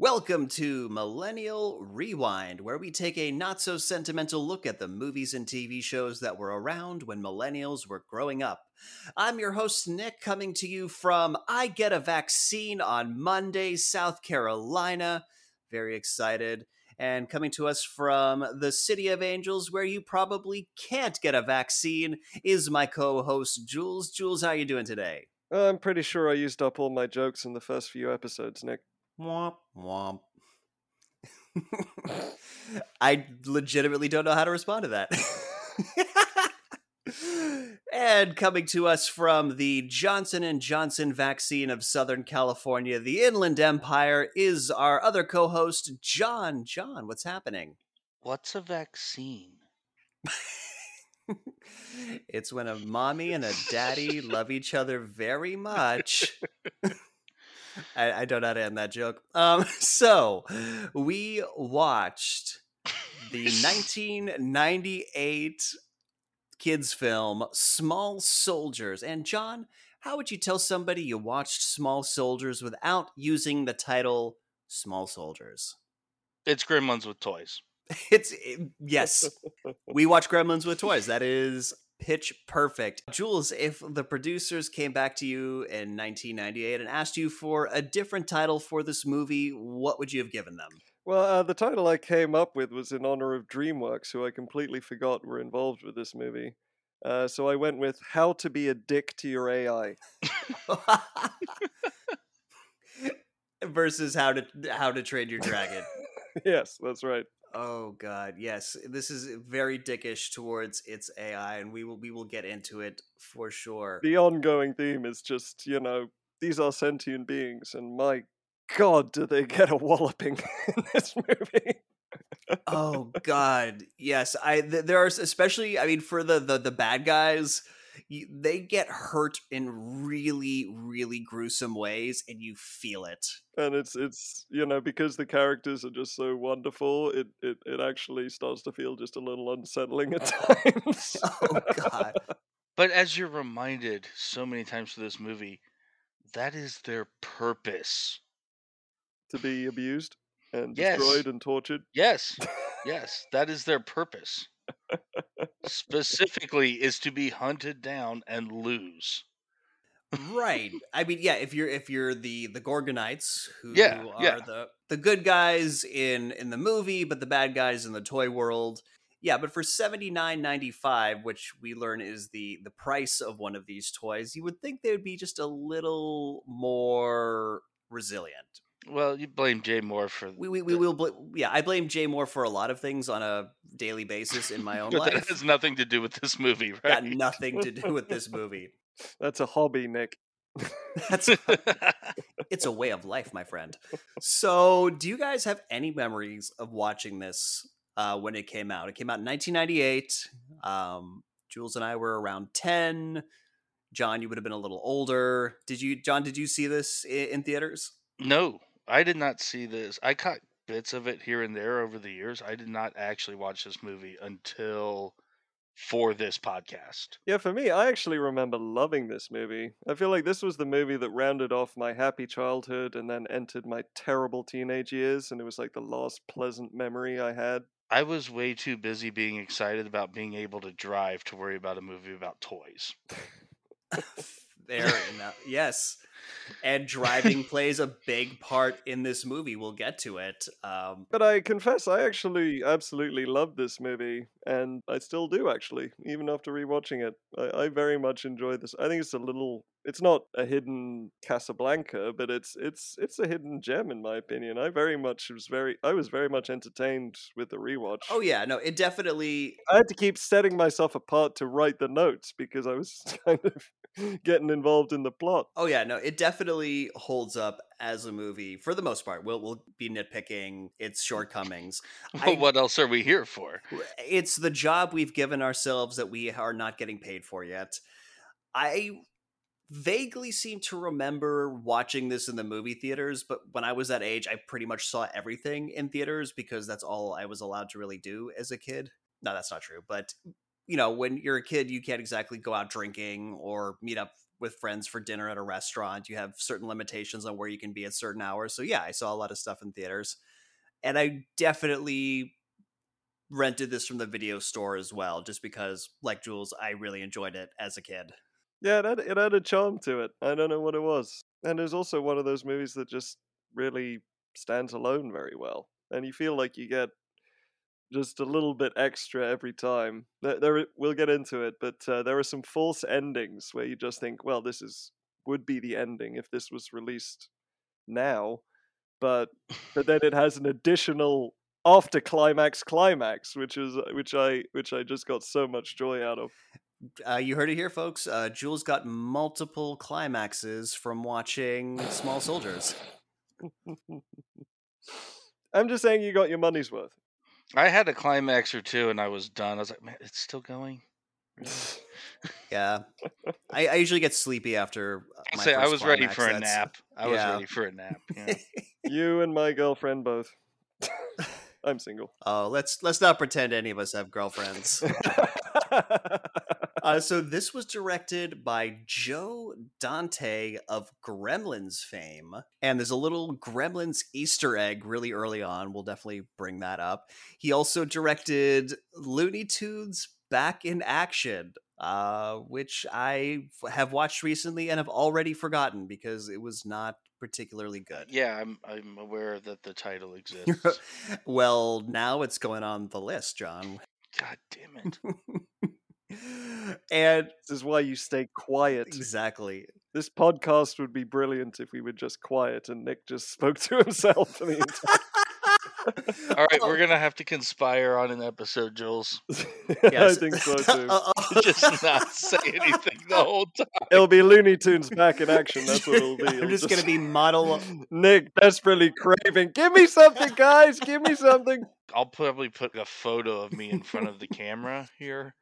Welcome to Millennial Rewind, where we take a not so sentimental look at the movies and TV shows that were around when millennials were growing up. I'm your host, Nick, coming to you from I Get a Vaccine on Monday, South Carolina. Very excited. And coming to us from the City of Angels, where you probably can't get a vaccine, is my co host, Jules. Jules, how are you doing today? I'm pretty sure I used up all my jokes in the first few episodes, Nick. Womp womp. I legitimately don't know how to respond to that. and coming to us from the Johnson and Johnson vaccine of Southern California, the Inland Empire, is our other co-host John. John, what's happening? What's a vaccine? it's when a mommy and a daddy love each other very much. I, I, don't know how to end that joke. Um, so we watched the 1998 kids film Small Soldiers. And John, how would you tell somebody you watched Small Soldiers without using the title Small Soldiers? It's Gremlins with toys. It's it, yes. we watch Gremlins with toys. That is pitch perfect. Jules, if the producers came back to you in 1998 and asked you for a different title for this movie, what would you have given them? Well, uh, the title I came up with was in honor of DreamWorks, who I completely forgot were involved with this movie. Uh, so I went with How to Be a Dick to Your AI. Versus how to how to train your dragon. yes, that's right. Oh god, yes. This is very dickish towards its AI and we will we will get into it for sure. The ongoing theme is just, you know, these are sentient beings and my god, do they get a walloping in this movie. oh god. Yes, I th- there are especially I mean for the the the bad guys they get hurt in really really gruesome ways and you feel it. And it's it's you know because the characters are just so wonderful it it, it actually starts to feel just a little unsettling at times. Oh god. But as you're reminded so many times through this movie that is their purpose. To be abused and yes. destroyed and tortured? Yes. Yes. That is their purpose specifically is to be hunted down and lose. right. I mean, yeah. If you're if you're the the Gorgonites, who yeah, are yeah. the the good guys in in the movie, but the bad guys in the toy world. Yeah, but for seventy nine ninety five, which we learn is the the price of one of these toys, you would think they would be just a little more resilient. Well, you blame Jay Mohr for. We we, we will. Bl- yeah, I blame Jay Mohr for a lot of things on a daily basis in my own but life. That has nothing to do with this movie, right? Got nothing to do with this movie. That's a hobby, Nick. That's it's a way of life, my friend. So, do you guys have any memories of watching this uh, when it came out? It came out in 1998. Um, Jules and I were around 10. John, you would have been a little older. Did you, John? Did you see this in, in theaters? No, I did not see this. I caught bits of it here and there over the years. I did not actually watch this movie until for this podcast. Yeah, for me, I actually remember loving this movie. I feel like this was the movie that rounded off my happy childhood and then entered my terrible teenage years, and it was like the last pleasant memory I had. I was way too busy being excited about being able to drive to worry about a movie about toys. there, yes and driving plays a big part in this movie. We'll get to it. Um, but I confess, I actually absolutely love this movie, and I still do actually, even after rewatching it. I, I very much enjoy this. I think it's a little. It's not a hidden Casablanca, but it's it's it's a hidden gem in my opinion. I very much was very I was very much entertained with the rewatch. Oh yeah, no, it definitely. I had to keep setting myself apart to write the notes because I was kind of getting involved in the plot. Oh yeah, no, it definitely holds up as a movie for the most part. We'll we'll be nitpicking its shortcomings. well, I, what else are we here for? It's the job we've given ourselves that we are not getting paid for yet. I vaguely seem to remember watching this in the movie theaters, but when I was that age, I pretty much saw everything in theaters because that's all I was allowed to really do as a kid. No, that's not true, but you know, when you're a kid, you can't exactly go out drinking or meet up with friends for dinner at a restaurant. You have certain limitations on where you can be at certain hours. So yeah, I saw a lot of stuff in theaters. And I definitely rented this from the video store as well, just because, like Jules, I really enjoyed it as a kid. Yeah, it had, it had a charm to it. I don't know what it was. And it was also one of those movies that just really stands alone very well. And you feel like you get just a little bit extra every time. There, there we'll get into it, but uh, there are some false endings where you just think, well, this is would be the ending if this was released now, but but then it has an additional after climax climax, which is which I which I just got so much joy out of. Uh, you heard it here, folks. Uh, Jules got multiple climaxes from watching Small Soldiers. I'm just saying you got your money's worth. I had a climax or two, and I was done. I was like, man, it's still going. Yeah, I, I usually get sleepy after. uh, I'll my say I first was ready climax. for a nap. I was ready for a nap. Yeah. you and my girlfriend both. I'm single. Oh, let's let's not pretend any of us have girlfriends. Uh, so this was directed by Joe Dante of Gremlins fame, and there's a little Gremlins Easter egg really early on. We'll definitely bring that up. He also directed Looney Tunes Back in Action, uh, which I have watched recently and have already forgotten because it was not particularly good. yeah, I'm I'm aware that the title exists. well, now it's going on the list, John. God damn it! and this is why you stay quiet. exactly. This podcast would be brilliant if we were just quiet and Nick just spoke to himself for the entire. All right, we're oh. gonna have to conspire on an episode, Jules. I think so too. Just not say anything the whole time. It'll be Looney Tunes back in action. That's what it'll be. I'm It'll just gonna be model. Nick desperately craving. Give me something, guys. Give me something. I'll probably put a photo of me in front of the camera here,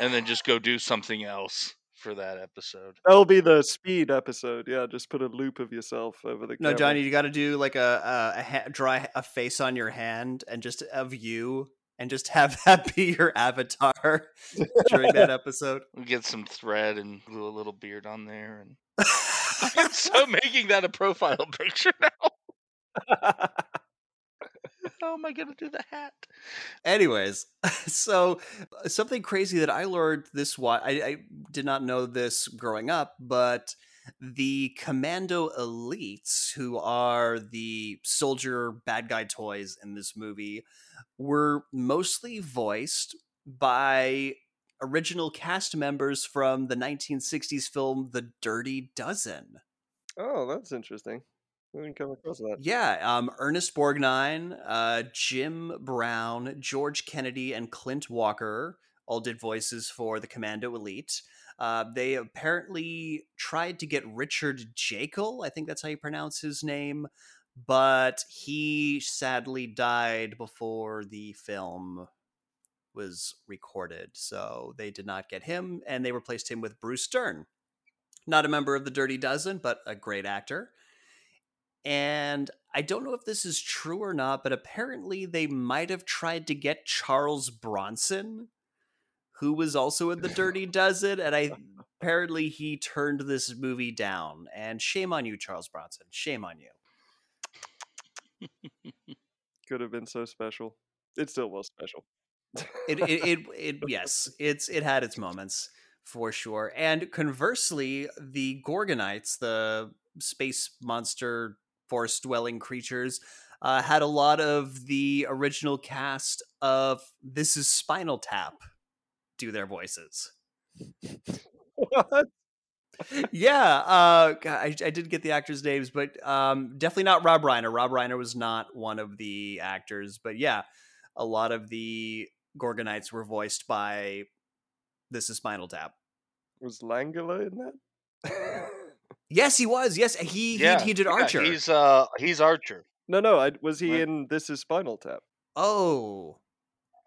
and then just go do something else for that episode. That'll be the speed episode. Yeah, just put a loop of yourself over the. No, camera. Johnny, you got to do like a a, a ha- draw a face on your hand and just of you, and just have that be your avatar during that episode. We get some thread and glue a little beard on there, and I'm so making that a profile picture now. How am I gonna do the hat? Anyways, so uh, something crazy that I learned this wa I, I did not know this growing up, but the Commando Elites, who are the soldier bad guy toys in this movie, were mostly voiced by original cast members from the 1960s film The Dirty Dozen. Oh, that's interesting. Didn't come across that. Yeah, um, Ernest Borgnine, uh, Jim Brown, George Kennedy, and Clint Walker all did voices for the Commando Elite. Uh, they apparently tried to get Richard Jaeckel, I think that's how you pronounce his name, but he sadly died before the film was recorded. So they did not get him, and they replaced him with Bruce Dern. Not a member of the Dirty Dozen, but a great actor. And I don't know if this is true or not, but apparently they might have tried to get Charles Bronson, who was also in the Dirty Dozen, and I apparently he turned this movie down. And shame on you, Charles Bronson. Shame on you. Could have been so special. It still was special. It it, it, it yes, it's it had its moments for sure. And conversely, the Gorgonites, the space monster forest dwelling creatures, uh, had a lot of the original cast of This Is Spinal Tap do their voices. what? yeah, uh, I, I did get the actors' names, but um, definitely not Rob Reiner. Rob Reiner was not one of the actors, but yeah, a lot of the Gorgonites were voiced by This Is Spinal Tap. Was Langella in that? Yes, he was. Yes, he Yeah, he, he did yeah, Archer. he's uh he's Archer. no, no. I, was he What? in This Is Spinal Tap? Oh,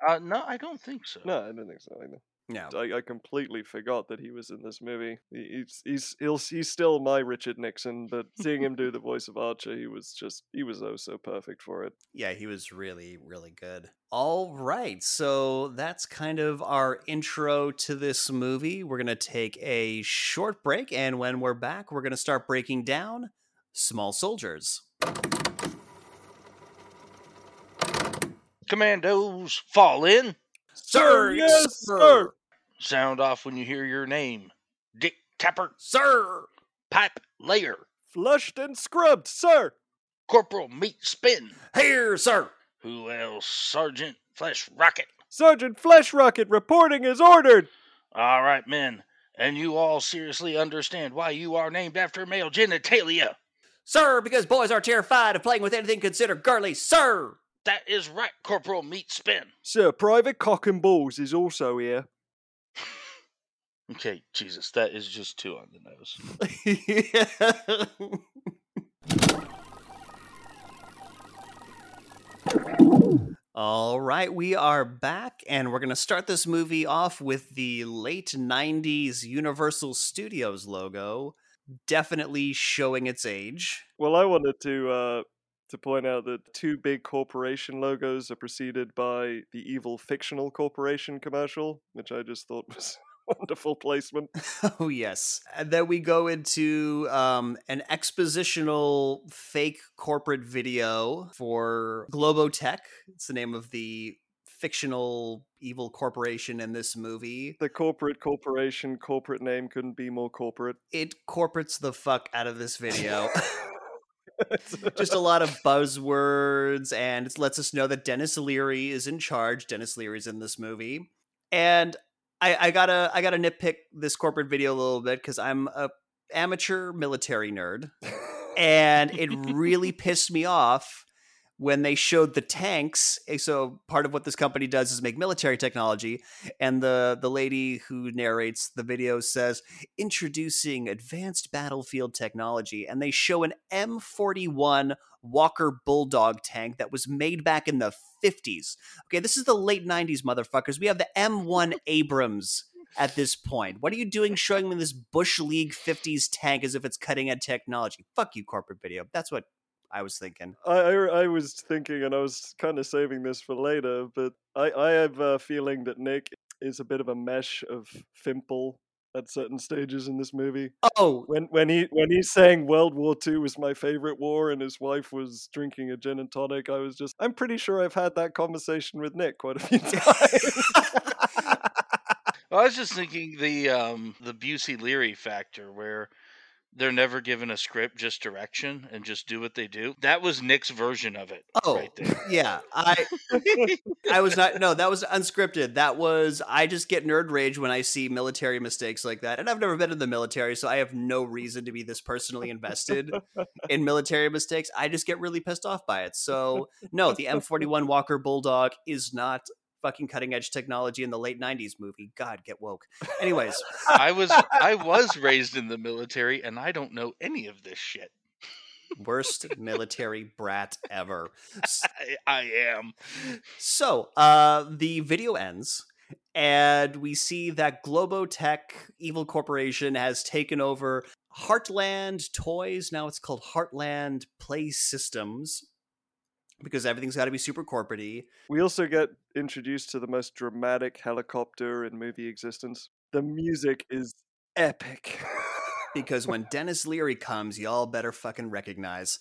Uh, no, I don't think so. No, I don't think so either. Yeah. I, I completely forgot that he was in this movie. He, he's he's he'll, he's still my Richard Nixon, but seeing him do the voice of Archer, he was just he was oh so perfect for it. Yeah, he was really, really good. All right. So that's kind of our intro to this movie. We're going to take a short break. And when we're back, we're going to start breaking down Small Soldiers. Commandos, fall in. Sir, yes, sir. Sound off when you hear your name. Dick Tapper, Sir. Pipe Layer, Flushed and scrubbed, sir. Corporal Meat Spin. Here, sir. Who else? Sergeant Flesh Rocket. Sergeant Flesh Rocket reporting as ordered. All right, men. And you all seriously understand why you are named after male genitalia. Sir, because boys are terrified of playing with anything considered girly. Sir. That is right, Corporal Meat Spin. Sir, Private Cock and Balls is also here. Okay, Jesus, that is just too on the nose. All right, we are back, and we're going to start this movie off with the late 90s Universal Studios logo, definitely showing its age. Well, I wanted to uh, to point out that two big corporation logos are preceded by the evil fictional corporation commercial, which I just thought was a wonderful placement. Oh, yes. And then we go into um, an expositional fake corporate video for Globotech. It's the name of the fictional evil corporation in this movie. The corporate corporation corporate name couldn't be more corporate. It corporates the fuck out of this video. just a lot of buzzwords and it lets us know that Denis Leary is in charge. Denis Leary's in this movie. And I, I gotta I gotta nitpick this corporate video a little bit because I'm a amateur military nerd. And it really pissed me off when they showed the tanks. eh, So part of what this company does is make military technology, and the the lady who narrates the video says, "Introducing advanced battlefield technology," and they show an M41 Walker Bulldog tank that was made back in the 50s. Okay, this is the late 90s, motherfuckers. We have the M1 Abrams at this point. What are you doing showing me this Bush League 50s tank as if it's cutting edge technology? Fuck you, corporate video. That's what I was thinking. I, I, I was thinking, and I was kind of saving this for later, but I, I have a feeling that Nick is a bit of a mesh of Fimple at certain stages in this movie. Oh, When when he when he's saying World War II was my favorite war and his wife was drinking a gin and tonic, I was just I'm pretty sure I've had that conversation with Nick quite a few times. I was just thinking the um the Busey Leary factor where they're never given a script, just direction and just do what they do. That was Nick's version of it. oh, right there. yeah. I I was not. No, that was unscripted. That was. I just get nerd rage when I see military mistakes like that, and I've never been in the military, so I have no reason to be this personally invested in military mistakes. I just get really pissed off by it. So no, the M41 Walker Bulldog is not fucking cutting edge technology in the late 90s movie. God, get woke. Anyways, I was I was raised in the military and I don't know any of this shit. worst military brat ever. I, I am. So, uh, the video ends, and we see that Globotech Evil Corporation has taken over Heartland Toys. Now it's called Heartland Play Systems because everything's got to be super corporate we also get introduced to the most dramatic helicopter in movie existence. The music is epic. Because when Denis Leary comes, y'all better fucking recognize.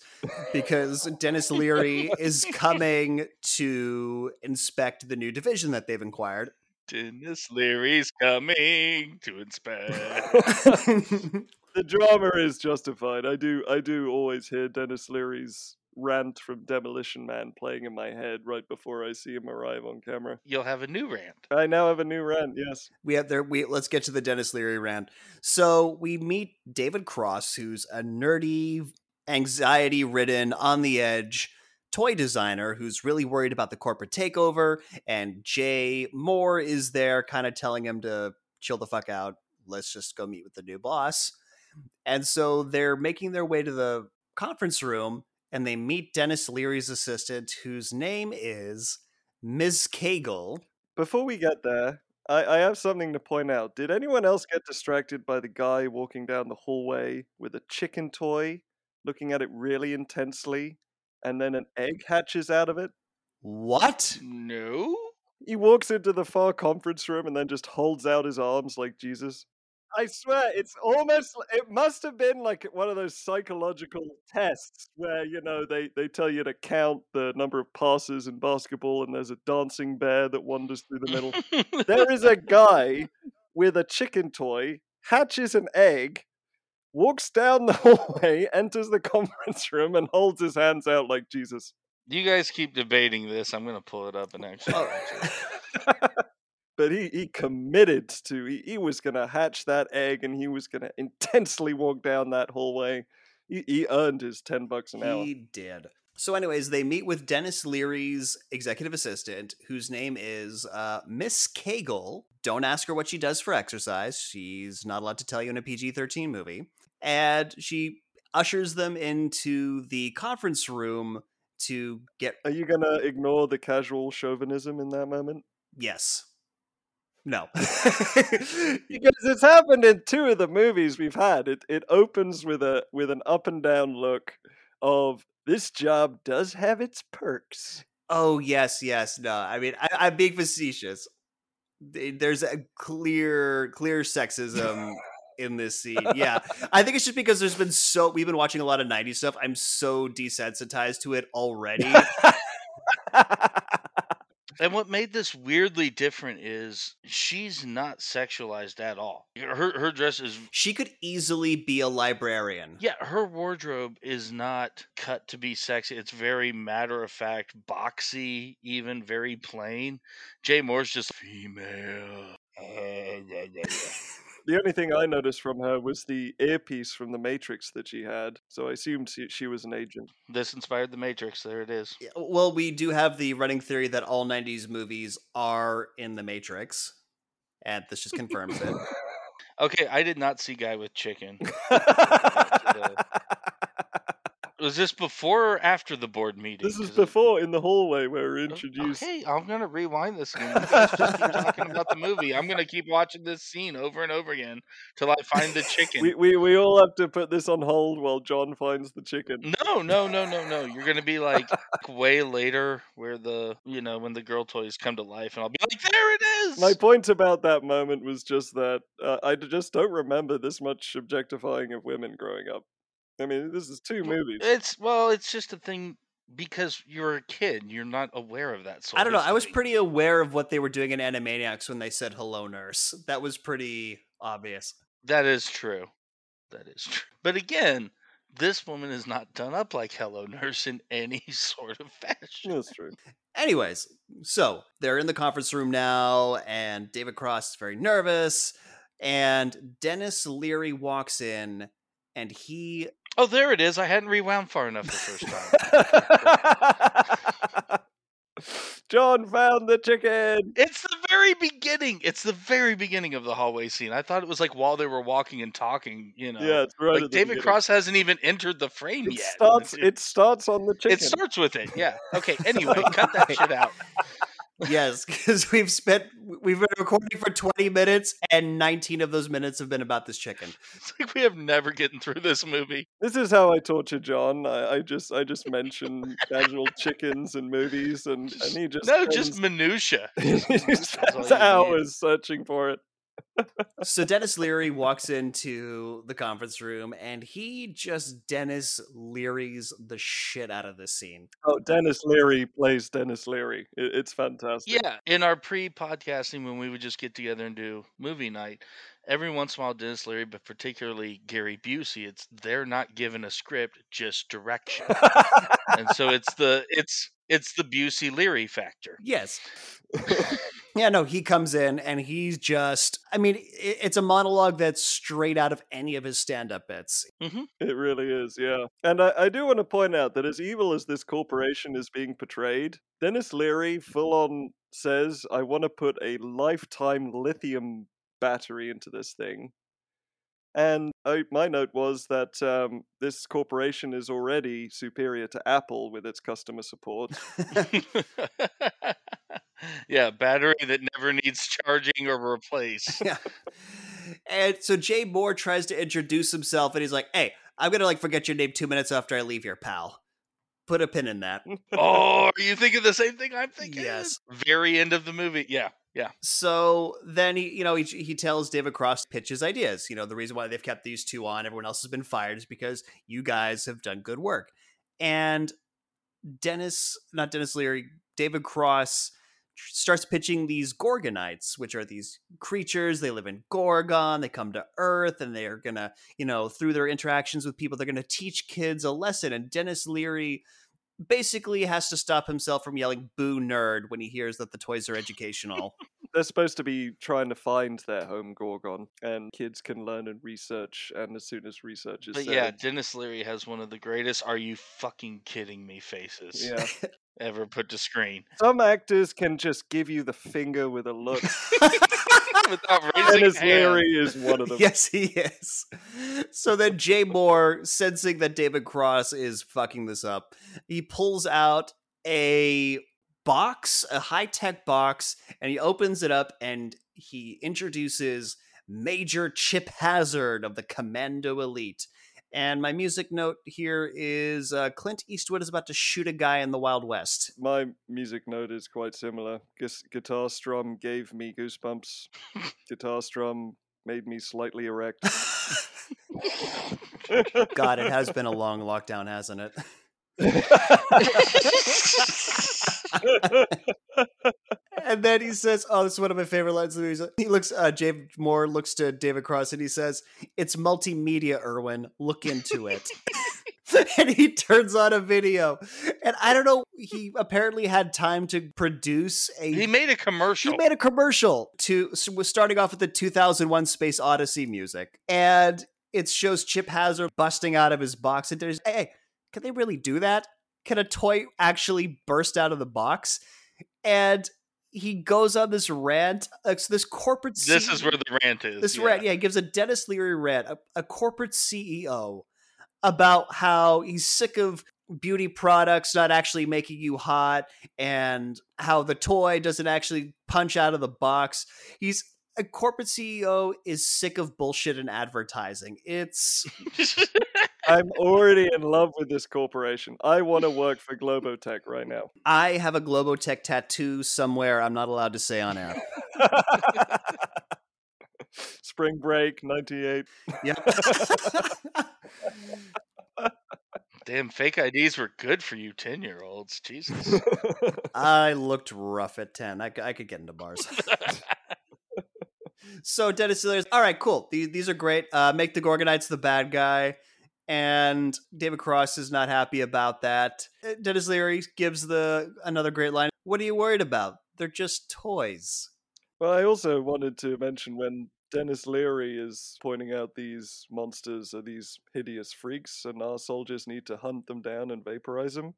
Because Denis Leary is coming to inspect the new division that they've acquired. Denis Leary's coming to inspect. the drama is justified. I do I do always hear Denis Leary's rant from Demolition Man playing in my head right before I see him arrive on camera. You'll have a new rant. I now have a new rant, yes. we have there we let's get to the Denis Leary rant. So we meet David Cross, who's a nerdy, anxiety ridden, on the edge toy designer who's really worried about the corporate takeover, and Jay Mohr is there kind of telling him to chill the fuck out. Let's just go meet with the new boss. And so they're making their way to the conference room and they meet Denis Leary's assistant, whose name is Ms. Kegel. Before we get there, I, I have something to point out. Did anyone else get distracted by the guy walking down the hallway with a chicken toy, looking at it really intensely, and then an egg hatches out of it? What? No. He walks into the far conference room and then just holds out his arms like Jesus. I swear, it's almost. It must have been like one of those psychological tests where you know they they tell you to count the number of passes in basketball, and there's a dancing bear that wanders through the middle. there is a guy with a chicken toy, hatches an egg, walks down the hallway, enters the conference room, and holds his hands out like Jesus. you guys keep debating this. I'm gonna pull it up and actually. But he, he committed to he, he was gonna hatch that egg and he was gonna intensely walk down that hallway. He, he earned his ten bucks an hour. He did. So, anyways, they meet with Denis Leary's executive assistant, whose name is uh, Miss Kegel Don't ask her what she does for exercise. She's not allowed to tell you in a PG 13 movie. And she ushers them into the conference room to get. Are you gonna ignore the casual chauvinism in that moment? Yes. No. Because it's happened in two of the movies we've had. It it opens with a with an up and down look of this job does have its perks. Oh yes, yes. No, I mean I, I'm being facetious. There's a clear, clear sexism in this scene. Yeah, I think it's just because there's been so we've been watching a lot of '90s stuff. I'm so desensitized to it already. And what made this weirdly different is she's not sexualized at all. Her her dress is she could easily be a librarian. yeah, her wardrobe is not cut to be sexy. It's very matter of fact, boxy, even very plain. Jay Mohr's just female. the only thing I noticed from her was the earpiece from the Matrix that she had. So I assumed she, she was an agent. This inspired the Matrix. There it is. Yeah, Well, we do have the running theory that all '90s movies are in the Matrix, and this just confirms it. Okay, I did not see Guy with Chicken. Was this before or after the board meeting? this is before in the hallway where we're Oh, introduced. Okay, I'm gonna rewind this again. You guys just keep talking about the movie. I'm gonna keep watching this scene over and over again till I find the chicken. We, we we all have to put this on hold while John finds the chicken. No, no, no, no, no. You're gonna be like way later, where the you know when the girl toys come to life, and I'll be like, there it is. My point about that moment was just that uh, I just don't remember this much objectifying of women growing up. I mean, this is two movies. It's well, it's just a thing because you're a kid. You're not aware of that. Sort I don't know. of I was pretty aware of what they were doing in Animaniacs when they said "Hello, Nurse." That was pretty obvious. That is true. That is true. But again, this woman is not done up like Hello Nurse in any sort of fashion. That's true. Anyways, so they're in the conference room now, and David Cross is very nervous. And Denis Leary walks in, and he Oh, there it is. I hadn't rewound far enough the first time. John found the chicken. it's the very beginning. It's the very beginning of the hallway scene. I thought it was like while they were walking and talking. You know, Yeah, it's right. like at the David beginning. Cross hasn't even entered the frame It yet. starts. It's- It starts on the chicken. It starts with it. Yeah. Okay. Anyway, cut that shit out. Yes, because we've spent we've been recording for twenty minutes, and nineteen of those minutes have been about this chicken. It's like we have never gotten through this movie. This is how I torture John. I, I just I just mention casual chickens and movies, and, and he just no, spends, just minutia. he That's spends you need. hours searching for it. So Denis Leary walks into the conference room, and he just Denis Leary's the shit out of this scene. Oh, Denis Leary plays Denis Leary. It's fantastic. Yeah, in our pre-podcasting when we would just get together and do movie night, every once in a while Denis Leary, but particularly Gary Busey, it's they're not given a script, just direction. and so it's the it's it's the Busey Leary factor. Yes. Yeah, no, he comes in and he's just, I mean, it's a monologue that's straight out of any of his stand up bits. It really is, yeah. And I, I do want to point out that as evil as this corporation is being portrayed, Denis Leary full on says, I want to put a lifetime lithium battery into this thing. And I, my note was that um, this corporation is already superior to Apple with its customer support. yeah, battery that never needs charging or replace. yeah. And so Jay Mohr tries to introduce himself and he's like, Hey, I'm gonna like forget your name two minutes after I leave here, pal. Put a pin in that. oh, are you thinking the same thing I'm thinking? Yes. Very end of the movie. Yeah, yeah. So then he, you know, he, he tells David Cross pitch his ideas. You know, the reason why they've kept these two on, everyone else has been fired, is because you guys have done good work. And Denis, not Denis Leary, David Cross starts pitching these Gorgonites, which are these creatures. They live in Gorgon. They come to Earth, and they are gonna, you know, through their interactions with people, they're gonna teach kids a lesson. And Denis Leary basically has to stop himself from yelling "boo nerd" when he hears that the toys are educational. They're supposed to be trying to find their home Gorgon, and kids can learn and research. And as soon as research is But said, yeah, Denis Leary has one of the greatest "Are you fucking kidding me?" faces yeah. ever put to screen Some actors can just give you the finger with a look. without raising Denis hand. Leary is one of them. yes, he is. So then Jay Mohr, sensing that David Cross is fucking this up, he pulls out a box, a high tech box, and he opens it up and he introduces Major Chip Hazard of the Commando Elite. And my music note here is uh, Clint Eastwood is about to shoot a guy in the Wild West. My music note is quite similar. Gus- guitar strum gave me goosebumps. guitar strum made me slightly erect. God, it has been a long lockdown, hasn't it? and then he says, "Oh, this is one of my favorite lines of the movie." He looks, uh, Jay Mohr looks to David Cross and he says, "It's multimedia, Irwin. Look into it." and he turns on a video, and I don't know. He apparently had time to produce a. He made a commercial. He made a commercial to was starting off with the 2001 Space Odyssey music, and it shows Chip Hazard busting out of his box. And there's, hey, can they really do that? Can a toy actually burst out of the box? And he goes on this rant. Uh, so this corporate. this is where the rant is. this yeah. rant, yeah, he gives a Denis Leary rant, a, a corporate CEO, about how he's sick of beauty products not actually making you hot and how the toy doesn't actually punch out of the box. He's a corporate CEO is sick of bullshit and advertising. It's I'm already in love with this corporation. I want to work for Globotech right now. I have a Globotech tattoo somewhere I'm not allowed to say on air. Spring break, 98. Yep. Damn, fake IDs were good for you, ten year olds. Jesus. I looked rough at 10. I, I could get into bars. so Denis Leary's, all right, cool. These, these are great. Uh, make the Gorgonites the bad guy. And David Cross is not happy about that. Uh, Denis Leary gives the another great line. What are you worried about? They're just toys. Well, I also wanted to mention when Denis Leary is pointing out these monsters are these hideous freaks, and our soldiers need to hunt them down and vaporize them.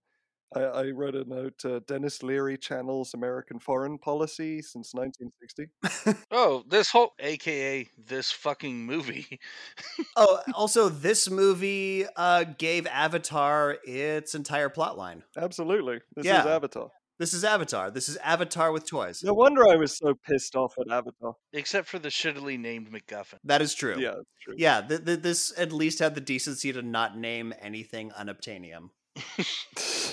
I, I wrote a note uh, Denis Leary channels American foreign policy since 1960. oh, this whole, aka this fucking movie. oh, also, this movie uh, gave Avatar its entire plot line. Absolutely. This is Avatar. This is Avatar. This is Avatar with toys. No wonder I was so pissed off at Avatar. Except for the shittily named MacGuffin. That is true. Yeah, it's true. Yeah, th- th- this at least had the decency to not name anything unobtainium.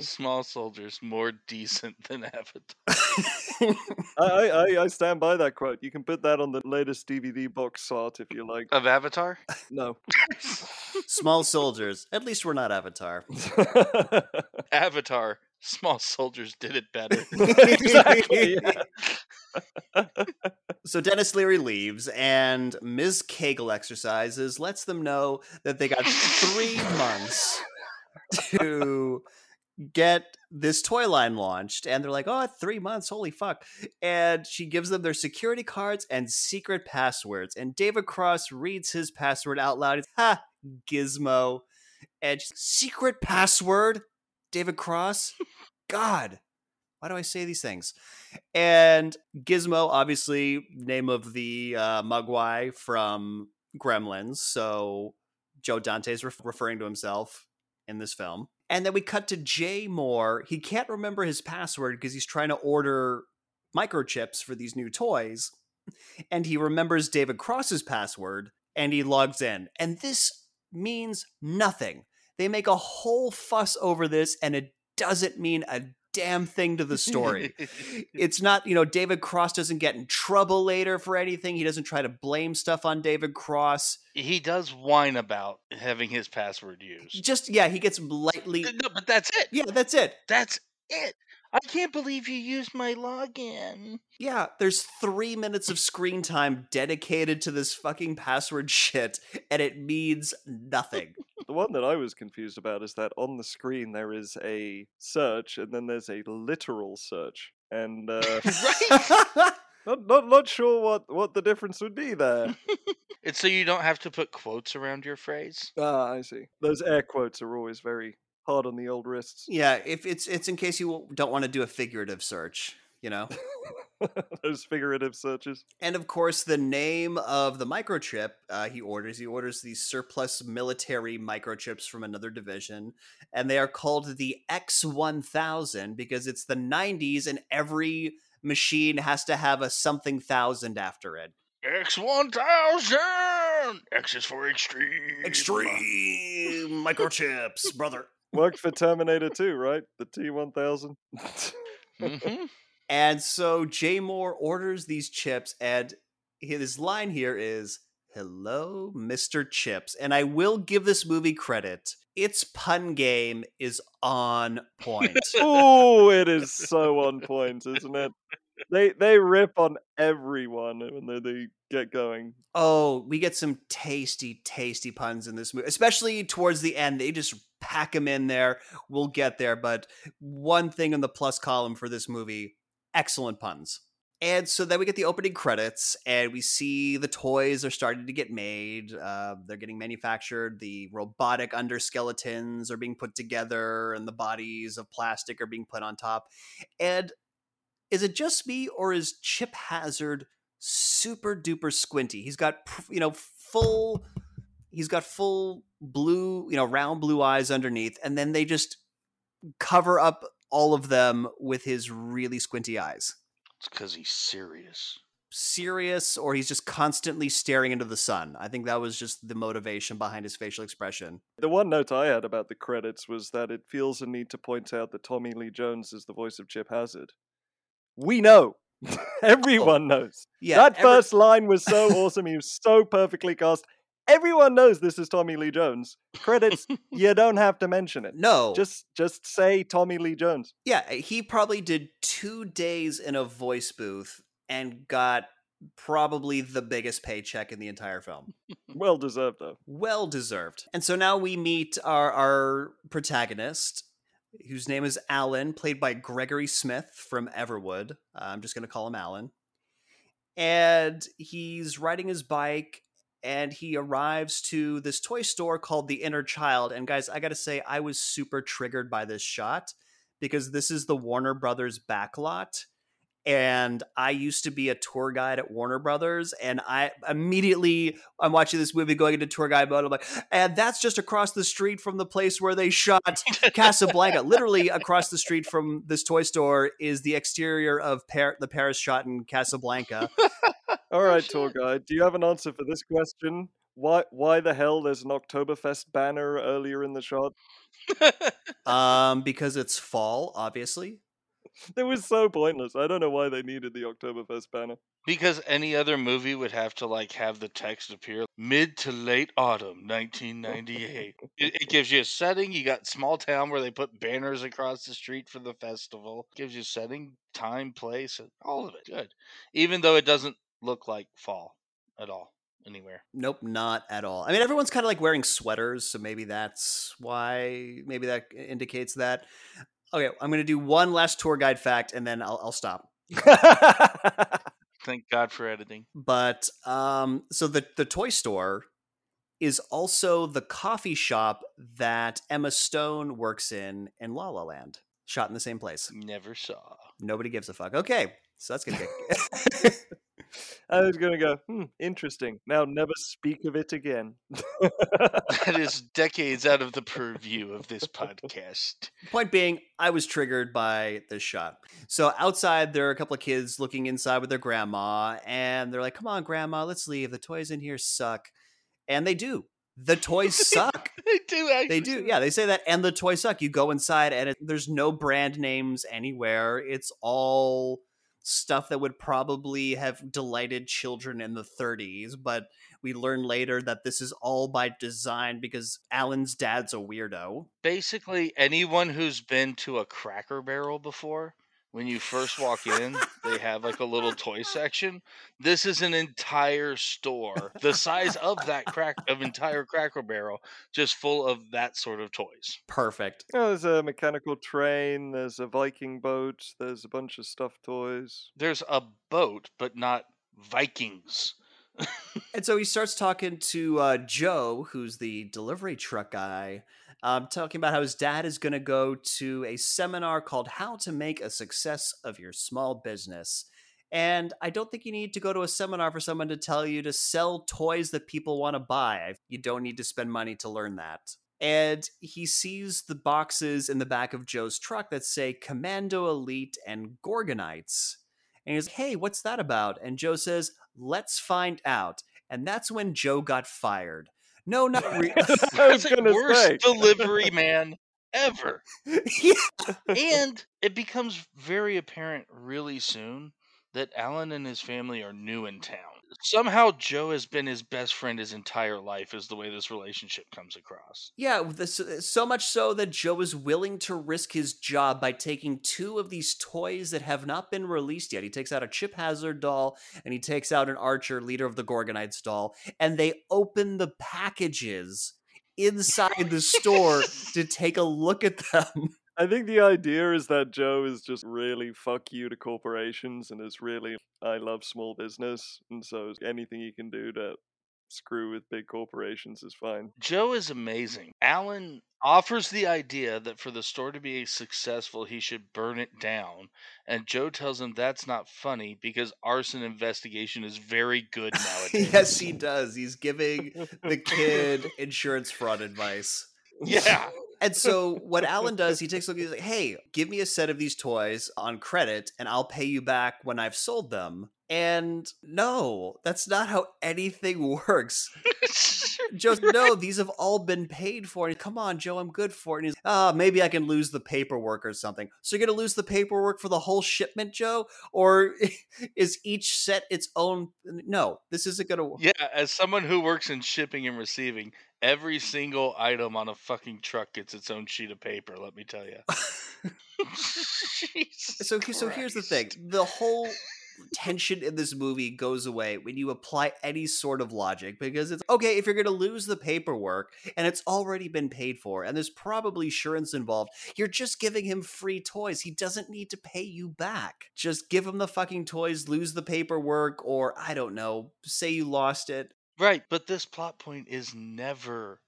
Small soldiers more decent than Avatar. I, I, I- I stand by that quote. You can put that on the latest DVD box art if you like. Of Avatar? No. Small soldiers. At least we're not Avatar. Avatar. Small soldiers did it better. exactly. yeah. So Denis Leary leaves, and Ms. Kegel exercises lets them know that they got three months to get this toy line launched. And they're like, oh, three months, holy fuck. And she gives them their security cards and secret passwords. And David Cross reads his password out loud. It's, ha, gizmo. And secret password? David Cross? God. Why do I say these things? And Gizmo, obviously, name of the uh, Mogwai from Gremlins. So Joe Dante's ref- referring to himself in this film. And then we cut to Jay Mohr. He can't remember his password because he's trying to order microchips for these new toys. And he remembers David Cross's password and he logs in. And this means nothing. They make a whole fuss over this and it doesn't mean a damn thing to the story. it's not, you know, David Cross doesn't get in trouble later for anything. He doesn't try to blame stuff on David Cross. he does whine about having his password used. Just, yeah, he gets lightly. No, but that's it. Yeah, that's it. That's it. I can't believe you used my login. Yeah, there's three minutes of screen time dedicated to this fucking password shit, and it means nothing. The one that I was confused about is that on the screen there is a search and then there's a literal search. And uh, Right? not, not not sure what, what the difference would be there. It's so you don't have to put quotes around your phrase. Ah, I see. Those air quotes are always very hard on the old wrists. yeah, if it's it's in case you don't want to do a figurative search, you know. Those figurative searches. And of course, the name of the microchip uh, he orders, he orders these surplus military microchips from another division, and they are called the X1000 because it's the 90s and every machine has to have a something thousand after it. X1000! X is for extreme. Extreme microchips, brother. Worked for Terminator 2, right? The T1000. hmm And so Jay Mohr orders these chips, and his line here is Hello, Mr. Chips. And I will give this movie credit. Its pun game is on point. oh, it is so on point, isn't it? They they rip on everyone when they, they get going. oh, we get some tasty, tasty puns in this movie, especially towards the end. They just pack them in there. We'll get there. But one thing in the plus column for this movie excellent puns. And so then we get the opening credits, and we see the toys are starting to get made. Uh, they're getting manufactured. The robotic underskeletons are being put together, and the bodies of plastic are being put on top. And is it just me, or is Chip Hazard super duper squinty? He's got, you know, full. He's got full blue, you know, round blue eyes underneath, and then they just cover up all of them with his really squinty eyes It's because he's serious. serious or he's just constantly staring into the sun. I think that was just the motivation behind his facial expression. The one note I had about the credits was that it feels a need to point out that Tommy Lee Jones is the voice of Chip Hazard. We know. Oh. Everyone knows. Yeah, that every- first line was so awesome. He was so perfectly cast. Everyone knows this is Tommy Lee Jones. Credits, you don't have to mention it. no, Just just say Tommy Lee Jones. yeah, eh, he probably did two days in a voice booth and got probably the biggest paycheck in the entire film. Well deserved though. well deserved. And so now we meet our our protagonist, whose name is Alan, played by Gregory Smith from Everwood. I'm just going to call him Alan. And he's riding his bike and he arrives to this toy store called The Inner Child. And guys, I got to say, I was super triggered by this shot because this is the Warner Brothers backlot and I used to be a tour guide at Warner Brothers, and I immediately I'm watching this movie going into tour guide mode. I'm like, and that's just across the street from the place where they shot Casablanca. Literally across the street from this toy store is the exterior of Par- the Paris shot in Casablanca. All right, shit. tour guide. Do you have an answer for this question? Why why the hell there's an Oktoberfest banner earlier in the shot? um, because it's fall, obviously. It was so pointless. I don't know why they needed the Oktoberfest banner. because any other movie would have to like have the text appear mid to late autumn 1998. it, it gives you a setting. You got small town where they put banners across the street for the festival. It Gives you setting, time, place, and all of it. Good, even though it doesn't look like fall at all anywhere. Nope, not at all. I mean, everyone's kind of like wearing sweaters, so maybe that's why. Maybe that indicates that. Okay, I'm going to do one last tour guide fact, and then I'll, I'll stop. Thank God for editing. But um, so the the toy store is also the coffee shop that Emma Stone works in in La La Land, shot in the same place. Never saw. Nobody gives a fuck. Okay, So that's gonna get. I was gonna go, hmm, interesting. Now never speak of it again. that is decades out of the purview of this podcast. Point being, I was triggered by this shot. So outside, there are a couple of kids looking inside with their grandma, and they're like, "Come on, grandma, let's leave. The toys in here suck," and they do. The toys suck. they do actually. They do. Yeah, they say that, and the toys suck. You go inside, and it, there's no brand names anywhere. It's all stuff that would probably have delighted children in the 30s, but we learn later that this is all by design because Alan's dad's a weirdo. Basically, anyone who's been to a Cracker Barrel before when you first walk in, they have like a little toy section. This is an entire store, the size of that crack of entire Cracker Barrel, just full of that sort of toys. Perfect. Oh, there's a mechanical train. There's a Viking boat. There's a bunch of stuffed toys. There's a boat, but not Vikings. and so he starts talking to uh, Joe, who's the delivery truck guy, um, talking about how his dad is going to go to a seminar called How to Make a Success of Your Small Business. And I don't think you need to go to a seminar for someone to tell you to sell toys that people want to buy. You don't need to spend money to learn that. And he sees the boxes in the back of Joe's truck that say Commando Elite and Gorgonites. And he's like, hey, what's that about? And Joe says, let's find out. And that's when Joe got fired. No, not really. That's the worst say. delivery man ever. yeah. And it becomes very apparent really soon that Alan and his family are new in town somehow Joe has been his best friend his entire life, is the way this relationship comes across. Yeah, this, uh, so much so that Joe is willing to risk his job by taking two of these toys that have not been released yet. He takes out a Chip Hazard doll and he takes out an Archer, leader of the Gorgonites doll, and they open the packages inside the store to take a look at them. I think the idea is that Joe is just really fuck you to corporations and is really I love small business and so anything he can do to screw with big corporations is fine. Joe is amazing. Alan offers the idea that for the store to be successful, he should burn it down. And Joe tells him that's not funny because arson investigation is very good nowadays. yes, he does. He's giving the kid insurance fraud advice. Yeah. And so what Alan does, he takes a look. He's like, "Hey, give me a set of these toys on credit, and I'll pay you back when I've sold them." And no, that's not how anything works. Joe, no, these have all been paid for. And come on, Joe, I'm good for it. And he's, ah, oh, maybe I can lose the paperwork or something. So you're gonna lose the paperwork for the whole shipment, Joe, or is each set its own? No, this isn't gonna. Work. Yeah, as someone who works in shipping and receiving, every single item on a fucking truck gets its own sheet of paper. Let me tell you. so, so here's the thing: the whole tension in this movie goes away when you apply any sort of logic because it's okay if you're going to lose the paperwork and it's already been paid for and there's probably insurance involved you're just giving him free toys. He doesn't need to pay you back. Just give him the fucking toys lose the paperwork or i don't know say you lost it. Right, but this plot point is never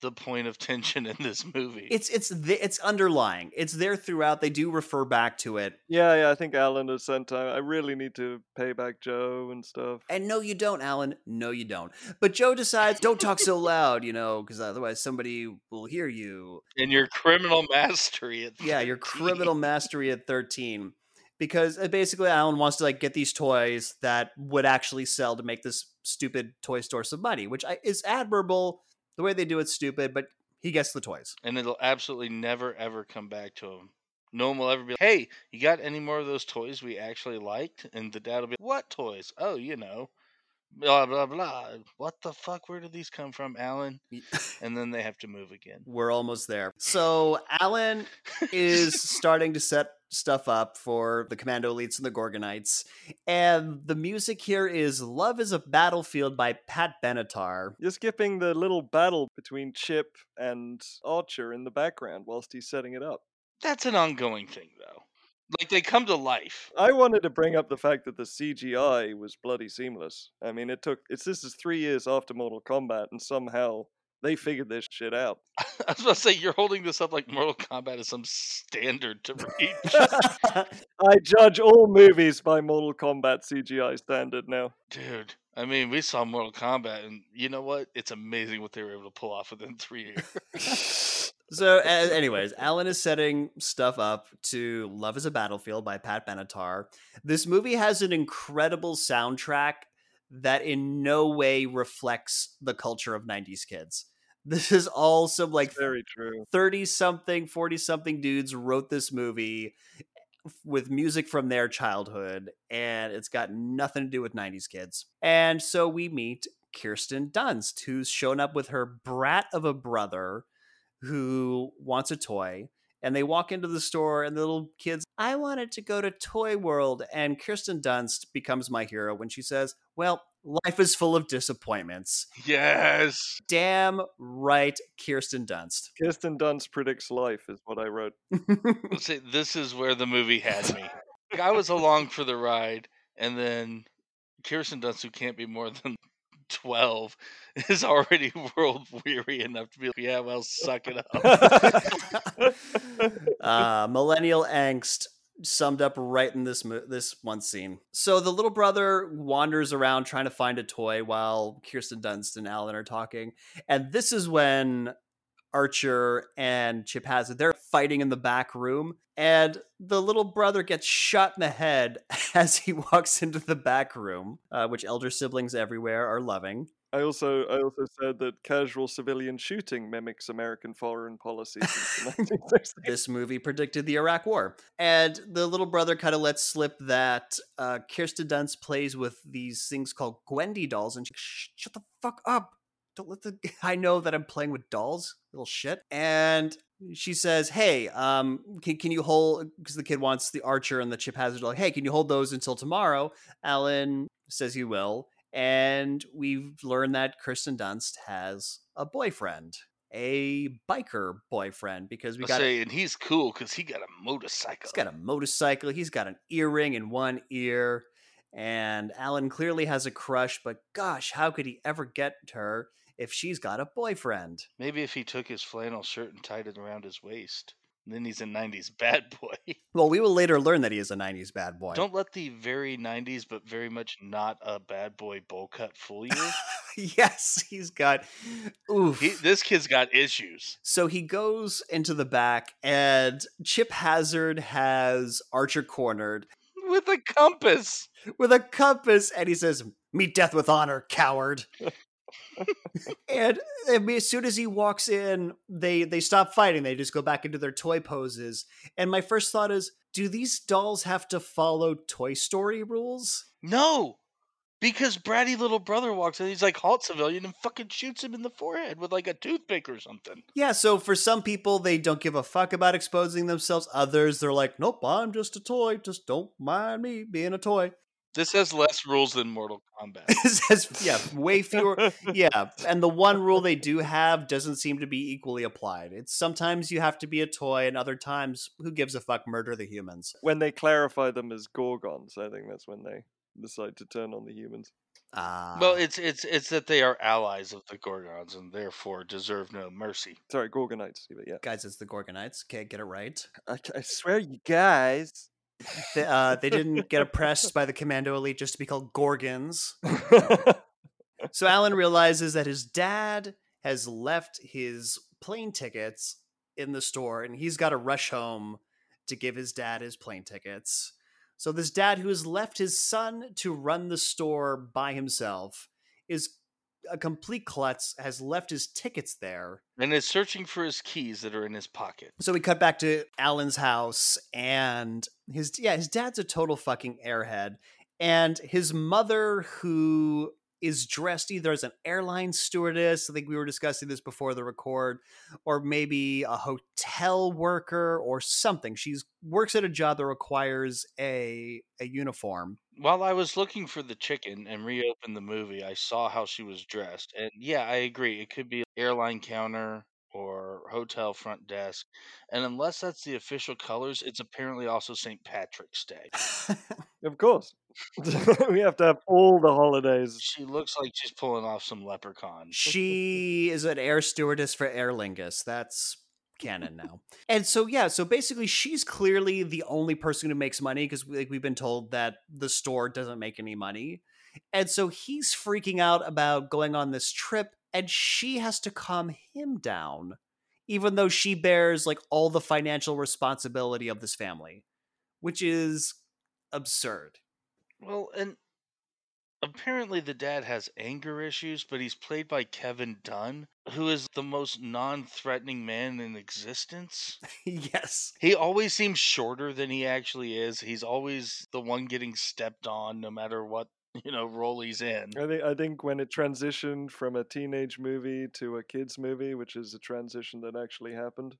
the point of tension in this movie. It's it's the, it's underlying. It's there throughout. They do refer back to it. Yeah, yeah. I think Alan has sent time. I really need to pay back Joe and stuff. And no, you don't, Alan. No, you don't. But Joe decides, don't talk so loud, you know, because otherwise somebody will hear you. And your criminal mastery at 13. yeah, your criminal mastery at thirteen because uh, basically Alan wants to like get these toys that would actually sell to make this stupid toy store some money, which is admirable. The way they do it's stupid, but he gets the toys, and it'll absolutely never ever come back to him. No one will ever be like, "Hey, you got any more of those toys we actually liked?" And the dad will be, "What toys? Oh, you know." blah blah blah. What the fuck? Where did these come from, Alan? and then they have to move again. We're almost there. So Alan is starting to set stuff up for the Commando Elites and the Gorgonites, and the music here is "Love Is a Battlefield" by Pat Benatar. You're skipping the little battle between Chip and Archer in the background whilst he's setting it up. That's an ongoing thing, though. Like they come to life. I wanted to bring up the fact that the CGI was bloody seamless. I mean, it took it's this is three years after Mortal Kombat, and somehow They figured this shit out. I was about to say you're holding this up like Mortal Kombat is some standard to reach. I judge all movies by Mortal Kombat CGI standard now. Dude, I mean, we saw Mortal Kombat, and you know what? It's amazing what they were able to pull off within three years. so, uh, anyways, Alan is setting stuff up to "Love Is a Battlefield" by Pat Benatar. This movie has an incredible soundtrack that in no way reflects the culture of 90s kids. This is all some like very true 30 something, 40 something dudes wrote this movie eh, with music from their childhood and it's got nothing to do with 90s kids. And so we meet Kirsten Dunst who's shown up with her brat of a brother who wants a toy and they walk into the store and the little kids i wanted to go to toy world and kirsten dunst becomes my hero when she says well life is full of disappointments. Yes. Damn right kirsten dunst. Kirsten dunst predicts life is what i wrote. See, this is where the movie had me. I was along for the ride and then kirsten dunst who can't be more than 12 is already world weary enough to be like, yeah, well, suck it up. uh, millennial angst summed up right in this mo- this one scene. So the little brother wanders around trying to find a toy while Kirsten Dunst and Alan are talking, and this is when Archer and Chip Hazard they're fighting in the back room, and the little brother gets shot in the head as he walks into the back room, uh, which elder siblings everywhere are loving. I also I also said that casual civilian shooting mimics American foreign policy this movie predicted the Iraq War, and the little brother kind of lets slip that uh, Kirsten Dunst plays with these things called Gwendy dolls, and she, shut the fuck up! Don't let the guy know that I'm playing with dolls, little shit. And she says, "Hey, um, can can you hold?" Because the kid wants the Archer and the Chip Hazard. Like, hey, can you hold those until tomorrow? Alan says he will, and we've learned that Kirsten Dunst has a boyfriend, a biker boyfriend, because we got say, and he's cool because he got a motorcycle. He's got a motorcycle. He's got an earring in one ear, and Alan clearly has a crush. But gosh, how could he ever get her if she's got a boyfriend? Maybe if he took his flannel shirt and tied it around his waist then he's a 90s bad boy. Well, we will later learn that he is a 90s bad boy. Don't let the very 90s, but very much not a bad boy bowl cut fool you. yes, he's got. Oof. He, this kid's got issues. So he goes into the back, and Chip Hazard has Archer cornered. With a compass. With a compass, and he says, Meet death with honor, coward and I mean, as soon as he walks in, they they stop fighting. They just go back into their toy poses. And my first thought is, do these dolls have to follow Toy Story rules? No, because bratty little brother walks in. He's like halt civilian and fucking shoots him in the forehead with like a toothpick or something. Yeah. So for some people, they don't give a fuck about exposing themselves. Others, they're like, nope, I'm just a toy. Just don't mind me being a toy. This has less rules than Mortal Kombat. this has yeah, way fewer. yeah, and the one rule they do have doesn't seem to be equally applied. It's sometimes you have to be a toy, and other times, who gives a fuck? Murder the humans. When they clarify them as Gorgons, I think that's when they decide to turn on the humans. Uh, well, it's it's it's that they are allies of the Gorgons and therefore deserve no mercy. Sorry, Gorgonites. Yeah, guys, it's the Gorgonites. Okay, get it right. I, I swear, you guys they, uh, they didn't get oppressed by the commando elite just to be called Gorgons. so Alan realizes that his dad has left his plane tickets in the store and he's got to rush home to give his dad his plane tickets. So this dad who has left his son to run the store by himself is a complete klutz, has left his tickets there. And is searching for his keys that are in his pocket. So we cut back to Alan's house and his yeah, his dad's a total fucking airhead. And his mother, who is dressed either as an airline stewardess. I think we were discussing this before the record, or maybe a hotel worker or something. She's works at a job that requires a a uniform. While I was looking for the chicken and reopened the movie, I saw how she was dressed, and yeah, I agree. It could be airline counter or hotel front desk. And unless that's the official colors, it's apparently also St. Patrick's Day. Of course. we have to have all the holidays. She looks like she's pulling off some leprechaun. She is an air stewardess for Aer Lingus. That's canon now. And so yeah, so basically she's clearly the only person who makes money because like we've been told that the store doesn't make any money. And so he's freaking out about going on this trip and she has to calm him down even though she bears like all the financial responsibility of this family, which is absurd. Well, and apparently the dad has anger issues, but he's played by Kevin Dunn, who is the most non-threatening man in existence. yes. He always seems shorter than he actually is. He's always the one getting stepped on no matter what, you know, role he's in. I think I think when it transitioned from a teenage movie to a kids movie, which is a transition that actually happened,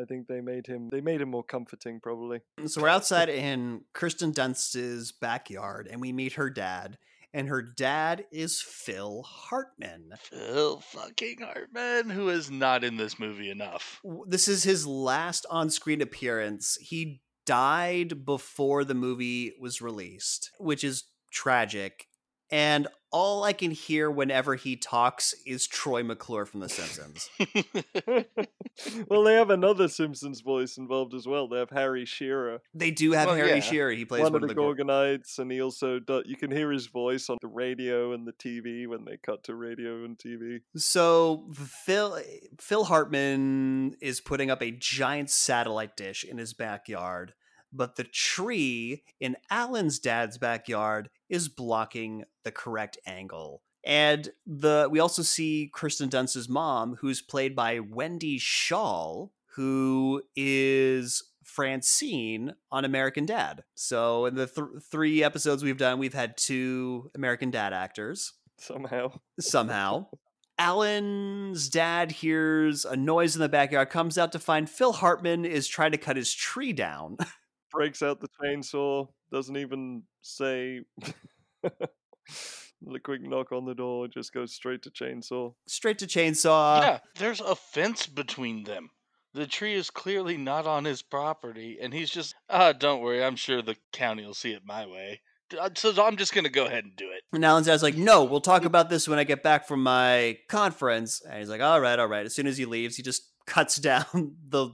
I think they made him they made him more comforting probably. Mm, so we're outside in Kirsten Dunst's backyard and we meet her dad. And her dad is Phil Hartman. Phil fucking Hartman, who is not in this movie enough. This is his last on screen appearance. He died before the movie was released, which is tragic. And all I can hear whenever he talks is Troy McClure from The Simpsons. well, they have another Simpsons voice involved as well. They have Harry Shearer, They do have Well, Harry yeah. Shearer. He plays one, one, of the Gor- Gorgonites, and he also do, you can hear his voice on the radio and the TV when they cut to radio and TV. So Phil Phil Hartman is putting up a giant satellite dish in his backyard, but the tree in Alan's dad's backyard is blocking the correct angle. And the we also see Kirsten Dunst's mom, who's played by Wendy Schaal, who is Francine on American Dad. So in the th- three episodes we've done, we've had two American Dad actors Somehow, somehow. Alan's dad hears a noise in the backyard, comes out to find Phil Hartman is trying to cut his tree down. breaks out the chainsaw, doesn't even say the quick knock on the door, just goes straight to chainsaw. Straight to chainsaw. yeah, there's a fence between them. The tree is clearly not on his property, and he's just, ah, don't worry, I'm sure the county will see it my way. Uh, So I'm just going to go ahead and do it. And Alan's dad's like, no, we'll talk about this when I get back from my conference. And he's like, all right, all right. As soon as he leaves, he just cuts down the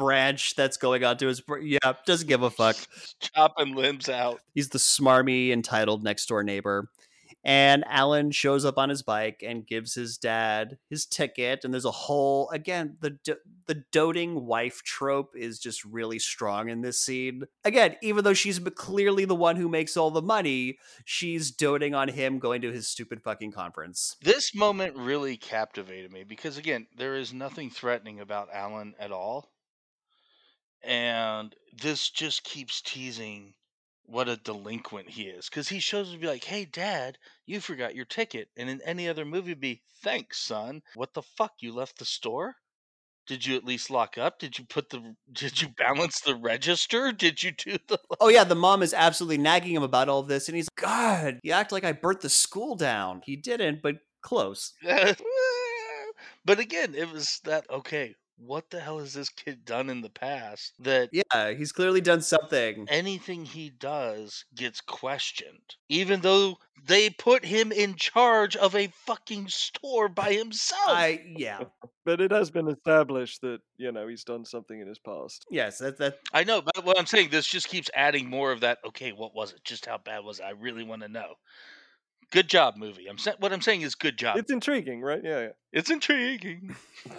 branch that's going onto his. br- Yeah, doesn't give a fuck. Chopping limbs out. He's the smarmy, entitled next door neighbor. And Alan shows up on his bike and gives his dad his ticket. And there's a whole again the the doting wife trope is just really strong in this scene. Again, even though she's clearly the one who makes all the money, she's doting on him going to his stupid fucking conference. This moment really captivated me because, again, there is nothing threatening about Alan at all. And this just keeps teasing what a delinquent he is. Because he shows up to be like, hey, dad, you forgot your ticket. And in any other movie, be, thanks, son. What the fuck? You left the store? Did you at least lock up? Did you put the, did you balance the register? Did you do the, Oh yeah, the mom is absolutely nagging him about all this, and he's God, you act like I burnt the school down. He didn't, but close. but again, it was that okay. What the hell has this kid done in the past that Yeah, he's clearly done something. anything he does gets questioned, even though they put him in charge of a fucking store by himself? I yeah. But it has been established that, you know, he's done something in his past. Yes, that that I know, but what I'm saying, this just keeps adding more of that. Okay, what was it? Just how bad was it? I really want to know. Good job, movie. I'm sa- what I'm saying is good job. It's intriguing, right? Yeah, It's intriguing.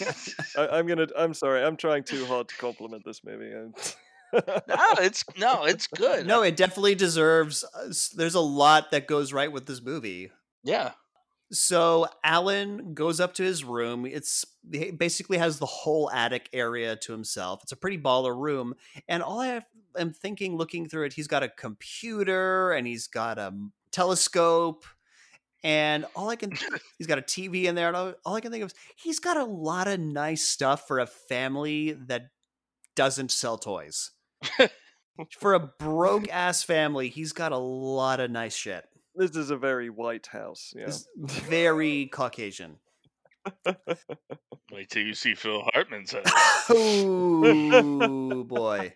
yeah. I, I'm gonna. I'm sorry. I'm trying too hard to compliment this movie. I'm- no, it's no, it's good. no, it definitely deserves. uh, There's a lot that goes right with this movie. yeah, So Alan goes up to his room. It's he basically has the whole attic area to himself. It's a pretty baller room, and all I have, am thinking, looking through it, he's got a computer and he's got a telescope, and all I can he's got a TV in there. And all, all I can think of is he's got a lot of nice stuff for a family that doesn't sell toys. for a broke ass family, he's got a lot of nice shit. this is a very white house. Yeah. It's very Caucasian. wait till you see Phil Hartman's. head. oh boy.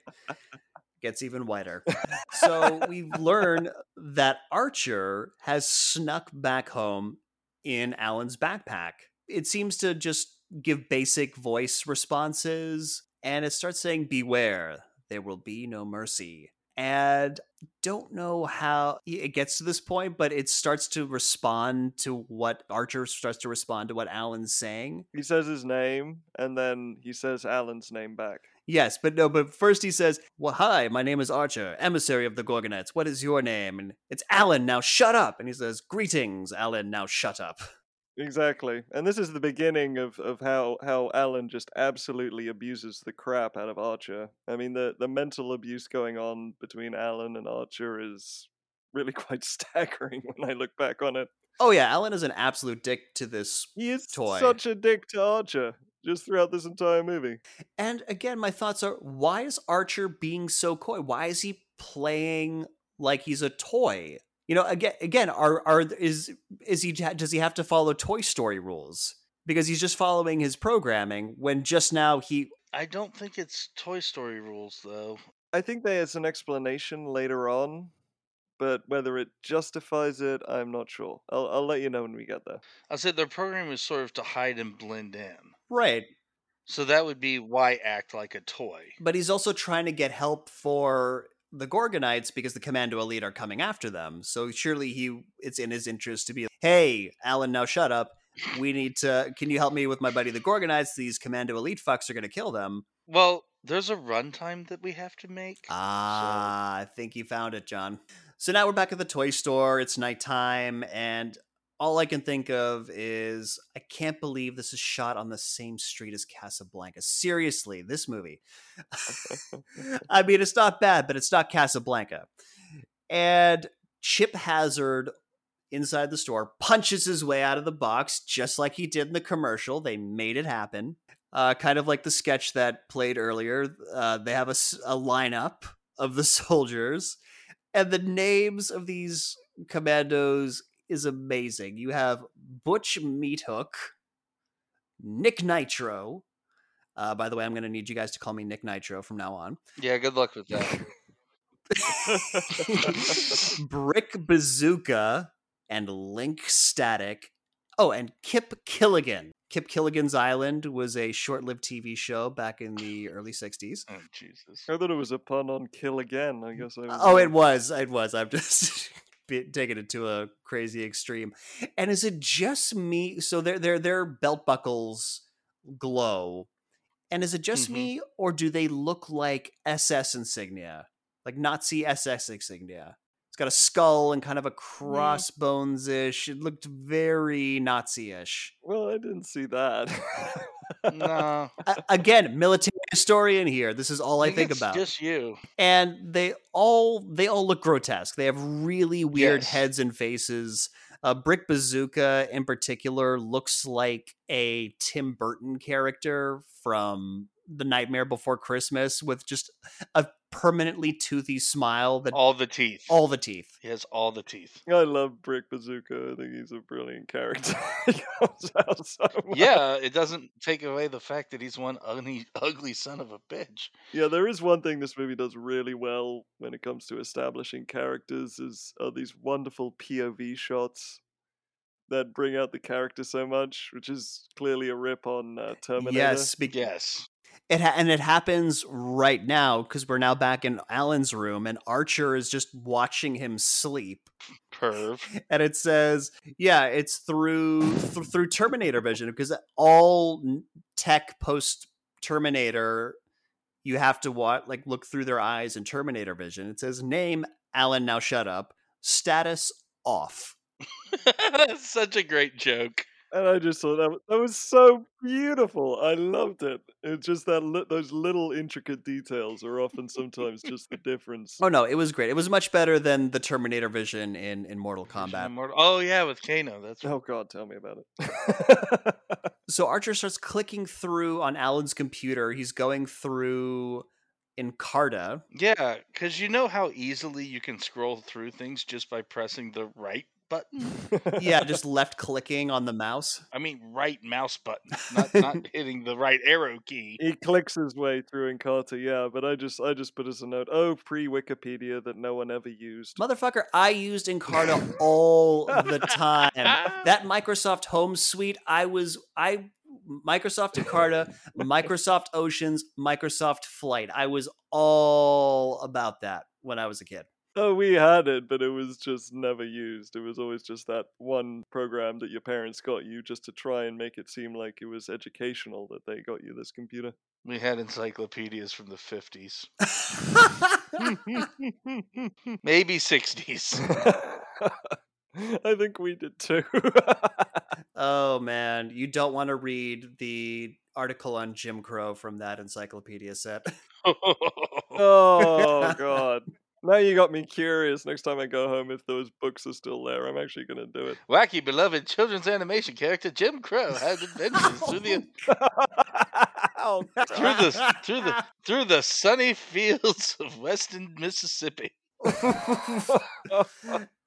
Gets even whiter. so we learn that Archer has snuck back home in Alan's backpack. It seems to just give basic voice responses, and it starts saying, Beware, there will be no mercy. And don't know how it gets to this point, but it starts to respond to what Archer starts to respond to what Alan's saying. He says his name, and then he says Alan's name back. Yes, but no, but first he says, Well, hi, my name is Archer, emissary of the Gorgonites. What is your name? And it's Alan, now shut up. And he says, Greetings, Alan, now shut up. Exactly. And this is the beginning of, of how, how Alan just absolutely abuses the crap out of Archer. I mean, the, the mental abuse going on between Alan and Archer is really quite staggering when I look back on it. Oh, yeah, Alan is an absolute dick to this He is toy. such a dick to Archer just throughout this entire movie. And again, my thoughts are why is Archer being so coy? Why is he playing like he's a toy? You know, again, again, are are is is he does he have to follow Toy Story rules because he's just following his programming when just now he I don't think it's Toy Story rules though. I think there's an explanation later on, but whether it justifies it, I'm not sure. I'll, I'll let you know when we get there. I said their program is sort of to hide and blend in. right, So that would be why act like a toy. but he's also trying to get help for the Gorgonites because the Commando Elite are coming after them. So surely he it's in his interest to be, hey, Alan, now shut up. We need to. Can you help me with my buddy the Gorgonites? These Commando Elite fucks are going to kill them. Well, there's a runtime that we have to make. Ah, I think you found it, John. So now we're back at the toy store. It's nighttime, and all I can think of is I can't believe this is shot on the same street as Casablanca. Seriously, this movie. I mean, it's not bad, but it's not Casablanca. And Chip Hazard inside the store punches his way out of the box just like he did in the commercial. They made it happen. Uh, kind of like the sketch that played earlier. Uh, they have a lineup of the soldiers, and the names of these commandos is amazing. You have Butch Meathook, Nick Nitro. Uh, by the way, I'm going to need you guys to call me Nick Nitro from now on. Yeah, good luck with that. Brick Bazooka and Link Static. Oh, and Kip Killigan. Kip Killigan's Island was a short lived TV show back in the early 60s. oh Jesus. I thought it was a pun on kill again. I guess I was. Oh, it was. It was. I'm just be- taking it to a crazy extreme. And is it just me? So their their their belt buckles glow. And is it just Mhm. me, or do they look like SS insignia, like Nazi SS insignia? It's got a skull and kind of a crossbones ish. It looked very Nazi ish. Well, I didn't see that. No, Again, military historian here. This is all I think it's about. Just you. and they all they all look grotesque. They have really weird Yes. heads and faces. Uh, Brick Bazooka, in particular, looks like a Tim Burton character from The Nightmare Before Christmas, with just a permanently toothy smile that All the teeth. all the teeth. He has all the teeth. I love Brick Bazooka. I think he's a brilliant character. he comes out so. Yeah, it doesn't take away the fact that he's one ugly, ugly son of a bitch. Yeah, there is one thing this movie does really well when it comes to establishing characters is are these wonderful POV shots that bring out the character so much, which is clearly a rip on uh, Terminator. Yes, be- Yes. It ha- and it happens right now because we're now back in Alan's room, and Archer is just watching him sleep. Perv. and it says, "Yeah, it's through th- through Terminator vision because all tech post Terminator, you have to what like look through their eyes in Terminator vision. It says name Alan. Now shut up. Status off. That's such a great joke. And I just thought that, that was so beautiful. I loved it. It's just that those little intricate details are often sometimes just the difference. Oh no, it was great. It was much better than the Terminator vision in in Mortal Kombat. Oh yeah, with Kano. That's right. Oh God, tell me about it. so Archer starts clicking through on Alan's computer. He's going through in Encarta. Yeah, because you know how easily you can scroll through things just by pressing the right button. Hmm. yeah, just left clicking on the mouse. I mean, right mouse button, not not hitting the right arrow key. he clicks his way through Encarta, yeah, but I just I just put as a note, oh, pre Wikipedia that no one ever used. Motherfucker, I used Encarta all the time. That Microsoft Home Suite, I was I Microsoft Encarta, Microsoft Oceans, Microsoft Flight. I was all about that when I was a kid. Oh, we had it, but it was just never used. It was always just that one program that your parents got you just to try and make it seem like it was educational that they got you this computer. We had encyclopedias from the fifties, maybe sixties. I think we did too. oh man, you don't want to read the article on Jim Crow from that encyclopedia set. oh god. Now you got me curious. Next time I go home, if those books are still there, I'm actually going to do it. Wacky beloved children's animation character Jim Crow had adventures through the Oh, through the through the through the sunny fields of western Mississippi.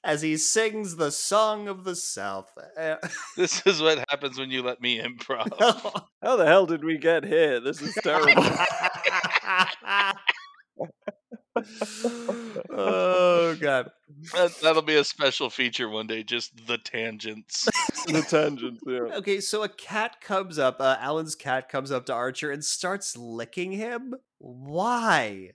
As he sings the song of the South. Eh, This is what happens when you let me improv. How the hell did we get here? This is terrible. oh god. That, that'll be a special feature one day. Just the tangents. the tangents, yeah. Okay, so a cat comes up, uh, Alan's cat comes up to Archer and starts licking him. Why?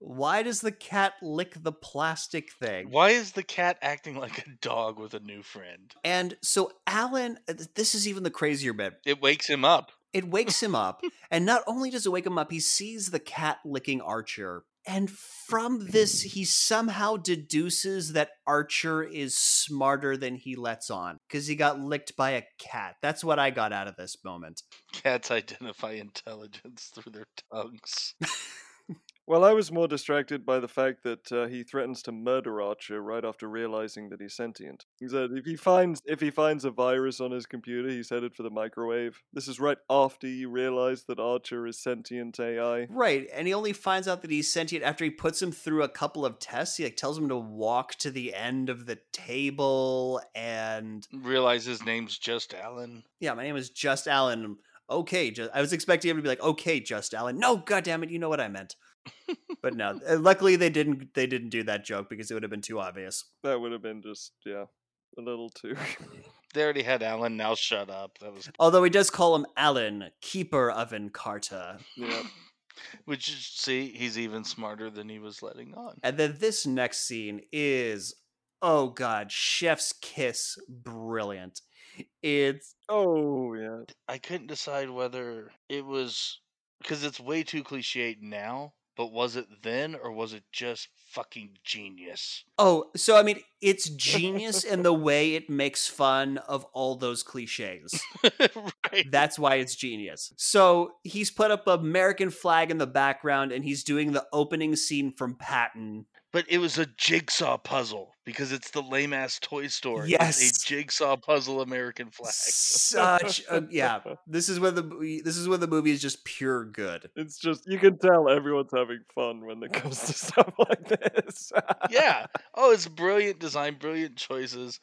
Why does the cat lick the plastic thing? Why is the cat acting like a dog with a new friend? And so Alan, uh, this is even the crazier bit. It wakes him up. It wakes him up, and not only does it wake him up, he sees the cat licking Archer. And from this, he somehow deduces that Archer is smarter than he lets on because he got licked by a cat. That's what I got out of this moment. Cats identify intelligence through their tongues. Well, I was more distracted by the fact that uh, he threatens to murder Archer right after realizing that he's sentient. He said if he finds if he finds a virus on his computer, he's headed for the microwave. This is right after you realize that Archer is sentient AI. Right, and he only finds out that he's sentient after he puts him through a couple of tests. He like tells him to walk to the end of the table, and Realize his name's just Alan. yeah, my name is Just Alan. Okay, just, I was expecting him to be like, okay, Just Alan. No, goddammit, you know what I meant. But no, uh, luckily they didn't. They didn't do that joke because it would have been too obvious. That would have been just yeah, a little too. They already had Alan. Now shut up. That was Although he does call him Alan, keeper of Encarta. yeah. Which is see, he's even smarter than he was letting on. And then this next scene is, oh god, chef's kiss, brilliant. It's Oh yeah. I couldn't decide whether it was because it's way too cliched now, but was it then or was it just fucking genius? oh, so I mean, it's genius in the way it makes fun of all those cliches. right. That's why it's genius. So he's put up an American flag in the background and he's doing the opening scene from Patton. But it was a jigsaw puzzle because it's the lame ass toy store. It's Yes. a jigsaw puzzle American flag. Such a yeah. This is when the this is when the movie is just pure good. It's just you can tell everyone's having fun when it comes to stuff like this. yeah. Oh, it's brilliant design, brilliant choices.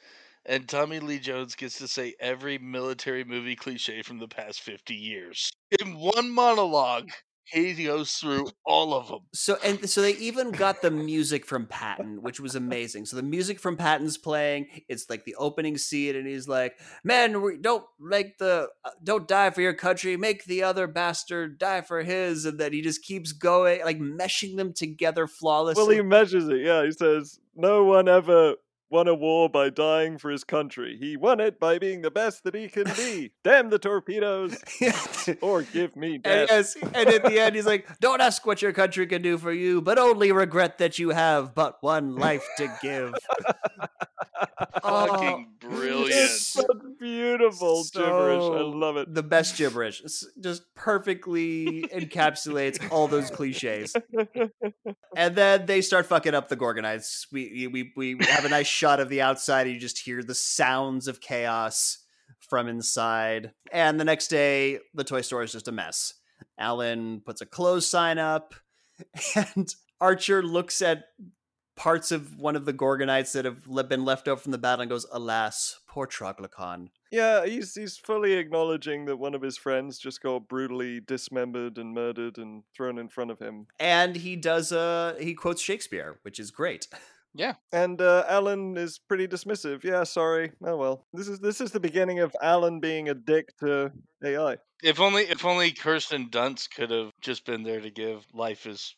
And Tommy Lee Jones gets to say every military movie cliche from the past 50 years. In one monologue, he goes through all of them. So and so they even got the music from Patton, which was amazing. So the music from Patton's playing. It's like the opening scene, and he's like, "Man, we don't make the uh, don't die for your country. Make the other bastard die for his." And then he just keeps going, like meshing them together flawlessly. well, he measures it. Yeah, he says no one ever won a war by dying for his country. He won it by being the best that he can be. Damn the torpedoes, or give me And, death. yes, and at the end, he's like, "Don't ask what your country can do for you, but only regret that you have but one life to give." Fucking brilliant. It's such beautiful gibberish. I love it. The best gibberish. It's just perfectly encapsulates all those cliches. And then they start fucking up the Gorgonites. We we we have a nice shot of the outside. And you just hear the sounds of chaos from inside. And the next day, the toy store is just a mess. Alan puts a close sign up, and Archer looks at parts of one of the Gorgonites that have been left over from the battle and goes, Alas, poor Troglokhan. Yeah, he's he's fully acknowledging that one of his friends just got brutally dismembered and murdered and thrown in front of him. And he does, uh, he quotes Shakespeare, which is great. Yeah. And uh, Alan is pretty dismissive. Yeah, sorry. Oh well. This is this is the beginning of Alan being a dick to AI. If only if only Kirsten Dunst could have just been there to give life is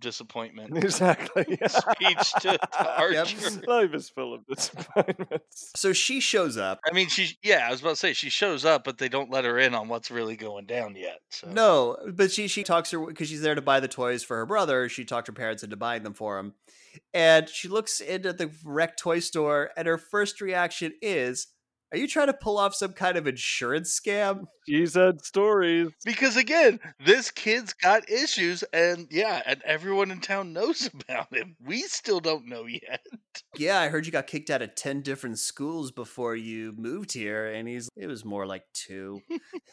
disappointment Exactly. speech to, to Archer. Life is full of disappointments. So she shows up. I mean, she yeah, I was about to say she shows up, but they don't let her in on what's really going down yet. So No, but she she talks her because she's there to buy the toys for her brother. She talked her parents into buying them for him, and she looks into the wrecked toy store, and her first reaction is, "Are you trying to pull off some kind of insurance scam?" She's had stories. because again, this kid's got issues, and yeah, and everyone in town knows about him. We still don't know yet. Yeah, I heard you got kicked out of ten different schools before you moved here, and he's it was more like two.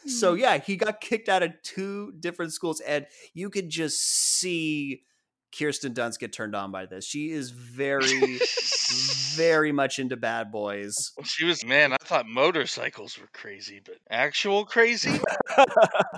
so yeah, he got kicked out of two different schools, and you could just see Kirsten Dunst get turned on by this. She is very, very much into bad boys. She was man. I thought motorcycles were crazy, but actual crazy.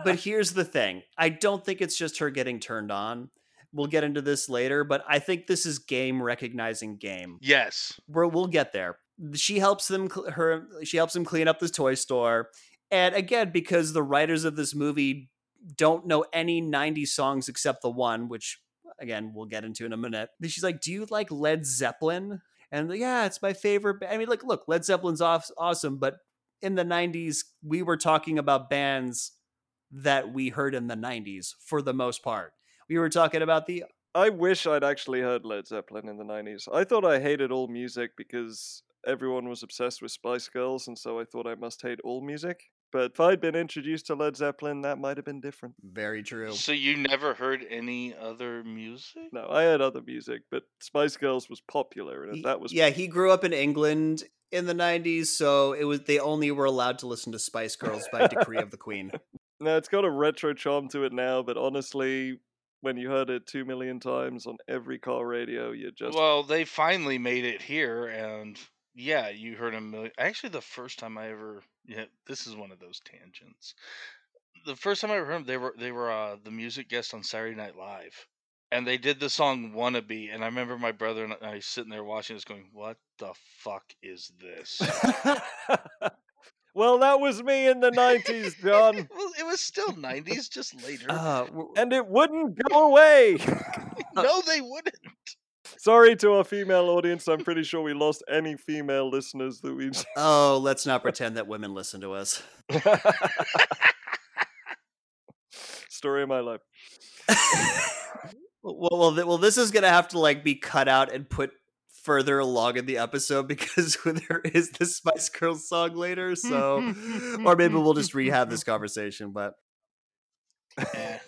But here's the thing: I don't think it's just her getting turned on. We'll get into this later, but I think this is game recognizing game. yes, We're, we'll get there. She helps them. cl- Her she helps them clean up this toy store, and again, because the writers of this movie don't know any '90s songs except the one, which again we'll get into in a minute. She's like, "Do you like Led Zeppelin?" And yeah, it's my favorite. I mean, like, look, Led Zeppelin's off, awesome, but in the '90s, we were talking about bands that we heard in the '90s for the most part. We were talking about the I wish I'd actually heard Led Zeppelin in the 90s. I thought I hated all music because everyone was obsessed with Spice Girls, and so I thought I must hate all music. But if I'd been introduced to Led Zeppelin, that might have been different. very true. so you never heard any other music? No, I had other music, but Spice Girls was popular, and He- that was yeah he grew up in england in the 90s so it was they only were allowed to listen to spice girls by decree of the queen No, it's got a retro charm to it now, but honestly, when you heard it two million times on every car radio, you just Well, they finally made it here, and yeah, you heard a million. Actually, the first time I ever yeah, this is one of those tangents. The first time I ever heard them, they were they were uh, the music guest on Saturday Night Live, and they did the song "Wannabe," and I remember my brother and I sitting there watching this, going, "What the fuck is this?" well, that was me in the 90s, John. well, it was still '90s, just later. uh, w- and it wouldn't go away. no, they wouldn't. Sorry to our female audience. I'm pretty sure we lost any female listeners that we've. oh let's not pretend that women listen to us Story of my life. well, well, th- well this is gonna have to like be cut out and put further along in the episode because there is the spice girls song later so or maybe we'll just rehab this conversation but Eh.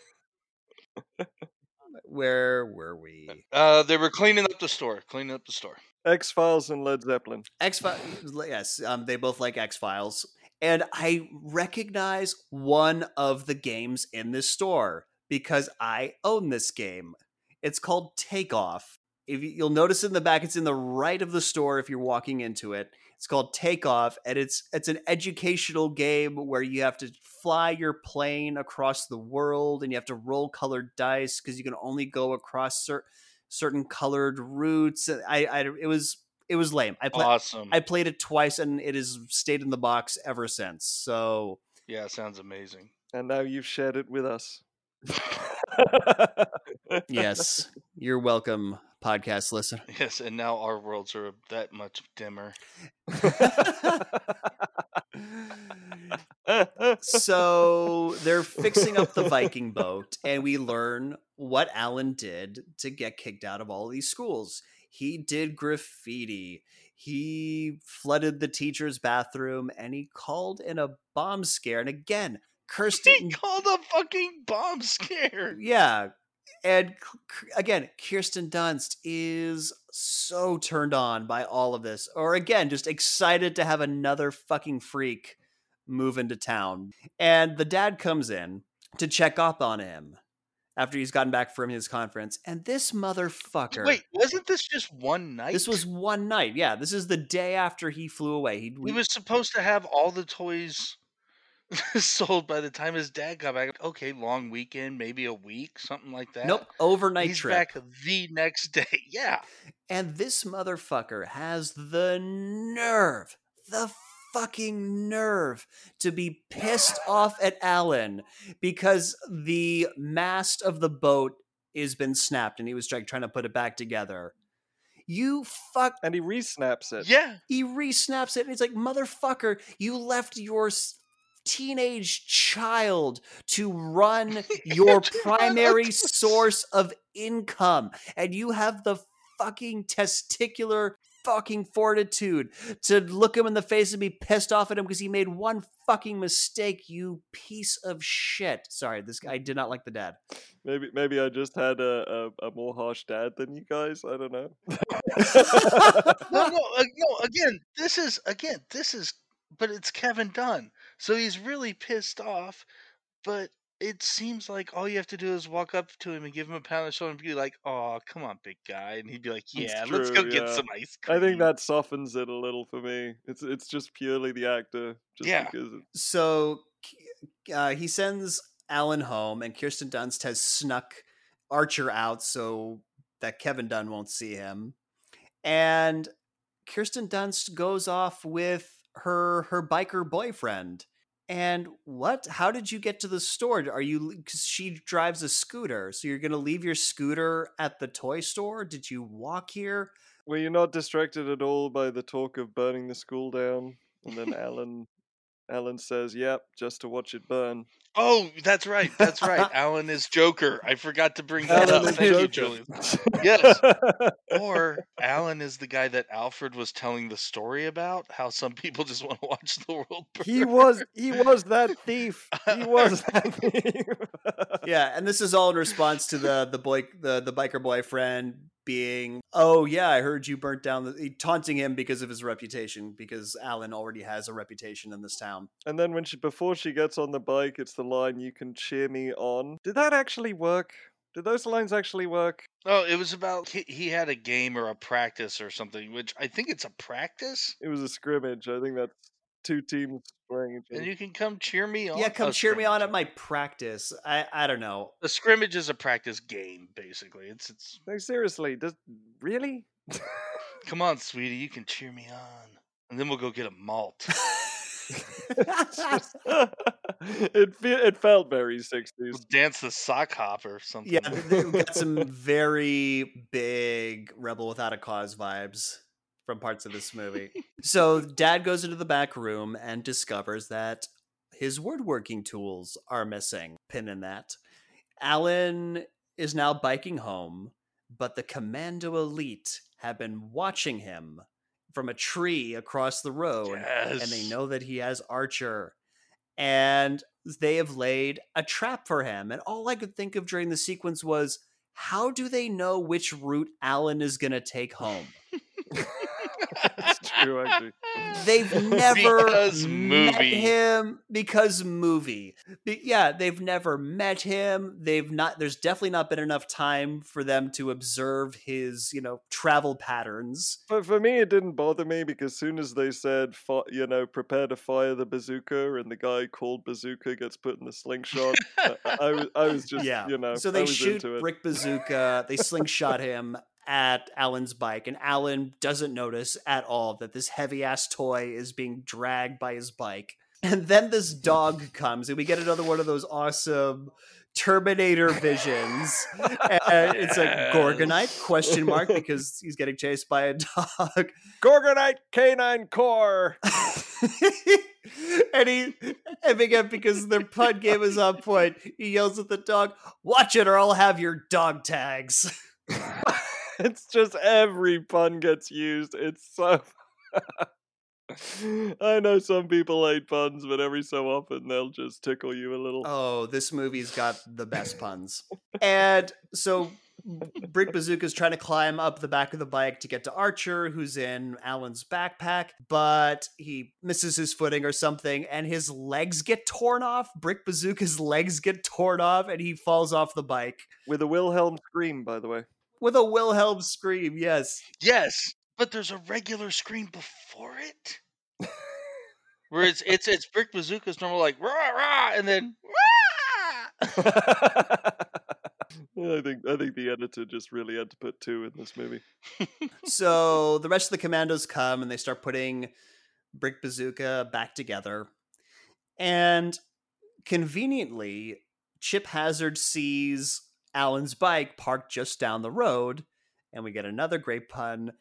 Where were we Uh, they were cleaning up the store, cleaning up the store. X Files and Led Zeppelin. X Files, yes, um, they both like X Files, and I recognize one of the games in this store because I own this game. It's called Takeoff. If you, you'll notice in the back, it's in the right of the store. If you're walking into it, it's called Takeoff, and it's it's an educational game where you have to fly your plane across the world, and you have to roll colored dice because you can only go across cer- certain colored routes. I, I it was it was lame. I played. Awesome. I played it twice and it has stayed in the box ever since. So Yeah, sounds amazing. And now you've shared it with us. yes, you're welcome, podcast listener. Yes, and now our worlds are that much dimmer. so they're fixing up the Viking boat, and we learn what Alan did to get kicked out of all these schools. He did graffiti. He flooded the teacher's bathroom, and he called in a bomb scare. And again, He Kirsten called a fucking bomb scare. yeah and again kirsten dunst is so turned on by all of this or again just excited to have another fucking freak move into town and the dad comes in to check up on him after he's gotten back from his conference. And this motherfucker. Wait, wasn't this just one night? This was one night. Yeah, this is the day after he flew away. He, He was supposed to have all the toys sold by the time his dad got back. Okay, long weekend, maybe a week, something like that. Nope, overnight He's trip. back the next day. Yeah. And this motherfucker has the nerve, the fucking nerve to be pissed off at Alan because the mast of the boat has been snapped and he was like trying to put it back together. You fuck. And he resnaps it. Yeah. He re-snaps it and he's like, motherfucker, you left your s- teenage child to run your To run a primary source of income and you have the fucking testicular fucking fortitude to look him in the face and be pissed off at him because he made one fucking mistake you piece of shit sorry this guy did not like the dad Maybe maybe I just had a, a, a more harsh dad than you guys. I don't know. No, no, no. Again, this is again, this is, but it's Kevin Dunn, so he's really pissed off. But it seems like all you have to do is walk up to him and give him a pound on the shoulder and be like, "Oh, come on, big guy," and he'd be like, It's "Yeah, let's go true, get some ice cream." I think that softens it a little for me. It's it's just purely the actor. Just Yeah. because it- so uh, he sends Alan home, and Kirsten Dunst has snuck Archer out so that Kevin Dunn won't see him. And Kirsten Dunst goes off with her her biker boyfriend. And what? How did you get to the store? Are you because she drives a scooter, so you're gonna leave your scooter at the toy store? Did you walk here? Were you not distracted at all by the talk of burning the school down? And then Alan Alan says, Yep, just to watch it burn. Oh, that's right. That's right. Alan is Joker. I forgot to bring that Alan up. is Thank you, Julian. Yes. Or Alan is the guy that Alfred was telling the story about. How some people just want to watch the world burn. he was he was that thief. He was that thief. yeah, and this is all in response to the the boy the the biker boyfriend being, "Oh yeah, I heard you burnt down the taunting him because of his reputation because Alan already has a reputation in this town." And then when she before she gets on the bike, it's the line "You can cheer me on." Did that actually work? Did those lines actually work? Oh, it was about he, he had a game or a practice or something, which I think it's a practice. It was a scrimmage. I think that's two teams playing each other. And you can come cheer me on. Yeah, come cheer me on at my practice. I I don't know. The scrimmage is a practice game, basically. It's it's. No, seriously, does really? Come on, sweetie, you can cheer me on, and then we'll go get a malt. Just- it fe- it felt very sixties. We'll dance the sock hop or something. yeah, th- th- we got some very big Rebel Without a Cause vibes from parts of this movie. so, Dad goes into the back room and discovers that his woodworking tools are missing. Pin in that. Alan is now biking home, but the Commando Elite have been watching him from a tree across the road yes. and they know that he has Archer. And they have laid a trap for him. And all I could think of during the sequence was how do they know which route Alan is going to take home? It's true, actually. They've never Because met movie. him because movie. Be- yeah, they've never met him. They've not. There's definitely not been enough time for them to observe his, you know, travel patterns. But for me, it didn't bother me because as soon as they said, you know, prepare to fire the bazooka, and the guy called bazooka gets put in the slingshot, I, I was, I was just, yeah. you know, so I they was shoot into it. brick bazooka. They slingshot him at Alan's bike, and Alan doesn't notice at all that this heavy ass toy is being dragged by his bike. And then this dog comes, and we get another one of those awesome Terminator visions. And it's like Yes. Gorgonite question mark because he's getting chased by a dog. Gorgonite Canine Core. and he and again because their pun game is on point, he yells at the dog, "Watch it, or I'll have your dog tags." It's just every pun gets used. It's so. I know some people hate puns, but every so often they'll just tickle you a little. Oh, this movie's got the best puns. And so Brick Bazooka's trying to climb up the back of the bike to get to Archer, who's in Alan's backpack, but he misses his footing or something, and his legs get torn off. Brick Bazooka's legs get torn off, and he falls off the bike With a Wilhelm scream, by the way. With a Wilhelm scream. Yes. Yes, but there's a regular scream before it. Where it's it's it's Brick Bazooka's normal like rah rah and then rah. I think I think the editor just really had to put two in this movie. so the rest of the commandos come and they start putting Brick Bazooka back together. And conveniently, Chip Hazard sees Alan's bike parked just down the road, and we get another great pun.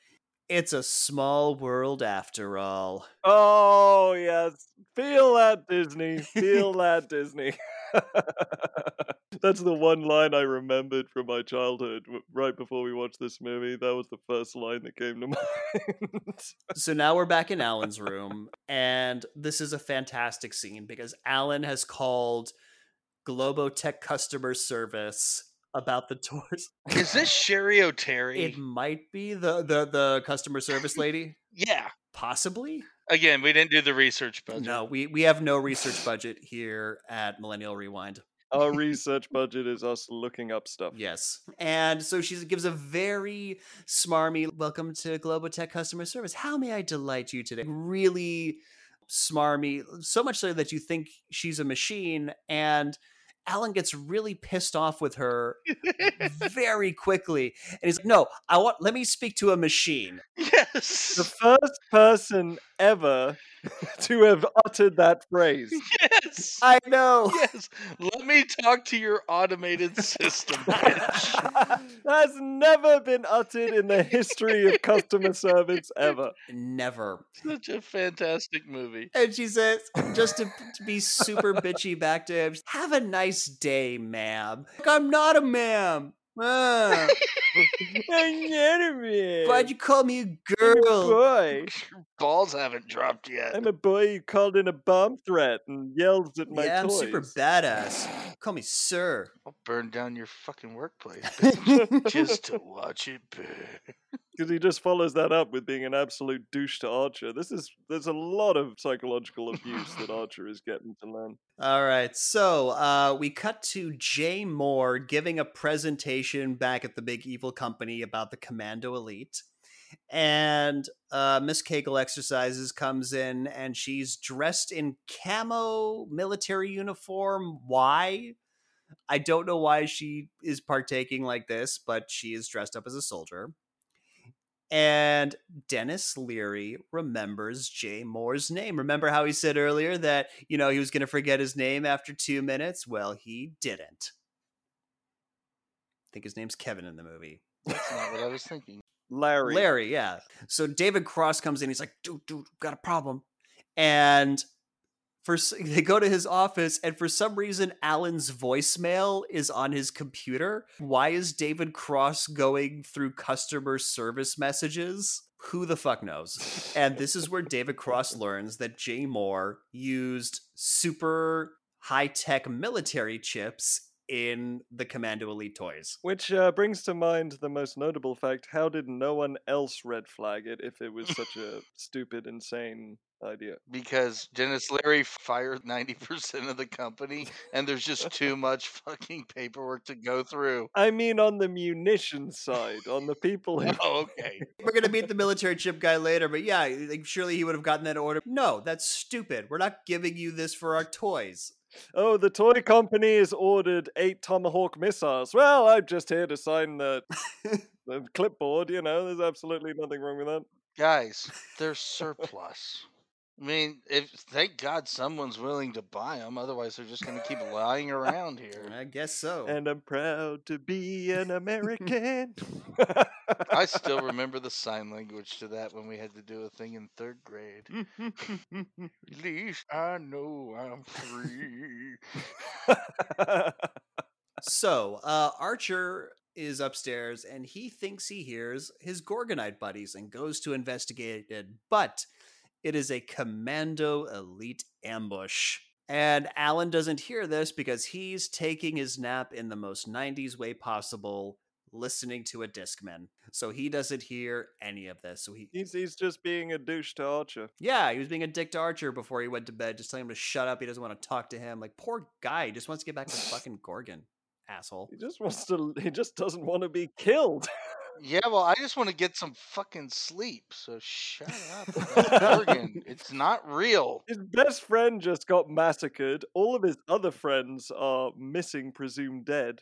It's a small world after all. Oh yes, feel that Disney, feel that Disney. That's the one line I remembered from my childhood right before we watched this movie. That was the first line that came to mind. So now we're back in Alan's room, and this is a fantastic scene because Alan has called Globotech customer service about the tours. Is this Sherry O'Terry? It might be the the the customer service lady, yeah. possibly. Again, we didn't do the research budget. No, we we have no research budget here at Millennial Rewind. Our research budget is us looking up stuff. Yes, and so she gives a very smarmy welcome to Globotech customer service. How may I delight you today? Really smarmy, so much so that you think she's a machine, and Alan gets really pissed off with her very quickly, and he's like, "No, I want. Let me speak to a machine." yes. The first person ever to have uttered that phrase. yes. I know. yes. Let me talk to your automated system, bitch. That's never been uttered in the history of customer service ever. Never. Such a fantastic movie. And she says, just to, to be super bitchy back to him, have a nice day, ma'am. Like, I'm not a ma'am. Ah, why'd you call me a I'm a girl? boy. Balls haven't dropped yet. I'm a boy who called in a bomb threat and yells at my yeah, I'm toys. super badass. Call me sir. I'll burn down your fucking workplace just to watch it burn. Because he just follows that up with being an absolute douche to Archer. This is there's a lot of psychological abuse that Archer is getting to learn. All right, so uh, we cut to Jay Mohr giving a presentation back at the big evil company about the Commando Elite. And uh, Miss Kegel Exercises comes in and she's dressed in camo military uniform. Why? I don't know why she is partaking like this, but she is dressed up as a soldier. And Denis Leary remembers Jay Mohr's name. Remember how he said earlier that, you know, he was going to forget his name after two minutes? Well, he didn't. I think his name's Kevin in the movie. That's not what I was thinking. Larry. Larry, yeah. So David Cross comes in. He's like, dude, dude, got a problem. And for they go to his office, and for some reason, Alan's voicemail is on his computer. Why is David Cross going through customer service messages? Who the fuck knows? And this is where David Cross learns that Jay Mohr used super high tech military chips in the Commando Elite toys. Which uh, brings to mind the most notable fact how did no one else red flag it if it was such a stupid, insane idea? Because Denis Leary fired 90% of the company, and there's just too much fucking paperwork to go through. I mean, on the munitions side, on the people who. Oh, okay. We're gonna meet the military chip guy later, but yeah, like surely he would have gotten that order. No, that's stupid. We're not giving you this for our toys. Oh, the toy company has ordered eight Tomahawk missiles. Well, I'm just here to sign the, the clipboard, you know, there's absolutely nothing wrong with that. Guys, they're surplus. I mean, if thank God someone's willing to buy them, otherwise they're just going to keep lying around here. I guess so. And I'm proud to be an American. I still remember the sign language to that when we had to do a thing in third grade. At least I know I'm free. so, uh, Archer is upstairs and he thinks he hears his Gorgonite buddies and goes to investigate it, but it is a commando elite ambush. And Alan doesn't hear this because he's taking his nap in the most 90s way possible, listening to a Discman. So he doesn't hear any of this. So he He's he's just being a douche to Archer. Yeah, he was being a dick to Archer before he went to bed, just telling him to shut up. He doesn't want to talk to him. Like poor guy, he just wants to get back to fucking Gorgon. Asshole. He just wants to. He just doesn't want to be killed. Yeah, well, I just want to get some fucking sleep. So shut up. Gorgon. It's not real. His best friend just got massacred. All of his other friends are missing, presumed dead.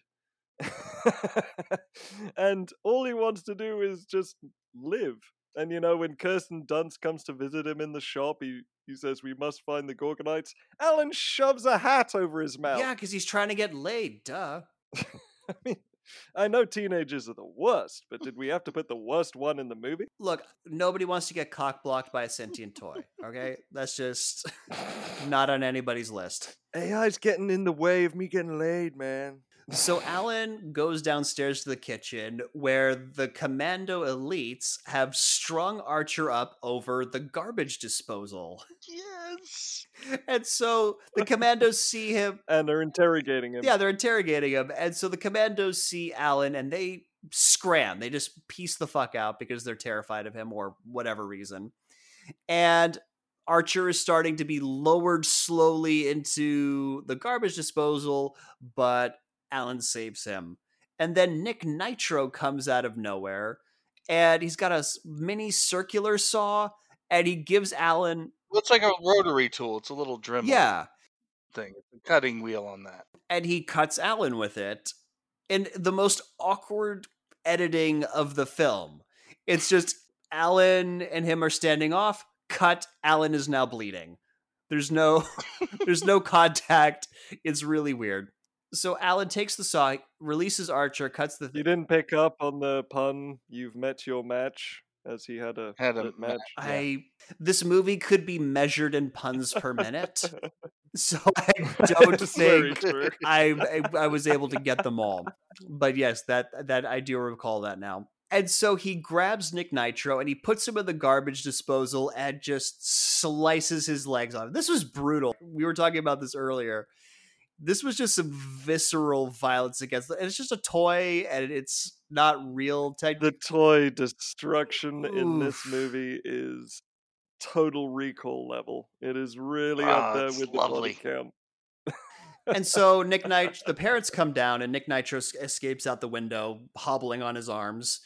and all he wants to do is just live. And you know, when Kirsten Dunst comes to visit him in the shop, he, he says, We must find the Gorgonites. Alan shoves a hat over his mouth. Yeah, because he's trying to get laid. Duh. I mean, I know teenagers are the worst, but did we have to put the worst one in the movie? Look, nobody wants to get cock blocked by a sentient toy. Okay, that's just not on anybody's list. AI's getting in the way of me getting laid, man. So Alan goes downstairs to the kitchen where the commando elites have strung Archer up over the garbage disposal. Yes. And so the commandos see him. And they're interrogating him. Yeah, they're interrogating him. And so the commandos see Alan and they scram. They just piece the fuck out because they're terrified of him or whatever reason. And Archer is starting to be lowered slowly into the garbage disposal, but Alan saves him. And then Nick Nitro comes out of nowhere and he's got a mini circular saw and he gives Alan, Looks like a rotary tool. It's a little Dremel yeah, thing. It's a cutting wheel on that. and he cuts Alan with it in the most awkward editing of the film. It's just Alan and him are standing off, cut, Alan is now bleeding. There's no there's no contact. It's really weird. So Alan takes the saw, releases Archer, cuts the You didn't pick up on the pun, you've met your match, as he had a, Had a lit match. I this movie could be measured in puns per minute. So I don't think. I, I I was able to get them all. But yes, that that I do recall that now. And so he grabs Nick Nitro and he puts him in the garbage disposal and just slices his legs off. This was brutal. We were talking about this earlier. This was just some visceral violence against. And it's just a toy, and it's not real. tech The toy destruction in this movie is total recall level. It is really Ah, up there it's with the lovely. count. and so Nick Nitro, the parents come down, and Nick Nitro escapes out the window, hobbling on his arms.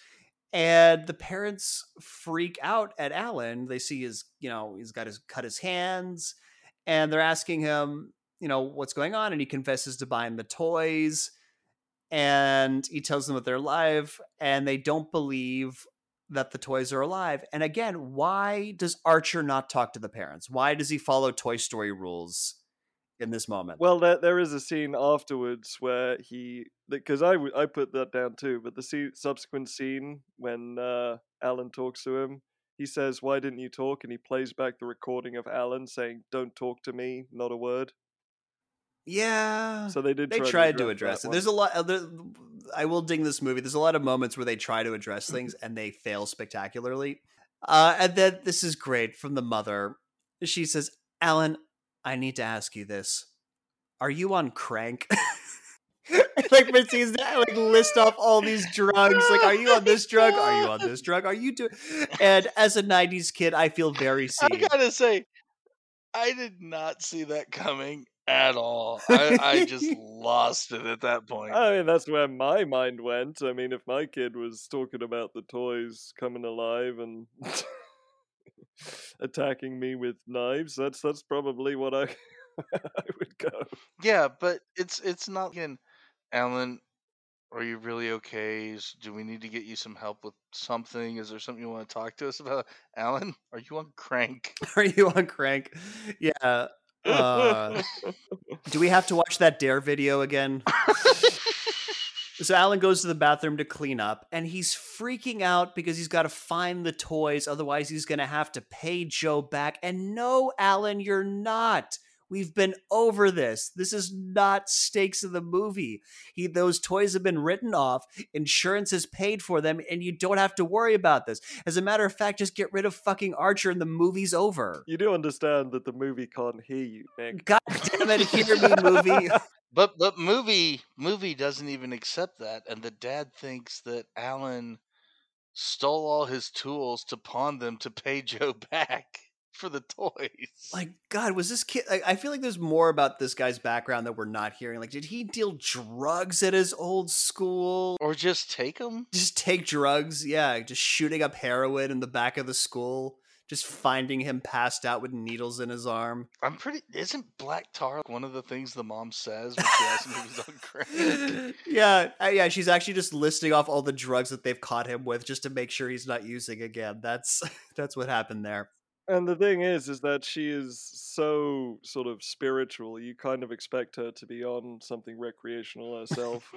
And the parents freak out at Alan. They see his, you know, he's got his cut his hands, and they're asking him, you know, what's going on. And he confesses to buying the toys, and he tells them that they're alive, and they don't believe that the toys are alive. And again, why does Archer not talk to the parents? Why does he follow Toy Story rules in this moment? Well, there, there is a scene afterwards where he, because I, I put that down too, but the scene, subsequent scene when uh, Alan talks to him, he says, Why didn't you talk? And he plays back the recording of Alan saying, Don't talk to me, not a word. Yeah. So they did they try tried to to address address it. There's a lot. Other, I will ding this movie. There's a lot of moments where they try to address things and they fail spectacularly. Uh, and then this is great from the mother. She says, "Alan, I need to ask you this. Are you on crank?" like Mitzi's like list off all these drugs. Like, are you on this drug? Are you on this drug? Are you doing? And as a '90s kid, I feel very I gotta say, I did not see that coming at all. I, I just lost it at that point. I mean, that's where my mind went. I mean, if my kid was talking about the toys coming alive and attacking me with knives, that's that's probably what I I would go. Yeah, but it's it's not again, Alan. Are you really okay? Do we need to get you some help with something? Is there something you want to talk to us about, Alan? Are you on crank? Are you on crank? Yeah. Uh, do we have to watch that Dare video again? So Alan goes to the bathroom to clean up, and he's freaking out because he's got to find the toys. Otherwise, he's going to have to pay Joe back. And no, Alan, you're not. We've been over this. This is not stakes of the movie. He those toys have been written off, insurance has paid for them, and you don't have to worry about this. As a matter of fact, just get rid of fucking Archer and the movie's over. You do understand that the movie can't hear you, Nick. God damn it, hear me, movie. But but movie movie doesn't even accept that, and the dad thinks that Alan stole all his tools to pawn them to pay Joe back for the toys. Like, God, was this kid? Like, I feel like there's more about this guy's background that we're not hearing. Like, did he deal drugs at his old school? or just take them. Just take drugs? Yeah, just shooting up heroin in the back of the school. Just finding him passed out with needles in his arm. I'm pretty. Isn't black tar one of the things the mom says when she asks him if he's on crack? yeah, uh, yeah. She's actually just listing off all the drugs that they've caught him with, just to make sure he's not using again. That's that's what happened there. And the thing is, is that she is so sort of spiritual. You kind of expect her to be on something recreational herself.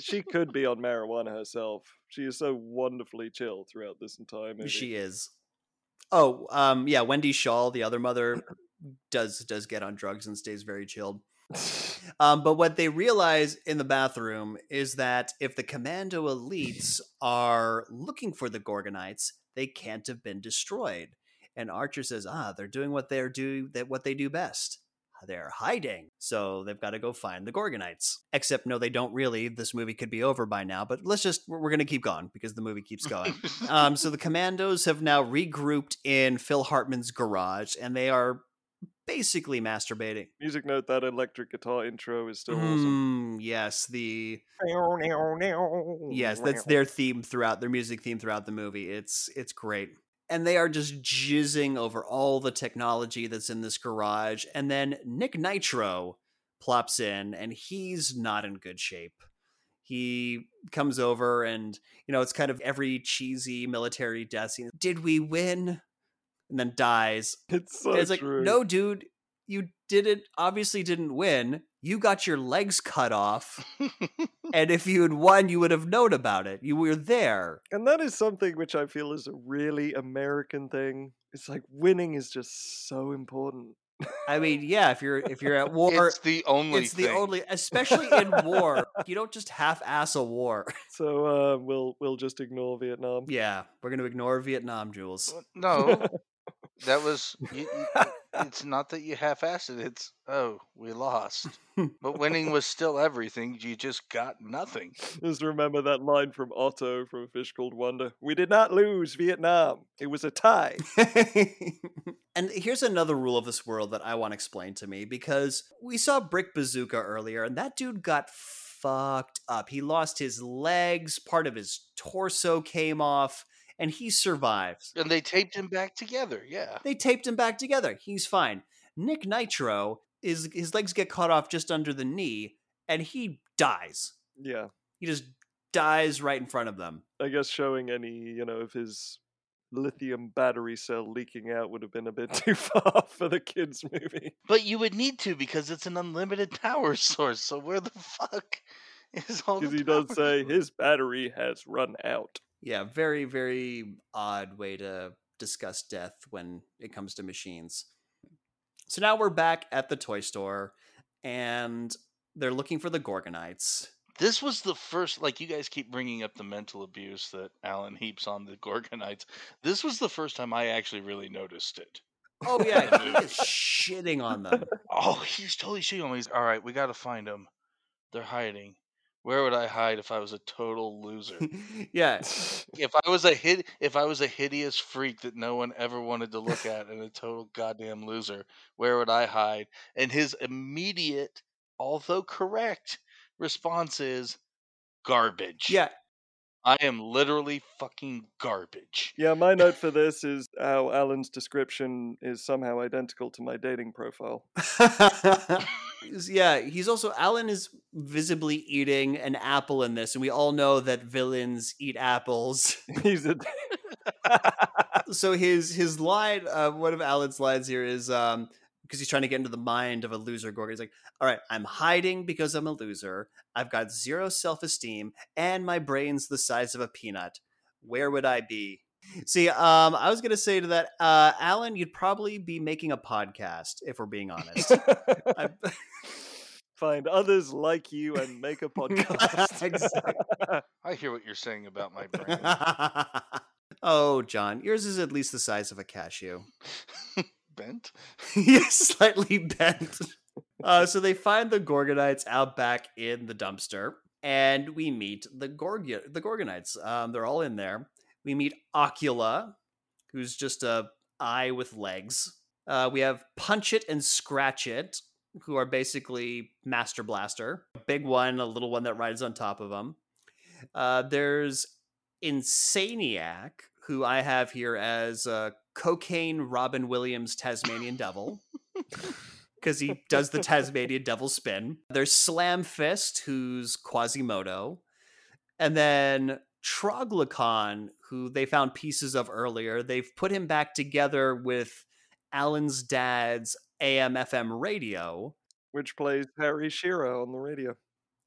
she could be on marijuana herself. She is so wonderfully chill throughout this entire movie. She is. Oh, um, yeah. Wendy Schaal, the other mother, does does get on drugs and stays very chilled. Um, but what they realize in the bathroom is that if the commando elites are looking for the Gorgonites, they can't have been destroyed. And Archer says, "Ah, they're doing what they're do that what they do best. They're hiding. So they've got to go find the Gorgonites." Except, no, they don't really. This movie could be over by now. But let's just we're, we're going to keep going because the movie keeps going. um, so the commandos have now regrouped in Phil Hartman's garage, and they are basically masturbating. Music note that electric guitar intro is still awesome. Mm, yes, the yes, that's their theme throughout their music theme throughout the movie. It's it's great. And they are just jizzing over all the technology that's in this garage. And then Nick Nitro plops in and he's not in good shape. He comes over and, you know, it's kind of every cheesy military death scene. Did we win? And then dies. It's so it's like, true. no, dude, you didn't obviously didn't win. You got your legs cut off. and if you had won, you would have known about it. You were there. And that is something which I feel is a really American thing. It's like winning is just so important. I mean, yeah, if you're if you're at war, it's the only. it's the thing. only especially in war. You don't just half ass a war. So uh, we'll we'll just ignore Vietnam. Yeah, we're gonna ignore Vietnam, Jules. No, that was. You, you, it's not that you half-assed it. It's oh, we lost, but winning was still everything. You just got nothing. Just remember that line from Otto from A Fish Called Wanda. We did not lose Vietnam. It was a tie. and here's another rule of this world that I want explained to me because we saw Brick Bazooka earlier, and that dude got fucked up. He lost his legs, part of his torso came off, and he survives. And they taped him back together. Yeah. They taped him back together. He's fine. Nick Nitro is his legs get cut off just under the knee, and he dies. Yeah. He just dies right in front of them. I guess showing any, you know, of his lithium battery cell leaking out would have been a bit too far for the kids movie. But you would need to because it's an unlimited power source. So where the fuck is all? Because the he does say source? his battery has run out. Yeah, very, very odd way to discuss death when it comes to machines. So now we're back at the toy store and they're looking for the Gorgonites. This was the first, like you guys keep bringing up the mental abuse that Alan heaps on the Gorgonites. This was the first time I actually really noticed it. Oh, yeah, he is shitting on them. Oh, he's totally shitting on me. He's, All right, we got to find them. They're hiding. Where would I hide if I was a total loser? yeah, if I was a hid, if I was a hideous freak that no one ever wanted to look at and a total goddamn loser, where would I hide? And his immediate, although correct, response is garbage. yeah. I am literally fucking garbage. Yeah, my note for this is how Alan's description is somehow identical to my dating profile. Yeah, he's also Alan is visibly eating an apple in this, and we all know that villains eat apples. He's a so his his line, uh, one of Alan's lines here is um because he's trying to get into the mind of a loser Gorgon. He's like, "All right, I'm hiding because I'm a loser. I've got zero self esteem, and my brain's the size of a peanut. Where would I be?" See, um, I was gonna say to that, uh, Alan, you'd probably be making a podcast if we're being honest. I- Find others like you and make a podcast. Exactly. I hear what you're saying about my brain. oh, John, yours is at least the size of a cashew. Bent? yes, slightly bent. Uh, so they find the Gorgonites out back in the dumpster, and we meet the Gorg the Gorgonites. Um, they're all in there. We meet Ocula, who's just a eye with legs. Uh, we have Punch It and Scratch It, who are basically Master Blaster. A big one, a little one that rides on top of them. Uh, there's Insaniac, who I have here as uh, Cocaine Robin Williams Tasmanian Devil. Because he does the Tasmanian Devil spin. There's Slam Fist, who's Quasimodo. And then Troglokhan, who they found pieces of earlier. They've put him back together with Alan's dad's AM FM radio, Which plays Harry Shearer on the radio.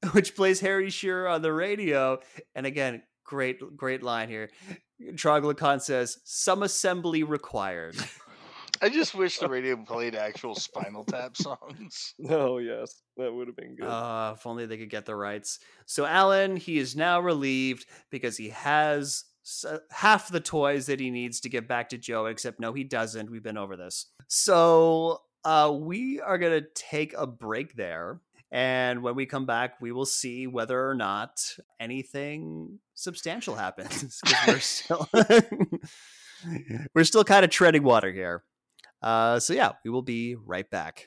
which plays Harry Shearer on the radio. And again, great, great line here. Troglokhan says, "Some assembly required." I just wish the radio played actual Spinal Tap songs. Oh yes, that would have been good. Uh, if only they could get the rights. So Alan, he is now relieved because he has s- half the toys that he needs to get back to Joe. Except no, he doesn't. We've been over this. So uh, we are gonna take a break there. And when we come back, we will see whether or not anything substantial happens. we're still we're still kind of treading water here. Uh, so yeah, we will be right back.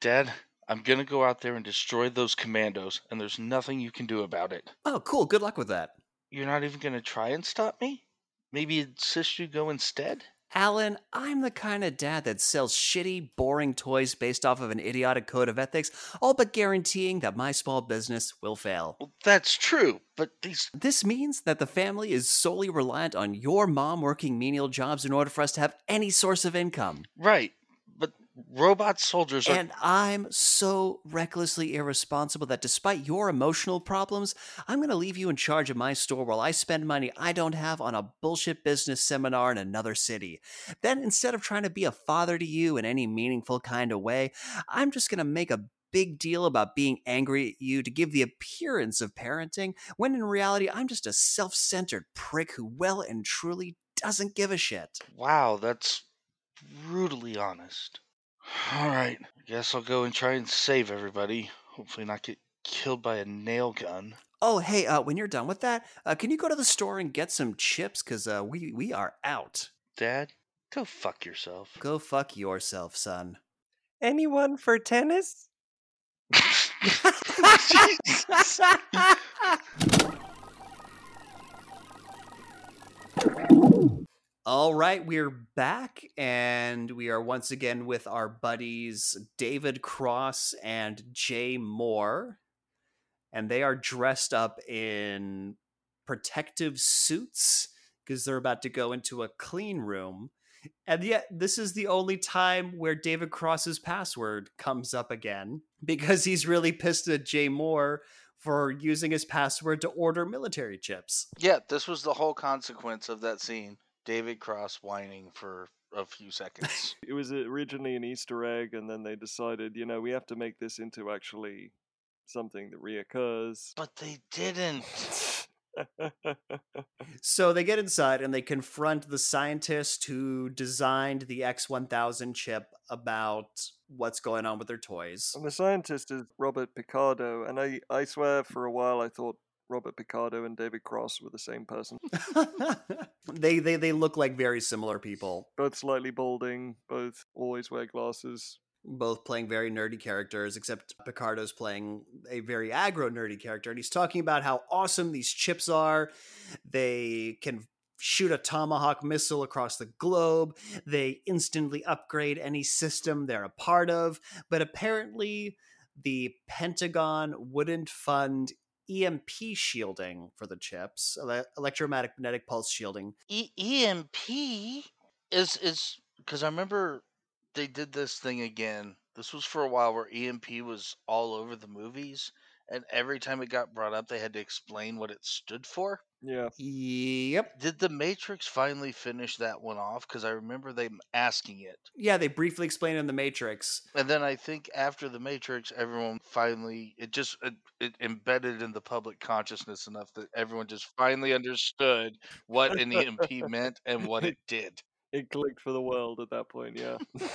Dad, I'm gonna go out there and destroy those commandos, and there's nothing you can do about it. Oh, cool. Good luck with that. You're not even gonna try and stop me? Maybe insist you go instead? Alan, I'm the kind of dad that sells shitty, boring toys based off of an idiotic code of ethics, all but guaranteeing that my small business will fail. Well, that's true, but these. This means that the family is solely reliant on your mom working menial jobs in order for us to have any source of income. Right, robot soldiers are. And I'm so recklessly irresponsible that despite your emotional problems, I'm going to leave you in charge of my store while I spend money I don't have on a bullshit business seminar in another city. Then instead of trying to be a father to you in any meaningful kind of way, I'm just going to make a big deal about being angry at you to give the appearance of parenting, when in reality, I'm just a self centered prick who well and truly doesn't give a shit. Wow, that's brutally honest. All right, I guess I'll go and try and save everybody. Hopefully, not get killed by a nail gun. Oh, hey, uh, when you're done with that, uh, can you go to the store and get some chips? Because uh, we, we are out. Dad, go fuck yourself. Go fuck yourself, son. Anyone for tennis? All right, we're back, and we are once again with our buddies David Cross and Jay Mohr. And they are dressed up in protective suits because they're about to go into a clean room. And yet, this is the only time where David Cross's password comes up again because he's really pissed at Jay Mohr for using his password to order military chips. Yeah, this was the whole consequence of that scene. David Cross whining for a few seconds. It was originally an Easter egg, and then they decided, you know, we have to make this into actually something that reoccurs. but they didn't. So they get inside and they confront the scientist who designed the X1000 chip about what's going on with their toys. and the scientist is Robert Picardo, and I, I swear for a while I thought Robert Picardo and David Cross were the same person. they, they they look like very similar people, both slightly balding, both always wear glasses. both playing very nerdy characters, except Picardo's playing a very aggro nerdy character, and he's talking about how awesome these chips are. They can shoot a tomahawk missile across the globe. They instantly upgrade any system they're a part of. But apparently, the Pentagon wouldn't fund EMP shielding for the chips, ele- electromagnetic pulse shielding. E- EMP is is because I remember they did this thing again. This was for a while where EMP was all over the movies, and every time it got brought up, they had to explain what it stood for. Yeah. Yep. Did the Matrix finally finish that one off? Because I remember them asking it. Yeah, they briefly explained in the Matrix. And then I think after the Matrix, everyone finally it just it, it embedded in the public consciousness enough that everyone just finally understood what an EMP meant and what it did. It clicked for the world at that point, yeah.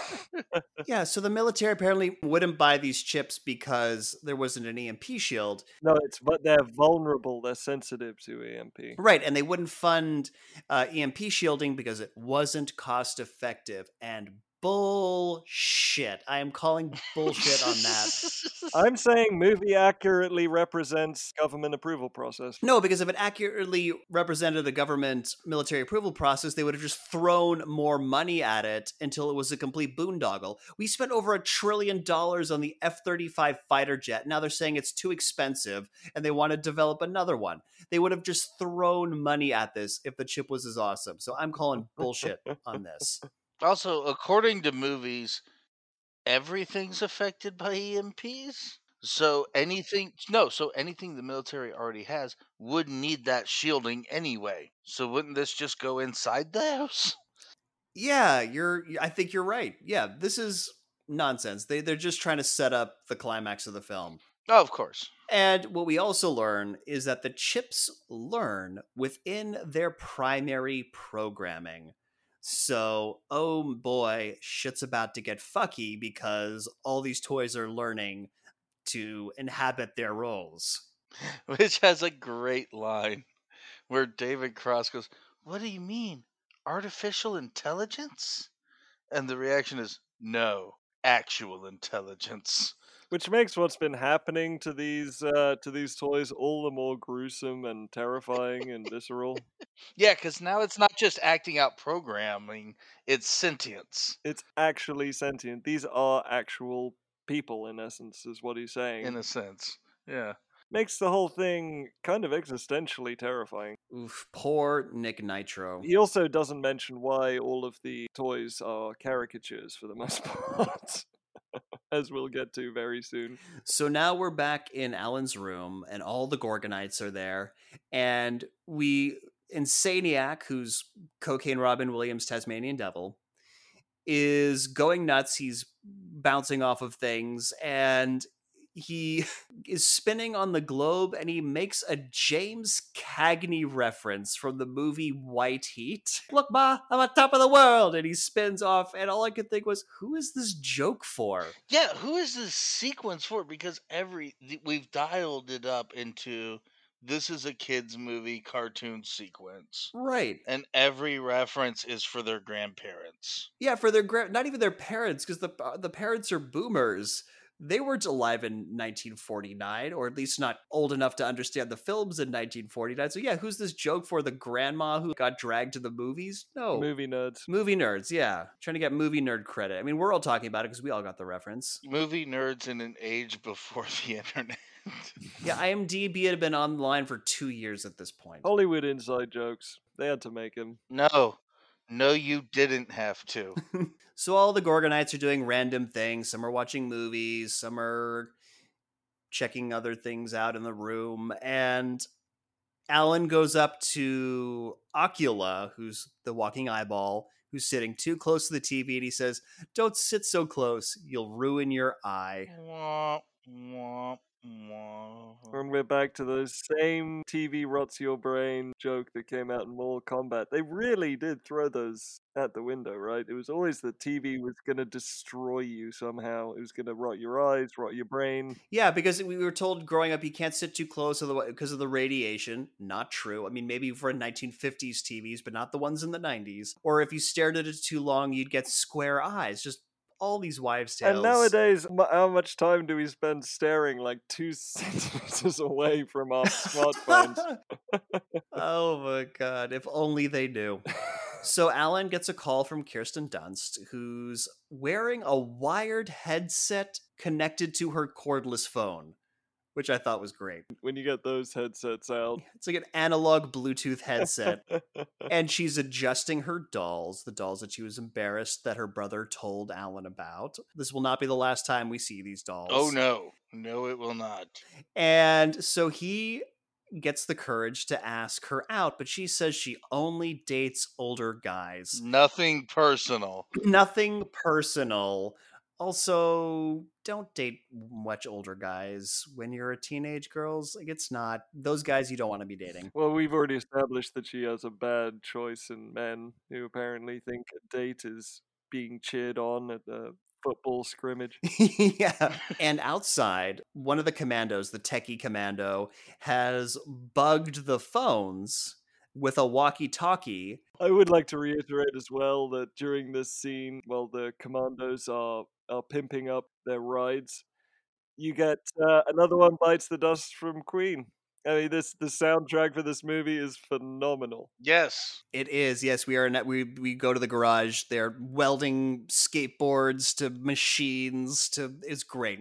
Yeah, so the military apparently wouldn't buy these chips because there wasn't an EMP shield. no, it's but they're vulnerable, they're sensitive to EMP. Right, and they wouldn't fund uh, EMP shielding because it wasn't cost effective. And bullshit. I am calling bullshit on that. I'm saying movie accurately represents government approval process. No, because if it accurately represented the government military approval process, they would have just thrown more money at it until it was a complete boondoggle. We spent over a trillion dollars on the F 35 fighter jet. Now they're saying it's too expensive and they want to develop another one. They would have just thrown money at this if the chip was as awesome. So I'm calling bullshit on this. Also, according to movies, everything's affected by EMPs. So anything no, so anything the military already has would need that shielding anyway. So wouldn't this just go inside the house? Yeah, you're. I think you're right. Yeah, this is nonsense. They they're just trying to set up the climax of the film. Oh, of course. And what we also learn is that the chips learn within their primary programming. So, oh boy, shit's about to get fucky because all these toys are learning to inhabit their roles. Which has a great line where David Cross goes, What do you mean? Artificial intelligence? And the reaction is, No, actual intelligence. Which makes what's been happening to these uh, to these toys all the more gruesome and terrifying and visceral. Yeah, because now it's not just acting out programming, it's sentience, It's actually sentient. These are actual people, in essence, is what he's saying. in a sense. Yeah. Makes the whole thing kind of existentially terrifying. Oof, poor Nick Nitro. He also doesn't mention why all of the toys are caricatures for the most part, as we'll get to very soon. So now we're back in Alan's room, and all the Gorgonites are there, and we Insaniac, who's Cocaine Robin Williams, Tasmanian Devil, is going nuts. He's bouncing off of things, and he is spinning on the globe, and he makes a James Cagney reference from the movie White Heat. Look, ma, I'm on top of the world, and he spins off, and all I could think was, who is this joke for? Yeah, who is this sequence for? Because every we've dialed it up into this is a kids movie cartoon sequence. Right. And every reference is for their grandparents. Yeah, for their grand not even their parents, because the uh, the parents are boomers. They weren't alive in 1949, or at least not old enough to understand the films in 1949. So yeah, who's this joke for? The grandma who got dragged to the movies? No, Movie nerds. movie nerds. Yeah, trying to get movie nerd credit. I mean, we're all talking about it because we all got the reference. Movie nerds in an age before the internet. Yeah, IMDb had been online for two years at this point. Hollywood inside jokes. They had to make them. no, no, you didn't have to. So all the Gorgonites are doing random things. Some are watching movies, some are checking other things out in the room. And Alan goes up to Ocula, who's the walking eyeball, who's sitting too close to the TV, and he says, Don't sit so close, you'll ruin your eye. Wah, wah, wah. And we're back to the same TV rots your brain joke that came out in Mortal Kombat. They really did throw those at the window, right? It was always the TV was going to destroy you somehow. It was going to rot your eyes, rot your brain. Yeah, because we were told growing up you can't sit too close because of the radiation. Not true. I mean, maybe for 1950s TVs, but not the ones in the 90s. Or if you stared at it too long, you'd get square eyes. Just all these wives' tales. And nowadays, m- how much time do we spend staring like two centimeters away from our smartphones? oh my god! If only they knew. So Alan gets a call from Kirsten Dunst, who's wearing a wired headset connected to her cordless phone. Which I thought was great. When you get those headsets out. It's like an analog Bluetooth headset. and she's adjusting her dolls, the dolls that she was embarrassed that her brother told Alan about. This will not be the last time we see these oh, dolls. Oh no. No, it will not. And so he gets the courage to ask her out, but she says she only dates older guys. Nothing personal. Nothing personal. Also, don't date much older guys when you're a teenage girls. Like it's not those guys you don't want to be dating. Well, we've already established that she has a bad choice in men who apparently think a date is being cheered on at the football scrimmage. yeah. And outside, one of the commandos, the techie commando, has bugged the phones with a walkie talkie. I would like to reiterate as well that during this scene, while the commandos are, are pimping up their rides, you get uh, another one bites the dust from Queen. I mean, this the soundtrack for this movie is phenomenal. Yes. It is. Yes, we are. Net, we we go to the garage. They're welding skateboards to machines. To it's great.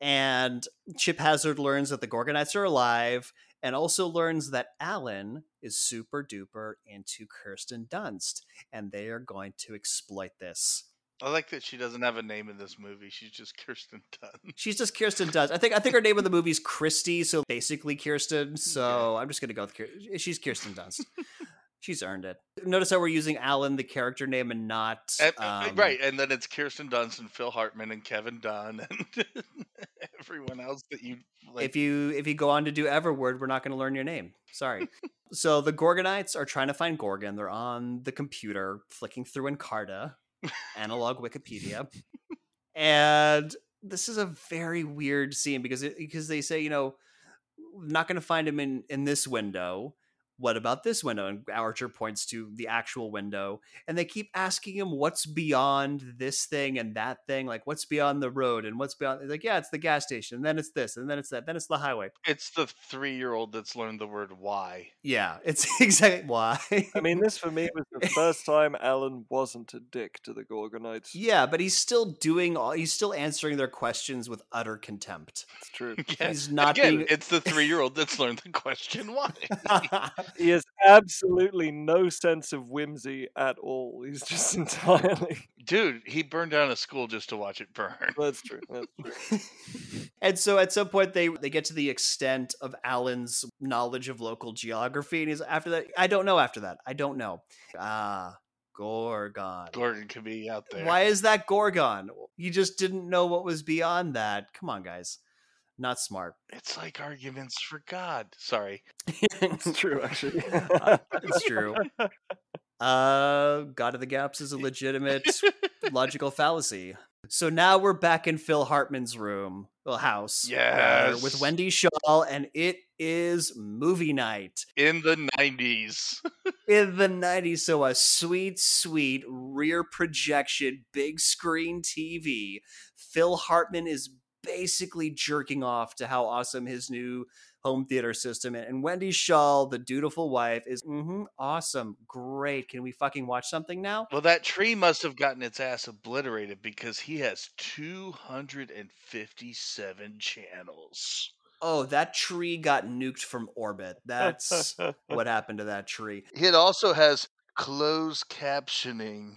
And Chip Hazard learns that the Gorgonites are alive, and also learns that Alan is super duper into Kirsten Dunst, and they are going to exploit this. I like that she doesn't have a name in this movie. She's just Kirsten Dunst. She's just Kirsten Dunst. I think I think her name in the movie is Christy, so basically Kirsten. So I'm just gonna go with Kirsten. She's Kirsten Dunst. She's earned it. Notice how we're using Alan, the character name, and not And- uh, um, right, and then it's Kirsten Dunst and Phil Hartman and Kevin Dunn and everyone else that you like. if you if you go on to do Everwood, we're not going to learn your name. Sorry. so the Gorgonites are trying to find Gorgon. They're on the computer flicking through Encarta, analog Wikipedia, and this is a very weird scene because it, because they say you know not going to find him in in this window. What about this window? And Archer points to the actual window, and they keep asking him what's beyond this thing and that thing, like what's beyond the road and what's beyond. Like, yeah, it's the gas station, and then it's this, and then it's that, then it's the highway. it's the three-year-old that's learned the word "why." Yeah, it's exactly why. I mean, this for me was the first time Alan wasn't a dick to the Gorgonites. yeah, but he's still doing all. He's still answering their questions with utter contempt. It's true. Yeah. He's not Again, being. it's the three-year-old that's learned the question "why." He has absolutely no sense of whimsy at all. He's just entirely. Dude, he burned down a school just to watch it burn. That's true. That's true. and so at some point they they get to the extent of Alan's knowledge of local geography, and he's after that. I don't know. After that, I don't know. Ah, Gorgon. Gordon could be out there. Why is that Gorgon? You just didn't know what was beyond that. Come on, guys. Not smart. It's like arguments for God. Sorry. It's true, actually. Uh, it's true. Uh, God of the Gaps is a legitimate logical fallacy. So now we're back in Phil Hartman's room, well, house, rather, with Wendy Schaal, and it is movie night In the 90s. in the 90s. So a sweet, sweet rear projection, big screen TV. Phil Hartman is basically jerking off to how awesome his new home theater system is. And Wendy Schaal, the dutiful wife, is mm-hmm, awesome, great. Can we fucking watch something now? Well, that tree must have gotten its ass obliterated because he has 257 channels. Oh, that tree got nuked from orbit. That's what happened to that tree. It also has closed captioning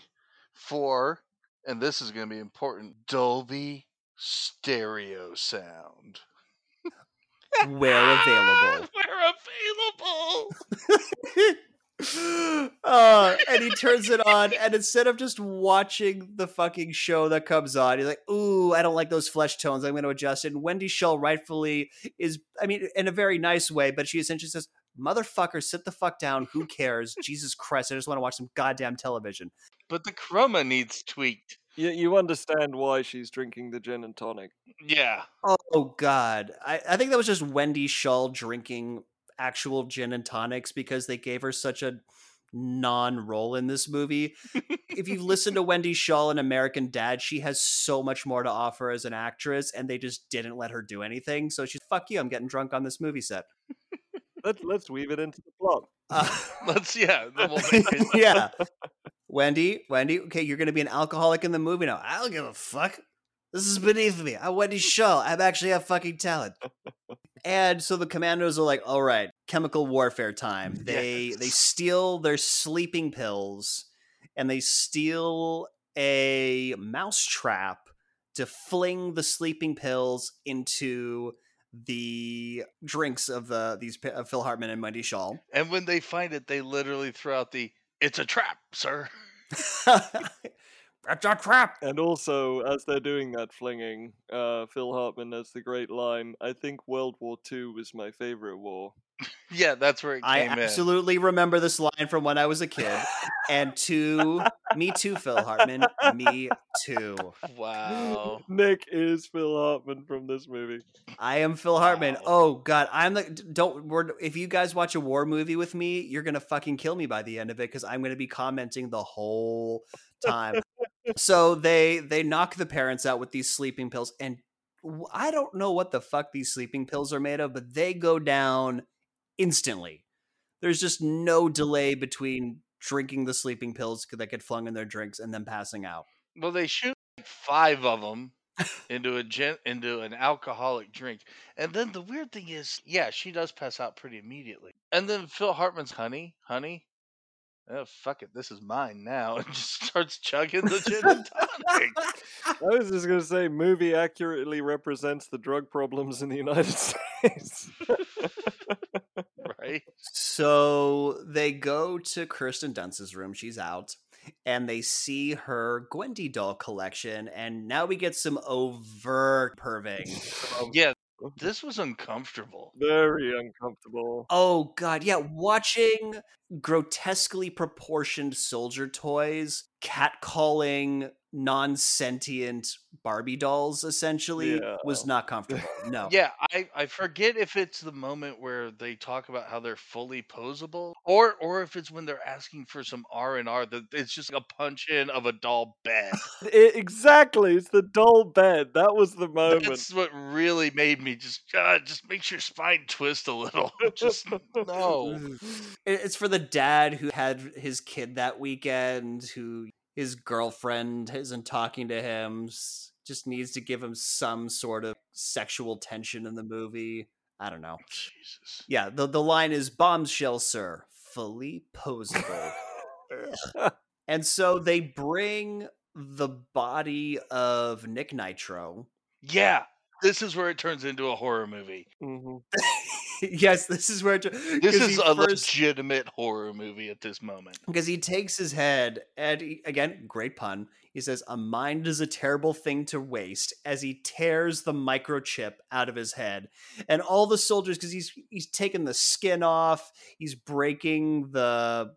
for, and this is going to be important, Dolby stereo sound. Where available. Where available. uh, and he turns it on, and instead of just watching the fucking show that comes on, he's like, "Ooh, I don't like those flesh tones. I'm going to adjust it." And Wendy Schaal rightfully is, I mean, in a very nice way, but she essentially says, "Motherfucker, sit the fuck down. Who cares? Jesus Christ, I just want to watch some goddamn television." But the chroma needs tweaked. You, you understand why she's drinking the gin and tonic. Yeah. Oh God, I, I think that was just Wendy Schaal drinking actual gin and tonics because they gave her such a non-role in this movie. if you've listened to Wendy Schaal in American Dad, she has so much more to offer as an actress, and they just didn't let her do anything. So she's fuck you. I'm getting drunk on this movie set. Let's let's weave it into the plot. Uh, Let's, yeah. then we'll yeah. Wendy, Wendy, okay, you're gonna be an alcoholic in the movie now. I don't give a fuck. This is beneath me. I'm Wendy Schaal. I'm actually have fucking talent. And so the commandos are like, "All right, chemical warfare time." They they steal their sleeping pills and they steal a mouse trap to fling the sleeping pills into the drinks of the these of Phil Hartman and Wendy Schaal. And when they find it, they literally throw out the "It's a trap, sir." That's a trap. And also, as they're doing that flinging, uh, Phil Hartman has the great line I think World War II was my favorite war. Yeah, that's where it I came in. absolutely remember this line from when I was a kid. And to me too, Phil Hartman. Me too. Wow. Nick is Phil Hartman from this movie. I am Phil Hartman. Wow. Oh God, I'm the don't. We're, if you guys watch a war movie with me, you're gonna fucking kill me by the end of it because I'm gonna be commenting the whole time. so they they knock the parents out with these sleeping pills, and I don't know what the fuck these sleeping pills are made of, but they go down instantly. There's just no delay between drinking the sleeping pills that get flung in their drinks and then passing out. Well, they shoot like five of them into a gen- into an alcoholic drink, and then the weird thing is, yeah, she does pass out pretty immediately. And then Phil Hartman's honey, honey, oh fuck it, this is mine now, and just starts chugging the gin and tonic. I was just going to say, movie accurately represents the drug problems in the United States. Right? So they go to Kirsten Dunst's room. She's out. And they see her Gwendy doll collection. And now we get some overt perving. Yeah, this was uncomfortable. Very uncomfortable. Oh, God. Yeah. Watching grotesquely proportioned soldier toys catcalling non sentient Barbie dolls, essentially, Yeah. was not comfortable. No. Yeah, I, I forget if it's the moment where they talk about how they're fully posable, or or if it's when they're asking for some R and R that it's just a punch in of a doll bed. It, exactly. It's the doll bed. That was the moment. That's what really made me just uh, just makes your spine twist a little. Just no. It- It's for the dad who had his kid that weekend, who his girlfriend isn't talking to him, just needs to give him some sort of sexual tension in the movie. I don't know. Jesus. Yeah, the, the line is bombshell, sir, fully posable. and so they bring the body of Nick Nitro. Yeah, this is where it turns into a horror movie. Mhm. yes, this is where it, This is a first- legitimate horror movie at this moment. because he takes his head and he, again great pun he says a mind is a terrible thing to waste as he tears the microchip out of his head and all the soldiers because he's he's taking the skin off he's breaking the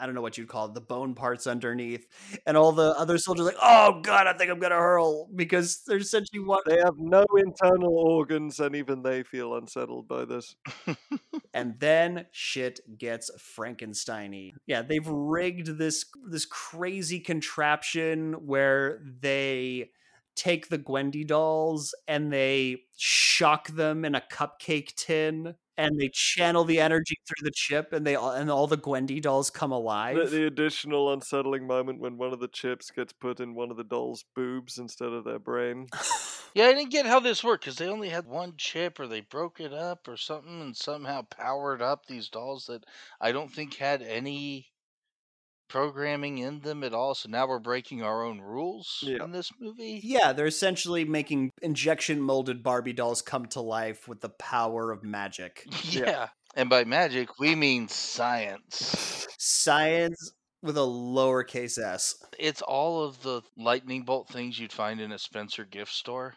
I- don't know what you'd call it the bone parts underneath and all the other soldiers like oh god i think i'm gonna hurl because they're essentially what They have no internal organs, and even they feel unsettled by this. and then shit gets Frankensteiny. Yeah, they've rigged this this crazy contraption where they take the Gwendy dolls and they shock them in a cupcake tin and they channel the energy through the chip and they all and all the Gwendy dolls come alive. The, the additional unsettling moment when one of the chips gets put in one of the doll's boobs instead of their brain. Yeah, I didn't get how this worked because they only had one chip or they broke it up or something and somehow powered up these dolls that I don't think had any programming in them at all. So now we're breaking our own rules Yeah. in this movie. yeah, they're essentially making injection molded Barbie dolls come to life with the power of magic. Yeah. And by magic, we mean science. Science with a lowercase s. It's all of the lightning bolt things you'd find in a Spencer gift store.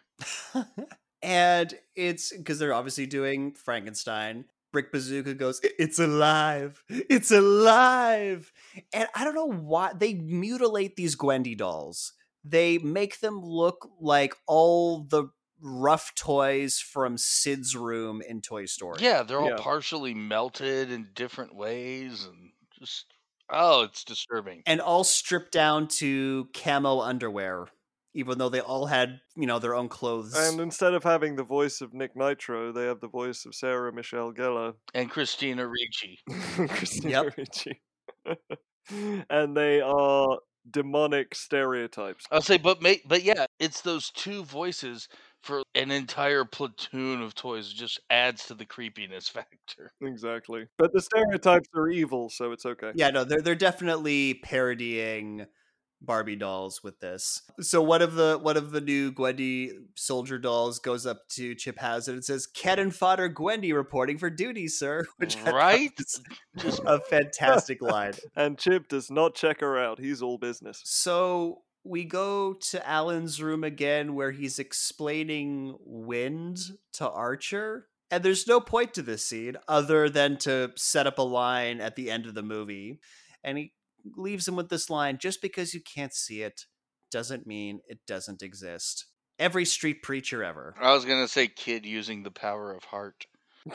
and it's because they're obviously doing Frankenstein. Brick Bazooka goes, It's alive! It's alive! And I don't know why they mutilate these Gwendy dolls. They make them look like all the rough toys from Sid's room in Toy Story. Yeah, they're all Yeah. partially melted in different ways and just oh, it's disturbing. And all stripped down to camo underwear, even though they all had, you know, their own clothes. And instead of having the voice of Nick Nitro, they have the voice of Sarah Michelle Gellar. And Christina Ricci. Christina Ricci. and they are demonic stereotypes. I'll say, but ma- but yeah, it's those two voices for an entire platoon of toys just adds to the creepiness factor. Exactly. But the stereotypes are evil, so it's okay. Yeah, no, they're they're definitely parodying Barbie dolls with this. So one of the one of the new Gwendy soldier dolls goes up to Chip Hazard and says, "Cannon fodder Gwendy reporting for duty, sir." Which Right? Just a fantastic line. And Chip does not check her out. He's all business. So we go to Alan's room again where he's explaining wind to Archer. And there's no point to this scene other than to set up a line at the end of the movie. And he leaves him with this line just because you can't see it doesn't mean it doesn't exist. Every street preacher ever. I was gonna say kid using the power of heart.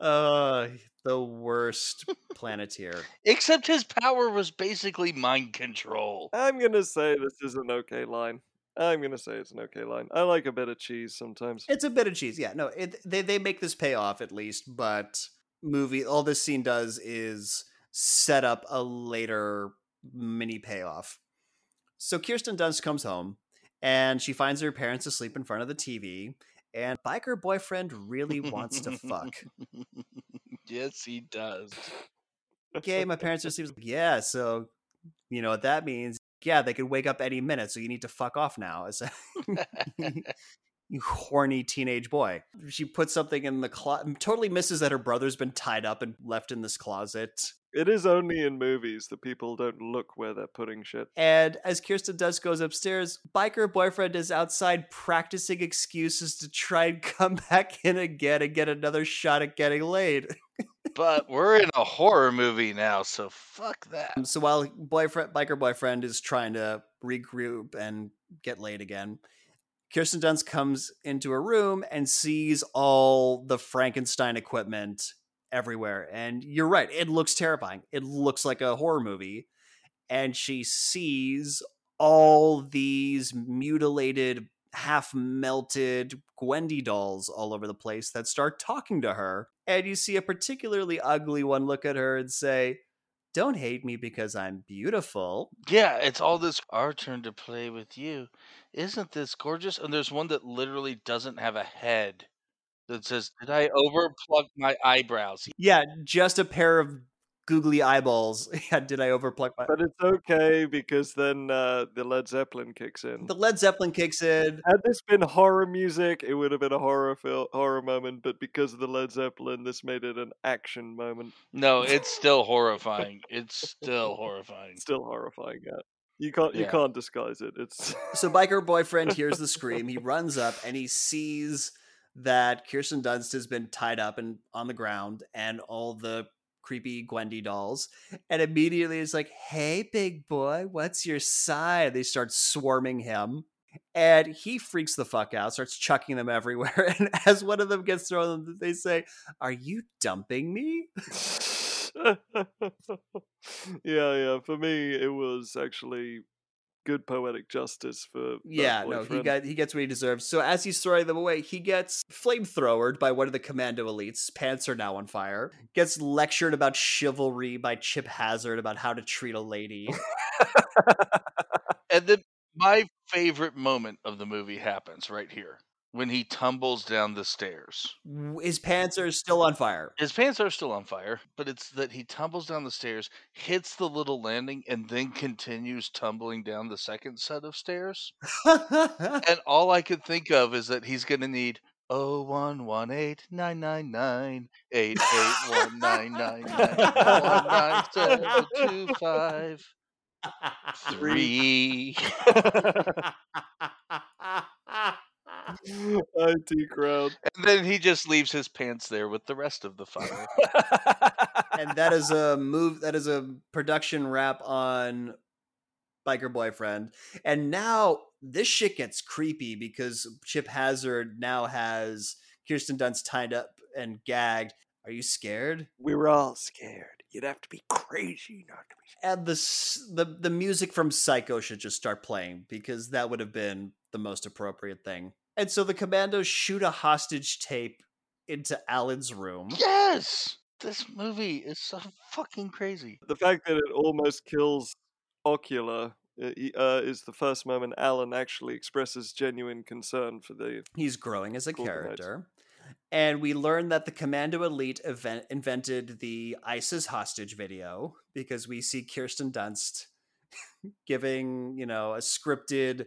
uh, the worst planeteer. Except his power was basically mind control. I'm gonna say this is an okay line. I'm gonna say it's an okay line. I like a bit of cheese sometimes. It's a bit of cheese, yeah. No, it, they they make this pay off at least, but movie all this scene does is set up a later mini payoff. So Kirsten Dunst comes home and she finds her parents asleep in front of the TV, and biker boyfriend really wants to fuck. yes, he does. Okay, my parents are asleep. Yeah, so you know what that means. Yeah, they could wake up any minute, so you need to fuck off now. It's you horny teenage boy. She puts something in the closet, totally misses that her brother's been tied up and left in this closet. It is only in movies that people don't look where they're putting shit. And as Kirsten Dunst goes upstairs, biker boyfriend is outside practicing excuses to try and come back in again and get another shot at getting laid. But we're in a horror movie now, so fuck that. So while boyfriend biker boyfriend is trying to regroup and get laid again, Kirsten Dunst comes into a room and sees all the Frankenstein equipment everywhere. And you're right, it looks terrifying. It looks like a horror movie. And she sees all these mutilated, half melted Gwendy dolls all over the place that start talking to her. And you see a particularly ugly one look at her and say, Don't hate me because I'm beautiful. Yeah, it's all this our turn to play with you. Isn't this gorgeous? And there's one that literally doesn't have a head that says, Did I overplug my eyebrows? Yeah, just a pair of googly eyeballs. Yeah, did I overplug my But it's okay because then uh, the Led Zeppelin kicks in. the Led Zeppelin kicks in. Had this been horror music, it would have been a horror fil- horror moment. But because of the Led Zeppelin, this made it an action moment. No, it's still horrifying. It's still horrifying. It's still horrifying. Yeah, you can't you Yeah. can't disguise it. It's So biker boyfriend hears the scream. He runs up and he sees that Kirsten Dunst has been tied up and on the ground, and all the creepy Gwendy dolls. And immediately is like, "Hey, big boy, what's your side?" They start swarming him. And he freaks the fuck out, starts chucking them everywhere. And as one of them gets thrown, they say, Are you dumping me? yeah, yeah. For me, it was actually good poetic justice for Yeah, no, he boyfriend. got he gets what he deserves. So as he's throwing them away, he gets flamethrowered by one of the commando elites. Pants are now on fire. Gets lectured about chivalry by Chip Hazard about how to treat a lady. And then my favorite moment of the movie happens right here when he tumbles down the stairs. His pants are still on fire. His pants are still on fire, but it's that he tumbles down the stairs, hits the little landing, and then continues tumbling down the second set of stairs. And all I could think of is that he's going to need oh one one eight nine nine nine eight eight one nine nine nine one nine seven two five three. IT crowd. And then he just leaves his pants there with the rest of the fire. and that is a move that is a production wrap on biker boyfriend and now this shit gets creepy because chip hazard now has kirsten dunst tied up and gagged are you scared we were all scared. You'd have to be crazy not to be scared. and the the the music from psycho should just start playing because that would have been the most appropriate thing and so the commandos shoot a hostage tape into alan's room yes! This movie is so fucking crazy. The fact that it almost kills Ocula uh, uh, is the first moment Alan actually expresses genuine concern for the. He's growing as a character. And we learn that the Commando Elite event invented the ISIS hostage video because we see Kirsten Dunst giving, you know, a scripted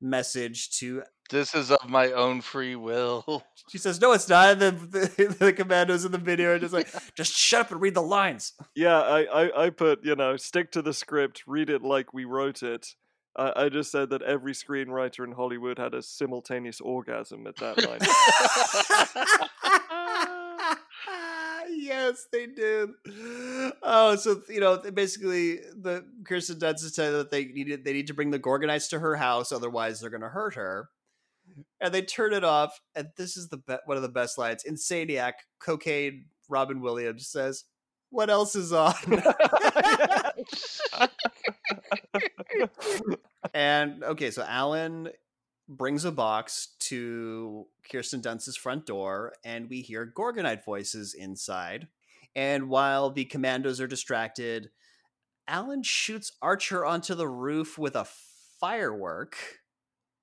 message to. This is of my own free will. She says, "No, it's not." And the, the, the commandos in the video are just like, "Just shut up and read the lines." Yeah, I, I, I put, you know, stick to the script, read it like we wrote it. I, I just said that every screenwriter in Hollywood had a simultaneous orgasm at that line. yes, they did. Oh, so you know, basically, the Kirsten Dunst is telling them that they needed they need to bring the Gorgonites to her house, otherwise they're going to hurt her. And they turn it off, and this is the be- one of the best lines. Insaniac, cocaine. Robin Williams says, "What else is on?" and okay, so Alan brings a box to Kirsten Dunst's front door, and we hear Gorgonite voices inside. And while the commandos are distracted, Alan shoots Archer onto the roof with a firework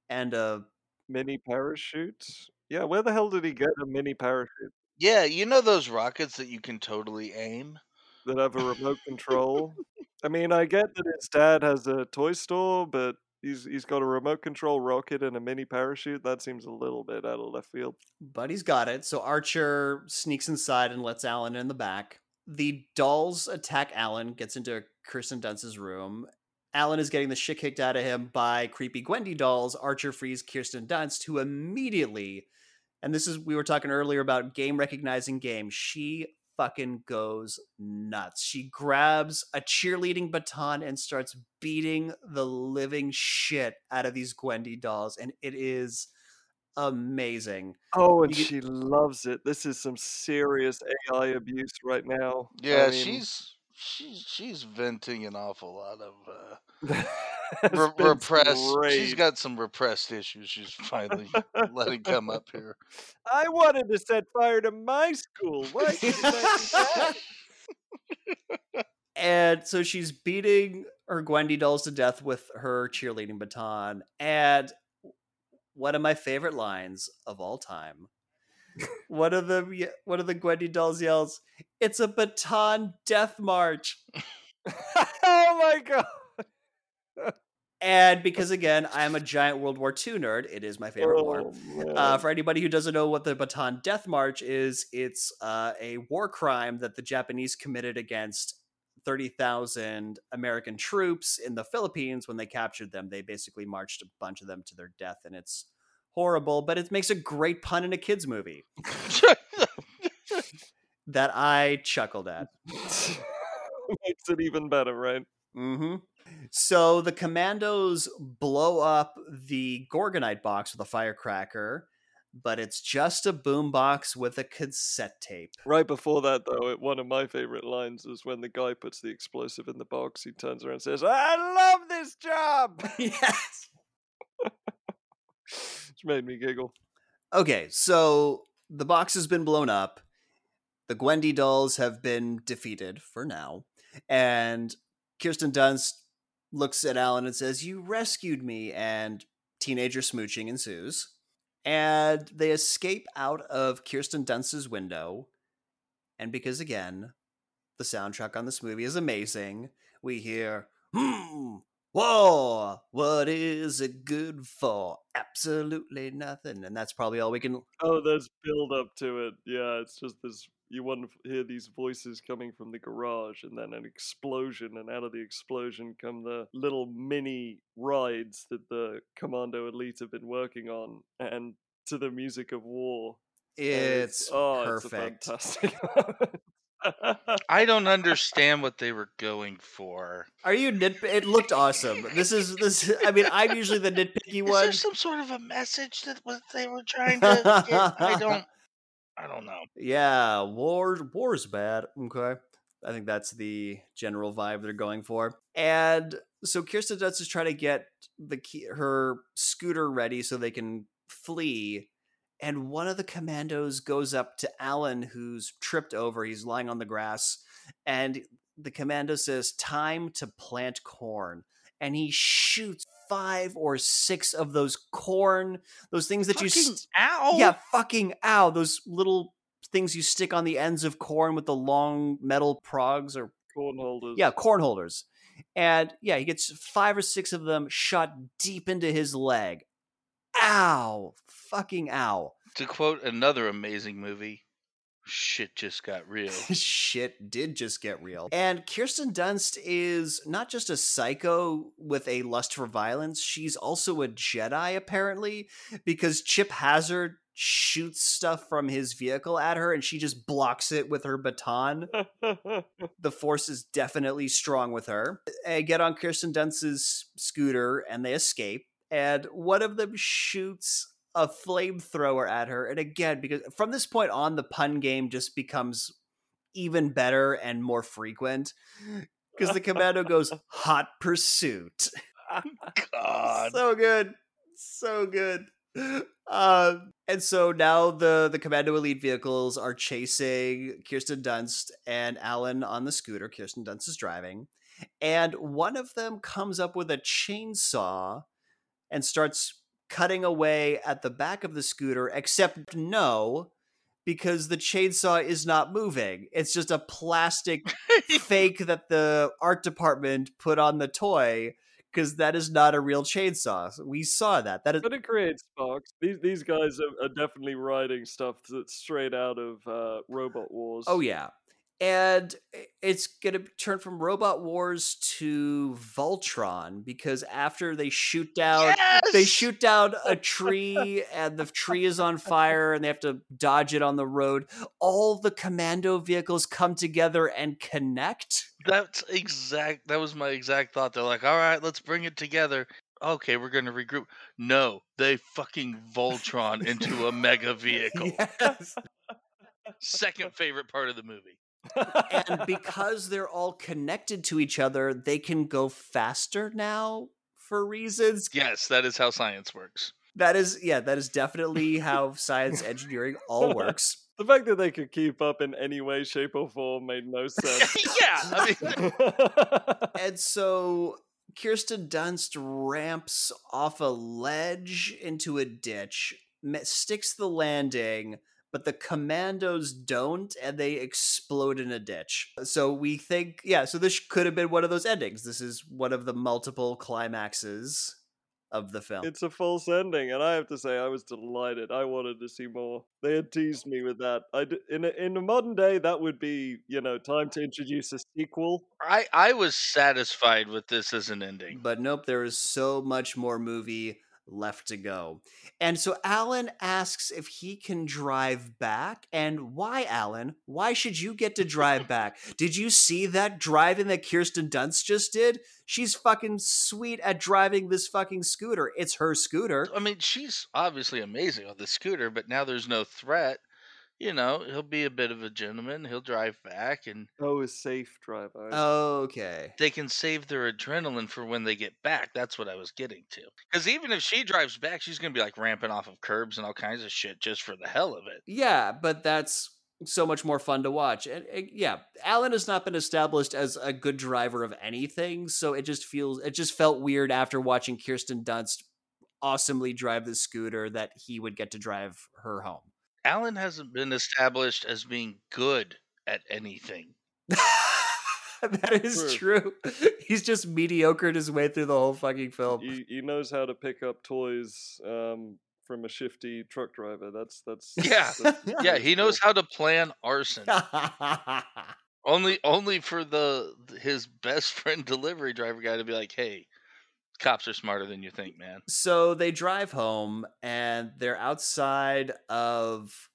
and a mini parachutes? Yeah, where the hell did he get a mini parachute yeah, you know those rockets that you can totally aim? that have a remote control? I mean, I get that his dad has a toy store, but he's he's got a remote control rocket and a mini parachute. That seems a little bit out of left field. but he's got it. So Archer sneaks inside and lets Alan in the back. The dolls attack Alan, gets into Kirsten Dunst's room. Alan is getting the shit kicked out of him by creepy Gwendy dolls. Archer frees Kirsten Dunst, who immediately, and this is, we were talking earlier about game recognizing game. She fucking goes nuts. She grabs a cheerleading baton and starts beating the living shit out of these Gwendy dolls. And it is amazing. Oh, and You she loves it. This is some serious AI abuse right now. I Yeah, mean, she's she's she's venting an awful lot of uh, there's re- been some repressed. She's rage. got some repressed issues. She's finally letting come up here. I wanted to set fire to my school. Why did you let me? And so she's beating her Gwendy dolls to death with her cheerleading baton. And one of my favorite lines of all time. One of the one of the Gwendy dolls yells, "It's a baton death march!" oh my god! And because again, I am a giant World War II nerd, it is my favorite war. Oh, man. Uh, for anybody who doesn't know what the Bataan Death March is, it's uh, a war crime that the Japanese committed against 30,000 American troops in the Philippines when they captured them. They basically marched a bunch of them to their death, and it's horrible, but it makes a great pun in a kids' movie that I chuckled at. Makes it even better, right? Hmm So the commandos blow up the Gorgonite box with a firecracker, but it's just a boombox with a cassette tape. Right before that, though, it, one of my favorite lines is when the guy puts the explosive in the box. He turns around and says, "I love this job," yes. which made me giggle. Okay, so the box has been blown up. The Gwendy dolls have been defeated for now. And Kirsten Dunst looks at Alan and says, You rescued me. And teenager smooching ensues. And they escape out of Kirsten Dunst's window. And because, again, the soundtrack on this movie is amazing, we hear, Hmm, whoa, what is it good for? Absolutely nothing. And that's probably all we can Oh, there's build up to it. Yeah, it's just this. You want to hear these voices coming from the garage, and then an explosion, and out of the explosion come the little mini rides that the Commando Elite have been working on, and to the music of war. and It's oh, perfect. It's a fantastic. I don't understand what they were going for. Are you nit? It looked awesome. This is this. I mean, I'm usually the nitpicky one. Is there some sort of a message that was they were trying to get? I don't. I don't know. Yeah, war war's bad. Okay. I think that's the general vibe they're going for. And so Kirsten Dunst is trying to get the key, her scooter ready so they can flee. And one of the commandos goes up to Alan, who's tripped over. He's lying on the grass. And the commando says, Time to plant corn. and he shoots five or six of those corn, those things that you. St- ow! yeah, fucking ow! Those little things you stick on the ends of corn with the long metal progs or Corn holders. yeah, corn holders. And yeah, he gets five or six of them shot deep into his leg. Ow! Fucking ow. To quote another amazing movie, shit just got real. Shit did just get real. And Kirsten Dunst is not just a psycho with a lust for violence, she's also a Jedi, apparently, because Chip Hazard shoots stuff from his vehicle at her and she just blocks it with her baton. the force is definitely strong with her. They get on Kirsten Dunst's scooter and they escape. And one of them shoots a flamethrower at her. And again, because from this point on, the pun game just becomes even better and more frequent. Because the commando goes hot pursuit. God. So good. So good. Um, and so now the the commando elite vehicles are chasing Kirsten Dunst and Alan on the scooter. Kirsten Dunst is driving, and one of them comes up with a chainsaw and starts cutting away at the back of the scooter. Except no, because the chainsaw is not moving. It's just a plastic fake that the art department put on the toy because that is not a real chainsaw. We saw that. That is But it creates sparks. These these guys are, are definitely writing stuff that's straight out of uh, Robot Wars. oh yeah, and it's gonna turn from Robot Wars to Voltron because after they shoot down. They shoot down a tree and the tree is on fire and they have to dodge it on the road. All the commando vehicles come together and connect. That's exact. That was my exact thought. They're like, all right, let's bring it together. Okay, we're gonna regroup. No, they fucking Voltron into a mega vehicle. Yes. Second favorite part of the movie. And because they're all connected to each other, they can go faster now for reasons. Yes, that is how science works. That is, yeah, that is definitely how science engineering all works. The fact that they could keep up in any way, shape, or form made no sense. yeah, I mean, And so Kirsten Dunst ramps off a ledge into a ditch, sticks the landing, but the commandos don't, and they explode in a ditch. So we think, yeah, so this could have been one of those endings. This is one of the multiple climaxes of the film. it's a false ending, and I have to say, I was delighted. I wanted to see more. They had teased me with that. I d- in a, in a modern day, that would be you know time to introduce a sequel. I I was satisfied with this as an ending. But nope, there is so much more movie left to go. And so Alan asks if he can drive back. And why, Alan? Why should you get to drive back? Did you see that driving that Kirsten Dunst just did? She's fucking sweet at driving this fucking scooter. It's her scooter. I mean, she's obviously amazing on the scooter, but now there's no threat. You know, he'll be a bit of a gentleman. He'll drive back, and Oh, a safe driver. Oh, okay. they can save their adrenaline for when they get back. That's what I was getting to. Because even if she drives back, she's gonna be like ramping off of curbs and all kinds of shit just for the hell of it. Yeah, but that's so much more fun to watch. And, and yeah, Alan has not been established as a good driver of anything, so it just feels it just felt weird after watching Kirsten Dunst awesomely drive the scooter that he would get to drive her home. Alan hasn't been established as being good at anything. that is true. He's just mediocred his way through the whole fucking film. he, he knows how to pick up toys um, from a shifty truck driver. That's that's Yeah. that's Yeah, he knows how to plan arson. Only only for the his best friend delivery driver guy to be like, "Hey, cops are smarter than you think, man." So they drive home and they're outside of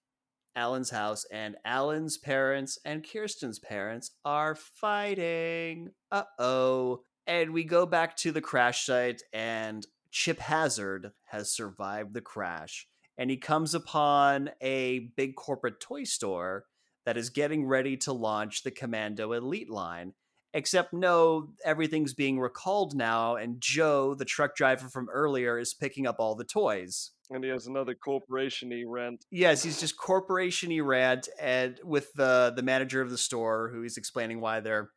Alan's house, and Alan's parents and Kirsten's parents are fighting. Uh oh. And we go back to the crash site, and Chip Hazard has survived the crash. And he comes upon a big corporate toy store that is getting ready to launch the Commando Elite line. Except, no, everything's being recalled now, and Joe, the truck driver from earlier, is picking up all the toys. And he has another corporation-y rant. Yes, he's just corporation he rant, and with the the manager of the store, who he's explaining why they're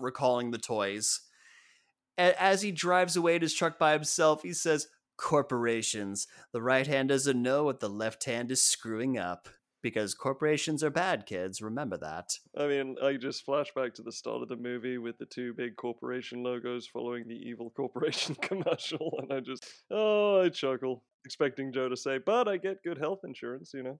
recalling the toys. And as he drives away in his truck by himself, he says, Corporations. The right hand doesn't know what the left hand is screwing up. Because corporations are bad, kids. Remember that. I mean, I just flash back to the start of the movie with the two big corporation logos following the evil corporation commercial, and I just, oh, I chuckle, expecting Joe to say, but I get good health insurance, you know?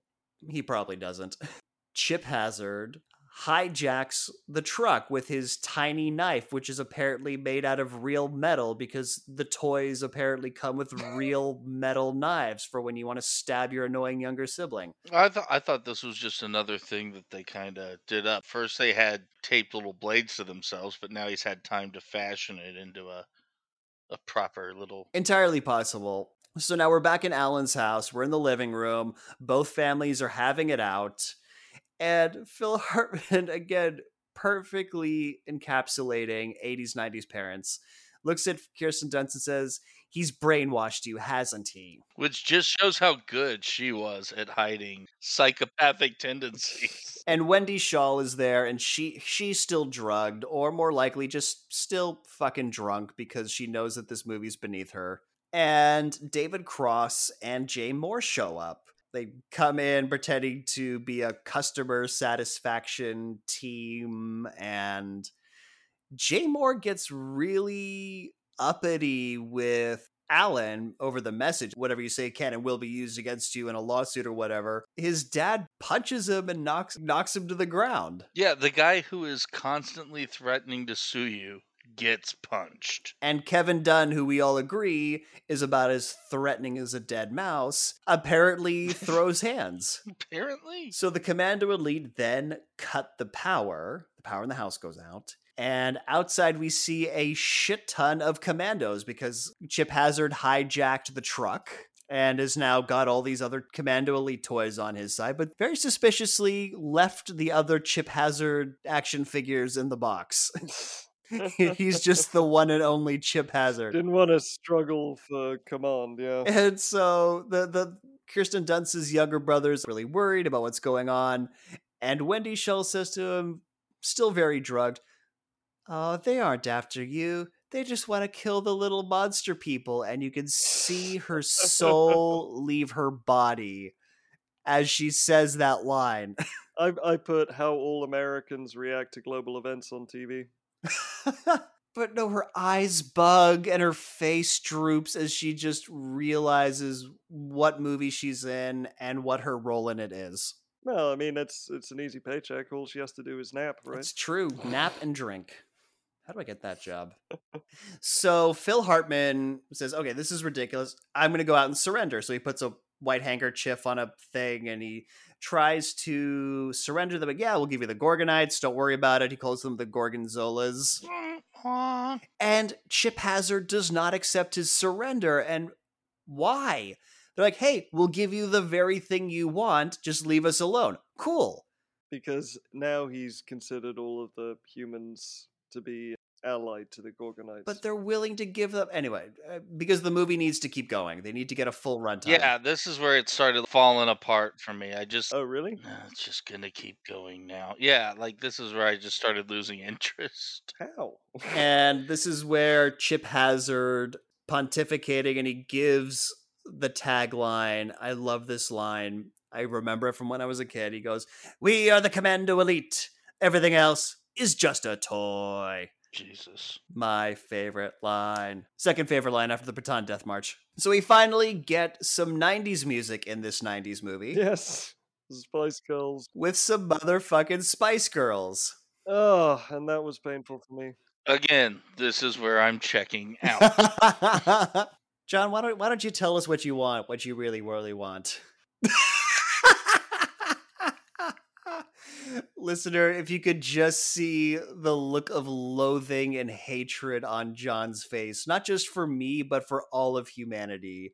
He probably doesn't. Chip Hazard hijacks the truck with his tiny knife, which is apparently made out of real metal because the toys apparently come with real metal knives for when you want to stab your annoying younger sibling. I thought I thought this was just another thing that they kind of did up. First, they had taped little blades to themselves, but now he's had time to fashion it into a a proper little. Entirely possible. So now we're back in Alan's house. We're in the living room. Both families are having it out. And Phil Hartman, again, perfectly encapsulating 80s, 90s parents, looks at Kirsten Dunst and says, He's brainwashed you, hasn't he? Which just shows how good she was at hiding psychopathic tendencies. And Wendy Schaal is there and she she's still drugged, or more likely just still fucking drunk because she knows that this movie's beneath her. And David Cross and Jay Mohr show up they come in pretending to be a customer satisfaction team and Jay Mohr gets really uppity with Alan over the message, whatever you say can and will be used against you in a lawsuit or whatever. His dad punches him and knocks knocks him to the ground. Yeah, the guy who is constantly threatening to sue you gets punched. And Kevin Dunn, who we all agree is about as threatening as a dead mouse, apparently throws hands. Apparently. So the Commando Elite then cut the power. The power in the house goes out. And outside, we see a shit ton of commandos because Chip Hazard hijacked the truck and has now got all these other Commando Elite toys on his side, but very suspiciously left the other Chip Hazard action figures in the box. He's just the one and only Chip Hazard. Didn't want to struggle for command, yeah. And so the the Kirsten Dunst's younger brother's really worried about what's going on, and Wendy Schaal says to him, still very drugged, "Oh, they aren't after you. They just want to kill the little monster people." And you can see her soul leave her body as she says that line. I I put how all Americans react to global events on TV. but no, her eyes bug and her face droops as she just realizes what movie she's in and what her role in it is. Well, I mean, it's it's an easy paycheck. All she has to do is nap, right? It's true. Nap and drink. How do I get that job? so Phil Hartman says, "Okay, this is ridiculous. I'm going to go out and surrender." So he puts a white handkerchief on a thing and he tries to surrender them. But yeah, we'll give you the Gorgonites. Don't worry about it. He calls them the Gorgonzolas. and Chip Hazard does not accept his surrender. And why? They're like, hey, we'll give you the very thing you want. Just leave us alone. Cool. Because now he's considered all of the humans to be allied to the Gorgonites. But they're willing to give them anyway uh, because the movie needs to keep going. They need to get a full runtime. Yeah, this is where it started falling apart for me. I just oh really? No, it's just gonna keep going now. Yeah, like this is where I just started losing interest. How? and this is where Chip Hazard pontificating and he gives the tagline. I love this line. I remember it from when I was a kid. He goes, "We are the Commando Elite. Everything else is just a toy." Jesus. My favorite line. Second favorite line after the Bataan Death March. So we finally get some 90s music in this 90s movie. Yes. Spice Girls. With some motherfucking Spice Girls. Oh, and that was painful for me. Again, this is where I'm checking out. John, why don't why don't you tell us what you want, what you really, really want? Listener, if you could just see the look of loathing and hatred on John's face, not just for me, but for all of humanity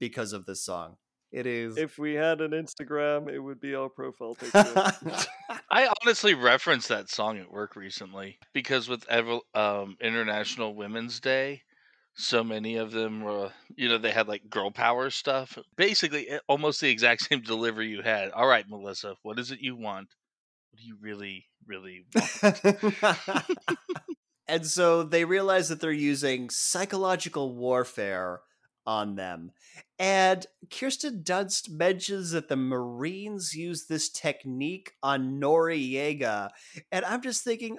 because of this song. It is. If we had an Instagram, it would be our profile picture. I honestly referenced that song at work recently because with Ever- um, International Women's Day, so many of them were, you know, they had like girl power stuff. Basically, almost the exact same delivery you had. All right, Melissa, what is it you want? You really, really? And so they realize that they're using psychological warfare on them. And Kirsten Dunst mentions that the Marines use this technique on Noriega. And I'm just thinking,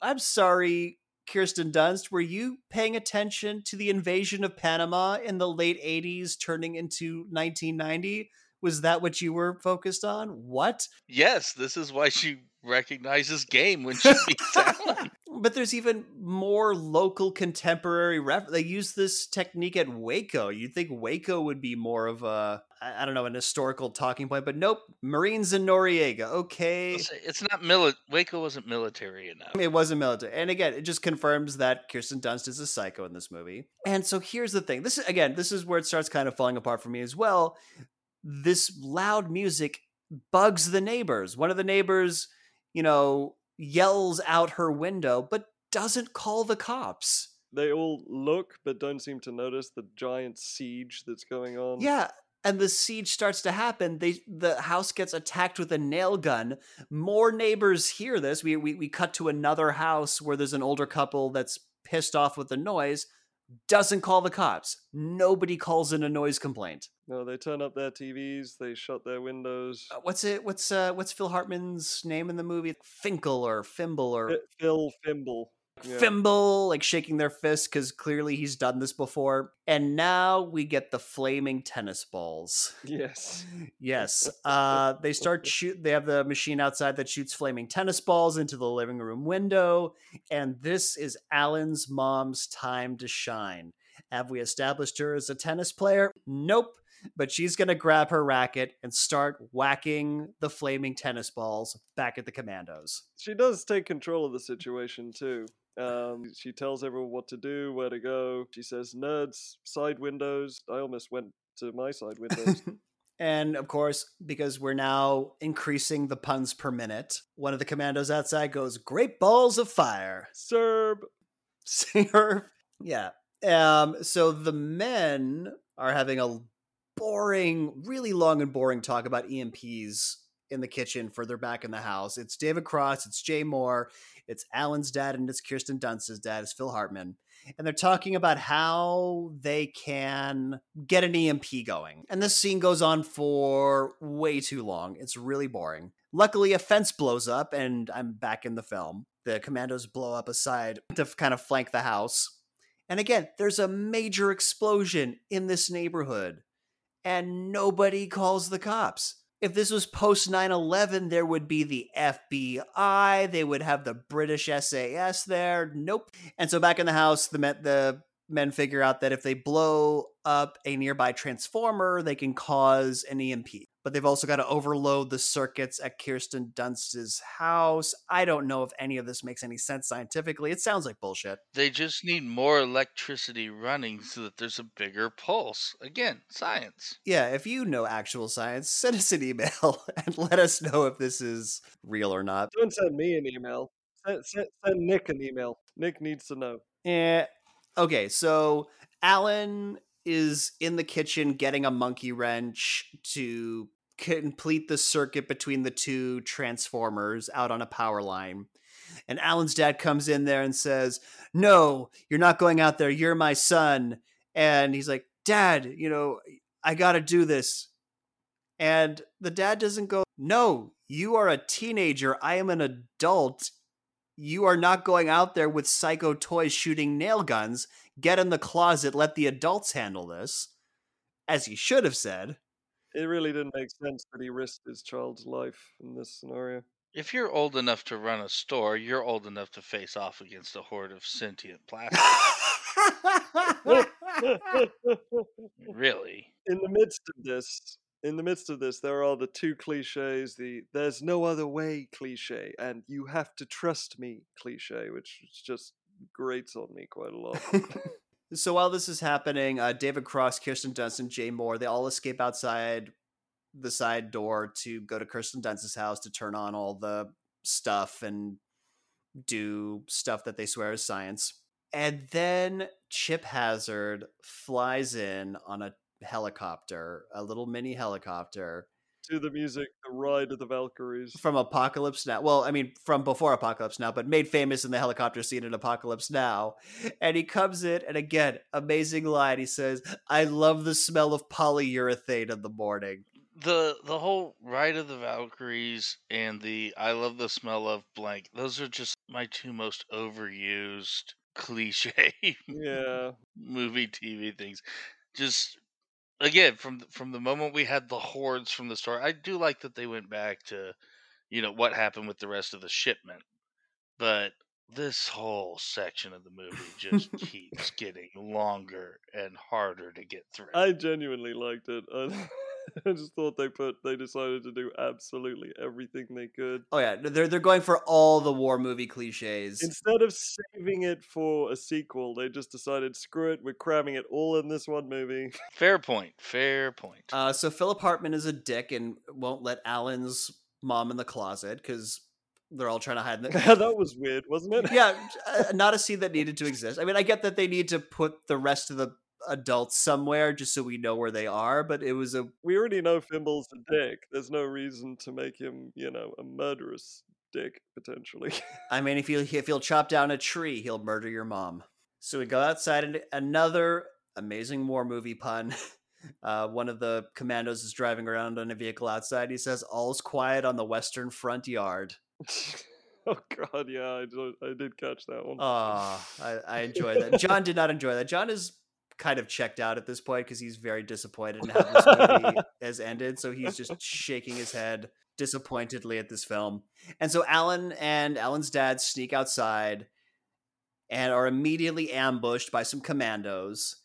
I'm sorry, Kirsten Dunst, were you paying attention to the invasion of Panama in the late 80s turning into 1990? Was that what you were focused on? What? Yes, this is why she recognizes game when she Alan. But there's even more local contemporary ref. They use this technique at Waco. You'd think Waco would be more of a I don't know, an historical talking point, but nope. Marines in Noriega. Okay. It's- It's not mili- Waco wasn't military enough. It wasn't military. And again, it just confirms that Kirsten Dunst is a psycho in this movie. And so here's the thing. This is again, this is where it starts kind of falling apart for me as well. This loud music bugs the neighbors. One of the neighbors, you know, yells out her window but doesn't call the cops. They all look but don't seem to notice the giant siege that's going on. Yeah, and the siege starts to happen. They the house gets attacked with a nail gun. More neighbors hear this. We we we cut to another house where there's an older couple that's pissed off with the noise. Doesn't call the cops. Nobody calls in a noise complaint. No, they turn up their TVs, they shut their windows. Uh, What's it? What's uh? What's Phil Hartman's name in the movie? Finkel or Fimble or Phil Fimble. Yeah. Fimble, like shaking their fist because clearly he's done this before. And now we get the flaming tennis balls. Yes. Yes. Uh, they start shoot. They have the machine outside that shoots flaming tennis balls into the living room window, and this is Alan's mom's time to shine. Have we established her as a tennis player? Nope. But she's gonna grab her racket and start whacking the flaming tennis balls back at the commandos. She does take control of the situation too. Um, she tells everyone what to do, where to go. She says, "Nerds, side windows." I almost went to my side windows. and of course, because we're now increasing the puns per minute, one of the commandos outside goes, "Great balls of fire." Serb. Serve. Yeah. Um, so the men are having a boring, really long and boring talk about EMPs in the kitchen further back in the house. It's David Cross, it's Jay Mohr, it's Alan's dad, and it's Kirsten Dunst's dad, it's Phil Hartman. And they're talking about how they can get an EMP going. And this scene goes on for way too long. It's really boring. Luckily, a fence blows up, and I'm back in the film. The commandos blow up a side to kind of flank the house. And again, there's a major explosion in this neighborhood, and nobody calls the cops. If this was post 9 11, there would be the FBI, they would have the British SAS there. Nope. And so back in the house, the, men, the men figure out that if they blow up a nearby transformer, they can cause an EMP. But they've also got to overload the circuits at Kirsten Dunst's house. I don't know if any of this makes any sense scientifically. It sounds like bullshit. They just need more electricity running so that there's a bigger pulse. Again, science. Yeah, if you know actual science, send us an email and let us know if this is real or not. Don't send me an email. Send, send, send Nick an email. Nick needs to know. Eh. Okay, so Alan is in the kitchen getting a monkey wrench to complete the circuit between the two transformers out on a power line. And Alan's dad comes in there and says, No, you're not going out there. You're my son. And he's like, Dad, you know, I got to do this. And the dad doesn't go, No, you are a teenager. I am an adult. You are not going out there with psycho toys shooting nail guns. Get in the closet. Let the adults handle this. As he should have said. It really didn't make sense that he risked his child's life in this scenario. If you're old enough to run a store, you're old enough to face off against a horde of sentient plastic. really. in the midst of this, in the midst of this, there are the two cliches: the "there's no other way" cliche and "you have to trust me" cliche, which just grates on me quite a lot. so while this is happening, uh, David Cross, Kirsten Dunst, and Jay Mohr, they all escape outside the side door to go to Kirsten Dunst's house to turn on all the stuff and do stuff that they swear is science. And then Chip Hazard flies in on a helicopter, a little mini helicopter, to the music, The Ride of the Valkyries. from Apocalypse Now. Well, I mean, from before Apocalypse Now, but made famous in the helicopter scene in Apocalypse Now. And he comes in, and again, amazing line. He says, I love the smell of polyurethane in the morning. the the whole ride of the Valkyries and the I love the smell of blank. Those are just my two most overused cliche Yeah. movie TV things. Just again from from the moment we had the hordes from the store, I do like that they went back to you know what happened with the rest of the shipment, but this whole section of the movie just keeps getting longer and harder to get through. I genuinely liked it. I, I just thought they put they decided to do absolutely everything they could. Oh, yeah. They're, they're going for all the war movie cliches. Instead of saving it for a sequel, they just decided, screw it, we're cramming it all in this one movie. fair point. Fair point. Uh, so Philip Hartman is a dick and won't let Alan's mom in the closet because they're all trying to hide. In the- that was weird, wasn't it? yeah, uh, not a scene that needed to exist. I mean, I get that they need to put the rest of the adults somewhere just so we know where they are, but it was a We already know Fimple's a dick. There's no reason to make him, you know, a murderous dick, potentially. I mean, if you if he'll chop down a tree, he'll murder your mom. So we go outside, and another amazing war movie pun. Uh, one of the commandos is driving around on a vehicle outside. He says, "All's quiet on the western front yard." oh god, yeah, I did, I did catch that one. Oh, I, I enjoy that. John did not enjoy that. John is kind of checked out at this point because he's very disappointed in how this movie has ended. So he's just shaking his head disappointedly at this film. And so Alan and Alan's dad sneak outside and are immediately ambushed by some commandos.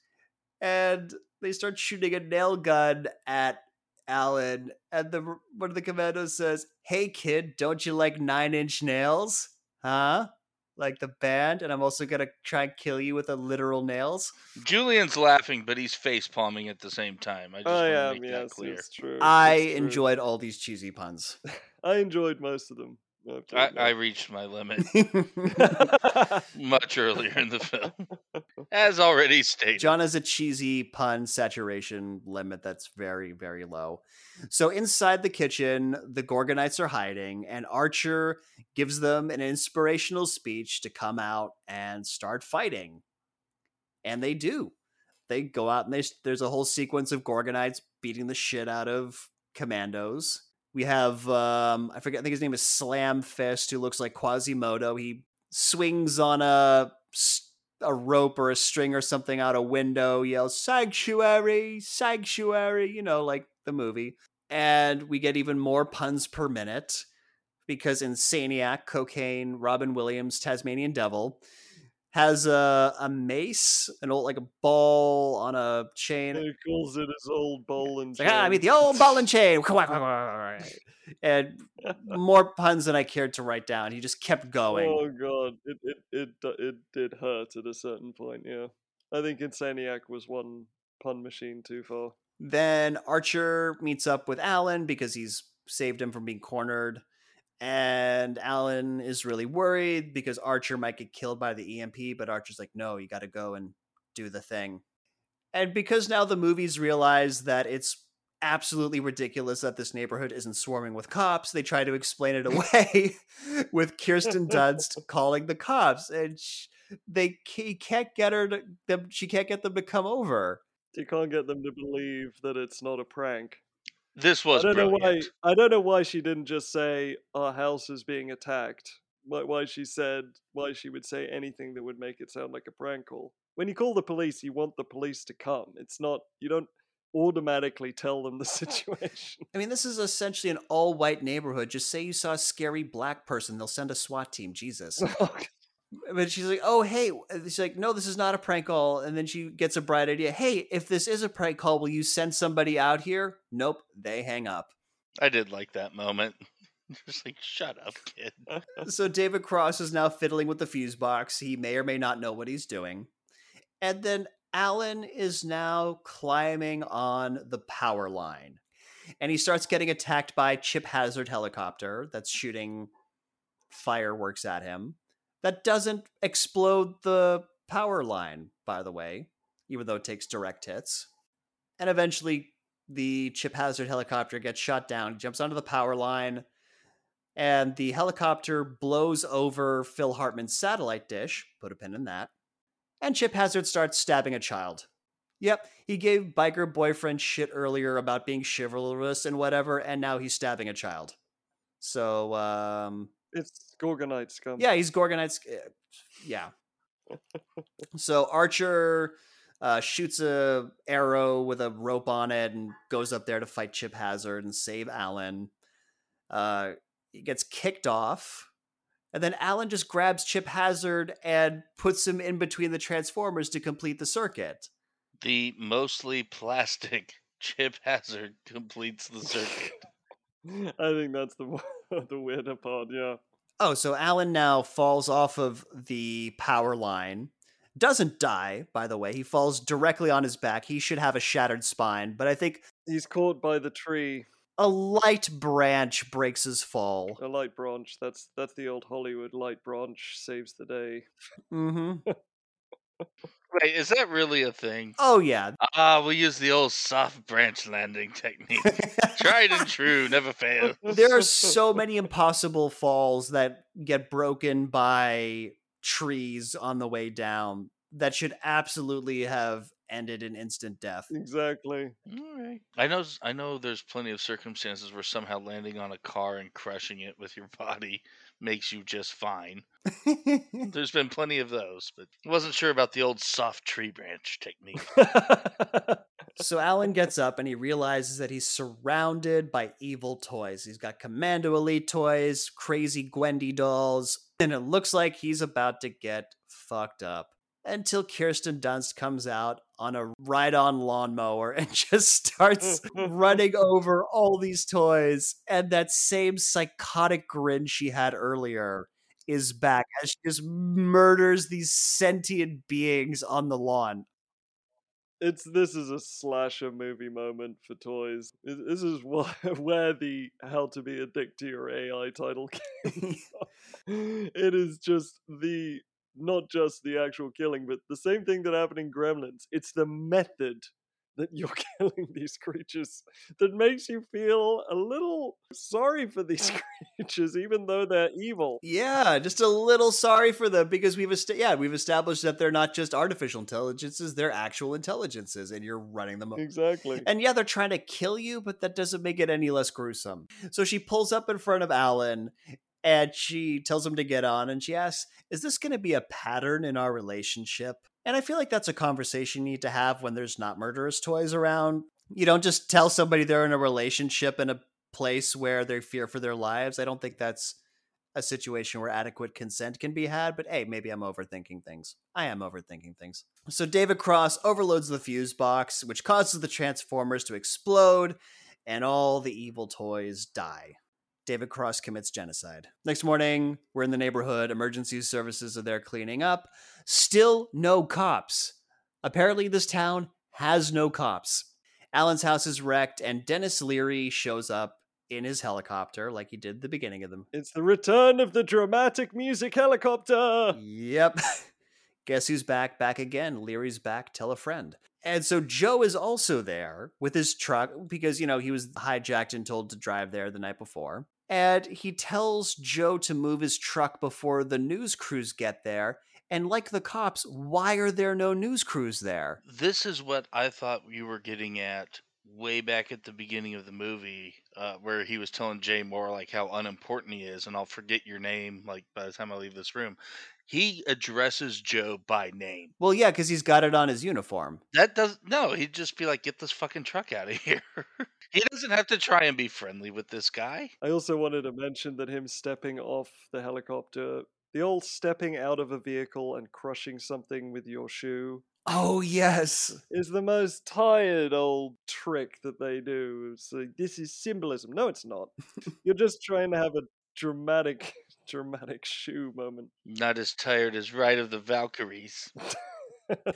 And they start shooting a nail gun at Alan. And the one of the commandos says, Hey kid, don't you like nine inch nails? Huh? Like the band, and I'm also gonna try and kill you with a literal nails. Julian's laughing, but he's face palming at the same time. I just I want to am, make that clear. it's true. I it's true. enjoyed all these cheesy puns. I enjoyed most of them. I have I. I reached my limit much earlier in the film, as already stated. John has a cheesy pun saturation limit that's very, very low. So inside the kitchen, the Gorgonites are hiding, and Archer gives them an inspirational speech to come out and start fighting. And they do. They go out and they, there's a whole sequence of Gorgonites beating the shit out of commandos. We have um, I forget I think his name is Slam Fist, who looks like Quasimodo. He swings on a a rope or a string or something out a window, yells "Sanctuary, Sanctuary," you know, like the movie. And we get even more puns per minute because Insaniac, Cocaine, Robin Williams, Tasmanian Devil has a a mace, an old like a ball on a chain. He calls it his old bowl and It's like, ah, I mean, the old ball and chain. and more puns than I cared to write down. He just kept going. Oh god, it it it it did hurt at a certain point. Yeah, I think Insaniac was one pun machine too far. Then Archer meets up with Alan because he's saved him from being cornered. And Alan is really worried because Archer might get killed by the EMP, but Archer's like, no, you got to go and do the thing. And because now the movies realize that it's absolutely ridiculous that this neighborhood isn't swarming with cops, they try to explain it away with Kirsten Dunst calling the cops. And sh- they he can't get her to them, she can't get them to come over. You can't get them to believe that it's not a prank. This was I don't know why. I don't know why she didn't just say our house is being attacked. Why, why she said why she would say anything that would make it sound like a prank call. When you call the police, you want the police to come. It's not you don't automatically tell them the situation. I mean, this is essentially an all white neighborhood. Just say you saw a scary black person, they'll send a SWAT team. Jesus. Oh, But she's like, oh, hey. She's like, no, this is not a prank call. And then she gets a bright idea. Hey, if this is a prank call, will you send somebody out here? Nope. They hang up. I did like that moment. Just like, shut up, kid. so David Cross is now fiddling with the fuse box. He may or may not know what he's doing. And then Alan is now climbing on the power line. And he starts getting attacked by Chip Hazard helicopter that's shooting fireworks at him. That doesn't explode the power line, by the way, even though it takes direct hits. And eventually the Chip Hazard helicopter gets shot down, He jumps onto the power line, and the helicopter blows over Phil Hartman's satellite dish. Put a pin in that. And Chip Hazard starts stabbing a child. Yep, he gave biker boyfriend shit earlier about being chivalrous and whatever, and now he's stabbing a child. So, um, It's Gorgonite scum. yeah, he's Gorgonite. sc- uh, Yeah. so Archer uh, shoots a arrow with a rope on it and goes up there to fight Chip Hazard and save Alan. Uh, he gets kicked off, and then Alan just grabs Chip Hazard and puts him in between the Transformers to complete the circuit. The mostly plastic Chip Hazard completes the circuit. I think that's the the weirder part. Yeah. Oh, so Alan now falls off of the power line. Doesn't die, by the way. He falls directly on his back. He should have a shattered spine, but I think He's caught by the tree, a light branch breaks his fall. a light branch. That's that's the old Hollywood light branch saves the day. Mm-hmm. Wait, is that really a thing? Oh yeah. Ah, we use the old soft branch landing technique. Tried and true, never fail. there are so many impossible falls that get broken by trees on the way down that should absolutely have ended in instant death. exactly. All right. I know. I know. There's plenty of circumstances where somehow landing on a car and crushing it with your body makes you just fine. There's been plenty of those, but wasn't sure about the old soft tree branch technique. So Alan gets up and he realizes that he's surrounded by evil toys. He's got Commando Elite toys, crazy Gwendy dolls, and it looks like he's about to get fucked up. Until Kirsten Dunst comes out on a ride on lawnmower and just starts running over all these toys. And that same psychotic grin she had earlier is back as she just murders these sentient beings on the lawn. it's this is a slasher movie moment for toys. This is why, where the "How to Be a Dick to Your AI" title came. from. it is just the not just the actual killing, but the same thing that happened in Gremlins. It's the method that you're killing these creatures that makes you feel a little sorry for these uh. creatures, even though they're evil. Yeah, just a little sorry for them because we've est- yeah we've established that they're not just artificial intelligences; they're actual intelligences, and you're running them. o- Exactly. And yeah, they're trying to kill you, but that doesn't make it any less gruesome. So she pulls up in front of Alan, and she tells him to get on, and she asks, "Is this going to be a pattern in our relationship?" And I feel like that's a conversation you need to have when there's not murderous toys around. You don't just tell somebody they're in a relationship in a place where they fear for their lives. I don't think that's a situation where adequate consent can be had, but hey, maybe I'm overthinking things. I am overthinking things. So David Cross overloads the fuse box, which causes the Transformers to explode, and all the evil toys die. David Cross commits genocide. Next morning, we're in the neighborhood. Emergency services are there cleaning up. Still no cops. Apparently, this town has no cops. Alan's house is wrecked, and Denis Leary shows up in his helicopter like he did the beginning of them. It's the return of the dramatic music helicopter. Yep. Guess who's back? Back again. Leary's back. Tell a friend. And so Joe is also there with his truck because, you know, he was hijacked and told to drive there the night before. And he tells Joe to move his truck before the news crews get there. And like the cops, why are there no news crews there? This is what I thought you were getting at way back at the beginning of the movie, uh, where he was telling Jay Mohr like how unimportant he is, and I'll forget your name like by the time I leave this room. He addresses Joe by name. Well, yeah, because he's got it on his uniform. That does no. He'd just be like, "Get this fucking truck out of here." he doesn't have to try and be friendly with this guy. I also wanted to mention that him stepping off the helicopter, the old stepping out of a vehicle and crushing something with your shoe, Oh, yes. is the most tired old trick that they do. It's like, this is symbolism. No, it's not. You're just trying to have a dramatic, dramatic shoe moment. Not as tired as Ride of the Valkyries.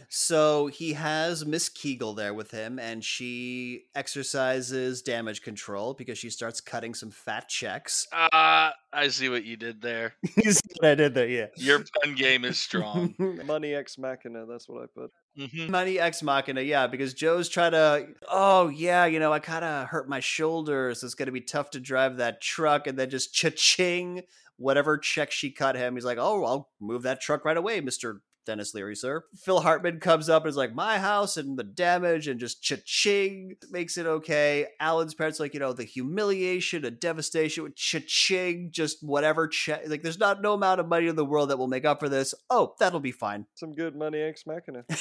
So he has Miss Kegel there with him, and she exercises damage control because she starts cutting some fat checks. Ah, I see what you did there. you see what I did there, yeah. Your pun game is strong. Money ex machina. That's what I put. hmm Money ex machina, yeah, because Joe's trying to, oh, yeah, you know, I kind of hurt my shoulder, so it's going to be tough to drive that truck. And then just cha-ching, whatever check she cut him, he's like, oh, I'll move that truck right away, Mr. Denis Leary, sir. Phil Hartman comes up and is like, my house and the damage, and just cha-ching makes it okay. Alan's parents like, you know, the humiliation and devastation with cha-ching, just whatever check. Like, there's not no amount of money in the world that will make up for this. Oh, that'll be fine. Some good money ex machina.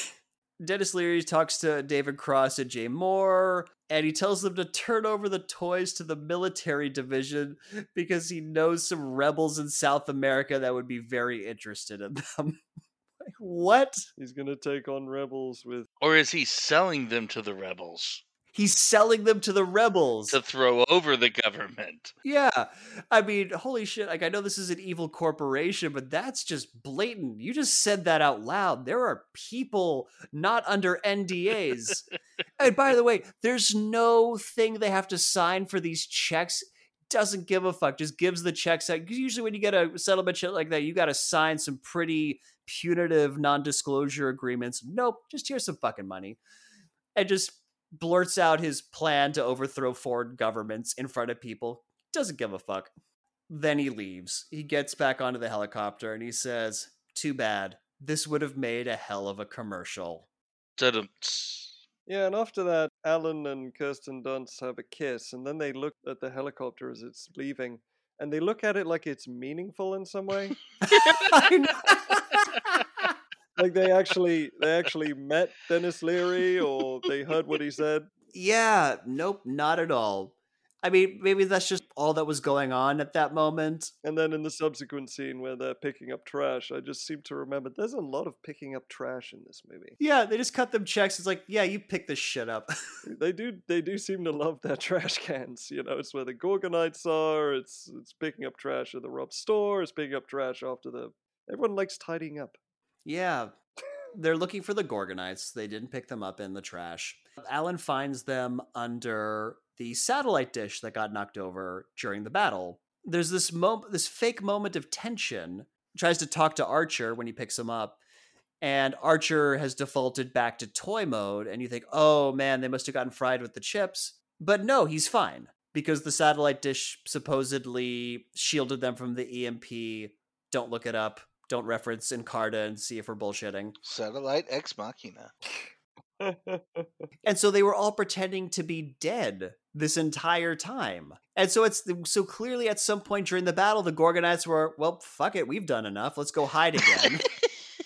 Denis Leary talks to David Cross and Jay Mohr, and he tells them to turn over the toys to the military division because he knows some rebels in South America that would be very interested in them. like, what? He's gonna take on rebels with. Or is he selling them to the rebels He's selling them to the rebels. to throw over the government? Yeah. I mean, holy shit. Like, I know this is an evil corporation, but that's just blatant. You just said that out loud. There are people not under NDAs. and by the way, there's no thing they have to sign for these checks. Doesn't give a fuck. Just gives the checks out. 'Cause usually, when you get a settlement shit like that, you got to sign some pretty punitive non disclosure agreements. Nope. Just here's some fucking money. And just blurts out his plan to overthrow foreign governments in front of people. Doesn't give a fuck. Then he leaves. He gets back onto the helicopter and he says, Too bad. This would have made a hell of a commercial. Ta-dum-ts. Yeah, and after that, Alan and Kirsten Dunst have a kiss, and then they look at the helicopter as it's leaving, and they look at it like it's meaningful in some way. Like they actually they actually met Denis Leary or they heard what he said. yeah, nope, not at all. I mean, maybe that's just all that was going on at that moment. And then in the subsequent scene where they're picking up trash, I just seem to remember there's a lot of picking up trash in this movie. Yeah, they just cut them checks. It's like, yeah, you pick this shit up. They do they do seem to love their trash cans. You know, it's where the Gorgonites are, it's it's picking up trash at the Rob store, it's picking up trash after the everyone likes tidying up. Yeah. They're looking for the Gorgonites. They didn't pick them up in the trash. Alan finds them under the satellite dish that got knocked over during the battle. There's this moment, this fake moment of tension. Tries to talk to Archer when he picks him up, and Archer has defaulted back to toy mode. And you think, oh man, they must have gotten fried with the chips. But no, he's fine because the satellite dish supposedly shielded them from the EMP. Don't look it up. Don't reference Encarta and see if we're bullshitting. Satellite ex machina. And so they were all pretending to be dead this entire time. And so it's so clearly at some point during the battle, the Gorgonites were, well, fuck it, we've done enough. Let's go hide again.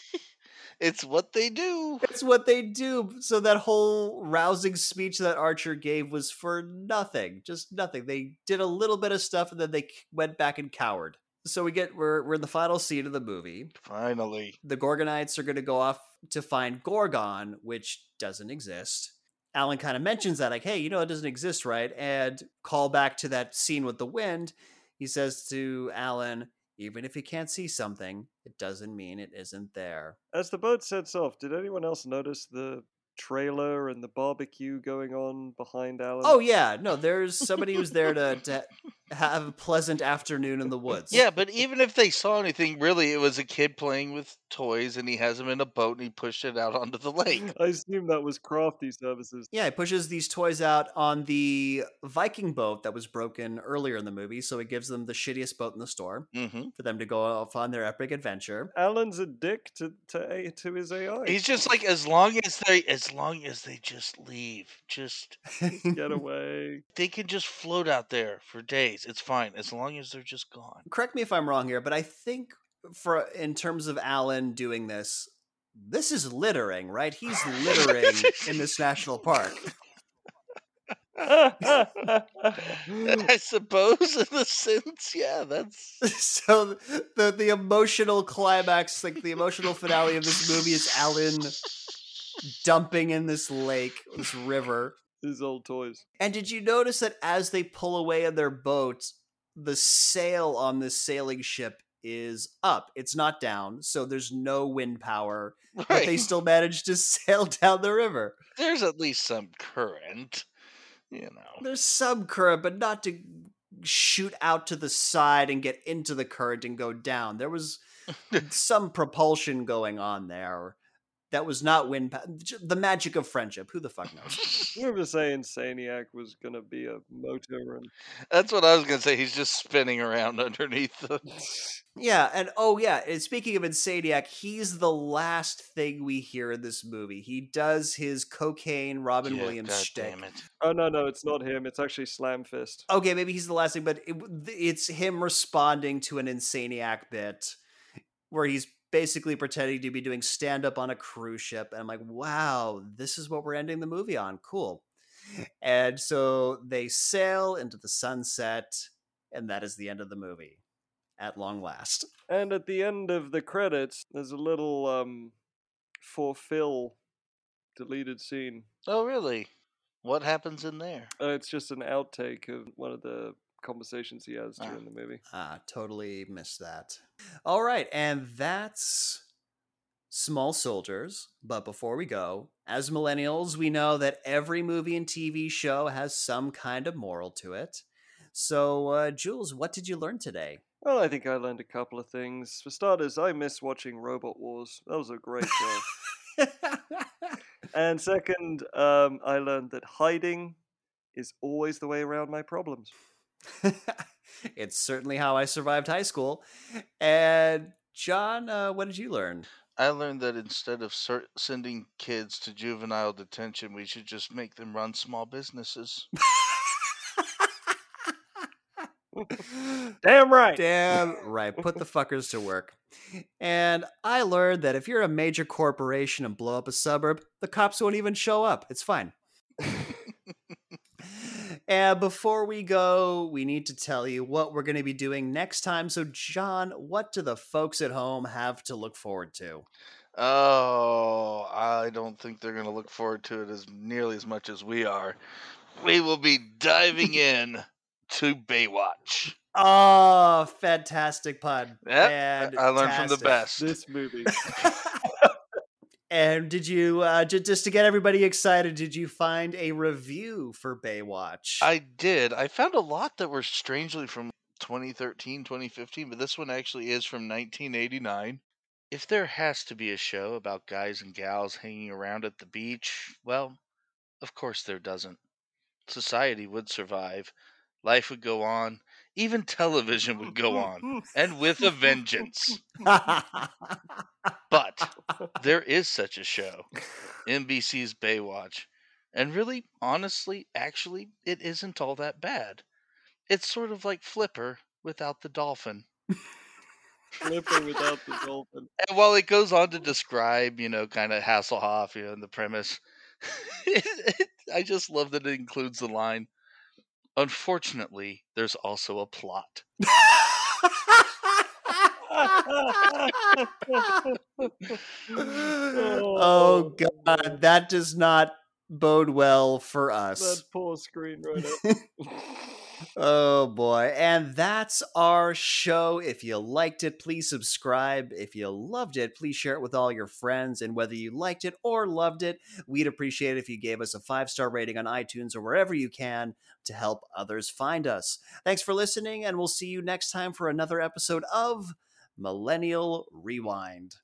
it's what they do. It's what they do. So that whole rousing speech that Archer gave was for nothing, just nothing. They did a little bit of stuff and then they went back and cowered. So we get we're we're in the final scene of the movie. Finally. The Gorgonites are going to go off to find Gorgon, which doesn't exist. Alan kind of mentions that, like, hey, you know, it doesn't exist, right? And call back to that scene with the wind. He says to Alan, even if you can't see something, it doesn't mean it isn't there. As the boat sets off, did anyone else notice the trailer and the barbecue going on behind Alan? Oh, yeah. No, there's somebody who's there to, to have a pleasant afternoon in the woods. Yeah, but even if they saw anything, really, it was a kid playing with toys and he has them in a boat and he pushed it out onto the lake. I assume that was crafty services. Yeah, he pushes these toys out on the Viking boat that was broken earlier in the movie, so he gives them the shittiest boat in the store hmm for them to go off on their epic adventure. Alan's a dick to to, to his AI. He's just like, as long as they, as long as they just leave, just Get away. they can just float out there for days. It's fine as long as they're just gone. Correct me if I'm wrong here, but I think for in terms of Alan doing this, this is littering, right? He's littering in this national park. I suppose, in a sense, yeah, that's so the the emotional climax, like the emotional finale of this movie is Alan dumping in this lake, this river. His old toys. And did you notice that as they pull away in their boats, the sail on this sailing ship is up. It's not down, so there's no wind power, but they still manage to sail down the river. There's at least some current, you know. There's some current, but not to shoot out to the side and get into the current and go down. There was some propulsion going on there. That was not wind. Pa- the magic of friendship. Who the fuck knows? You were saying Saniac was gonna be a motor and That's what I was gonna say. He's just spinning around underneath the. Yeah, and oh yeah, and speaking of Insaniac, he's the last thing we hear in this movie. He does his cocaine Robin Yeah, Williams God shtick. damn it. Oh no, no, it's not him. It's actually Slamfist. Okay, maybe he's the last thing, but it, it's him responding to an Insaniac bit where he's basically pretending to be doing stand up on a cruise ship. And I'm like, wow, this is what we're ending the movie on. Cool. And so they sail into the sunset, and that is the end of the movie at long last. And at the end of the credits, there's a little um for Phil deleted scene. Oh, really? What happens in there? Uh, it's just an outtake of one of the conversations he has Ah. during the movie. Ah, totally missed that. All right, and that's Small Soldiers. But before we go, as millennials, we know that every movie and TV show has some kind of moral to it. So, uh, Jules, what did you learn today? Well, I think I learned a couple of things. For starters, I miss watching Robot Wars. That was a great show. and second, um, I learned that hiding is always the way around my problems. it's certainly how I survived high school. And, John, uh, what did you learn? I learned that instead of ser- sending kids to juvenile detention, we should just make them run small businesses. Damn right. Damn right. Put the fuckers to work. And I learned that if you're a major corporation and blow up a suburb, the cops won't even show up. It's fine. And before we go, we need to tell you what we're going to be doing next time. So, John, what do the folks at home have to look forward to? Oh, I don't think they're going to look forward to it as nearly as much as we are. We will be diving in to Baywatch. Oh, fantastic pun. Yep, I learned from the best. This movie. And did you uh, ju- just to get everybody excited? Did you find a review for Baywatch? I did. I found a lot that were strangely from 2013, 2015, but this one actually is from 1989. If there has to be a show about guys and gals hanging around at the beach, well, of course there doesn't. Society would survive, life would go on, even television would go on, and with a vengeance. But there is such a show, NBC's Baywatch. And really, honestly, actually, it isn't all that bad. It's sort of like Flipper without the dolphin. Flipper without the dolphin. And while it goes on to describe, you know, kind of Hasselhoff, you know, and the premise, it, it, I just love that it includes the line. Unfortunately, there's also a plot. Oh, oh god, that does not bode well for us. That poor screenwriter. Oh boy. And that's our show. If you liked it, please subscribe. If you loved it, please share it with all your friends. And whether you liked it or loved it, we'd appreciate it if you gave us a five star rating on iTunes or wherever you can to help others find us. Thanks for listening, and we'll see you next time for another episode of Millennial Rewind.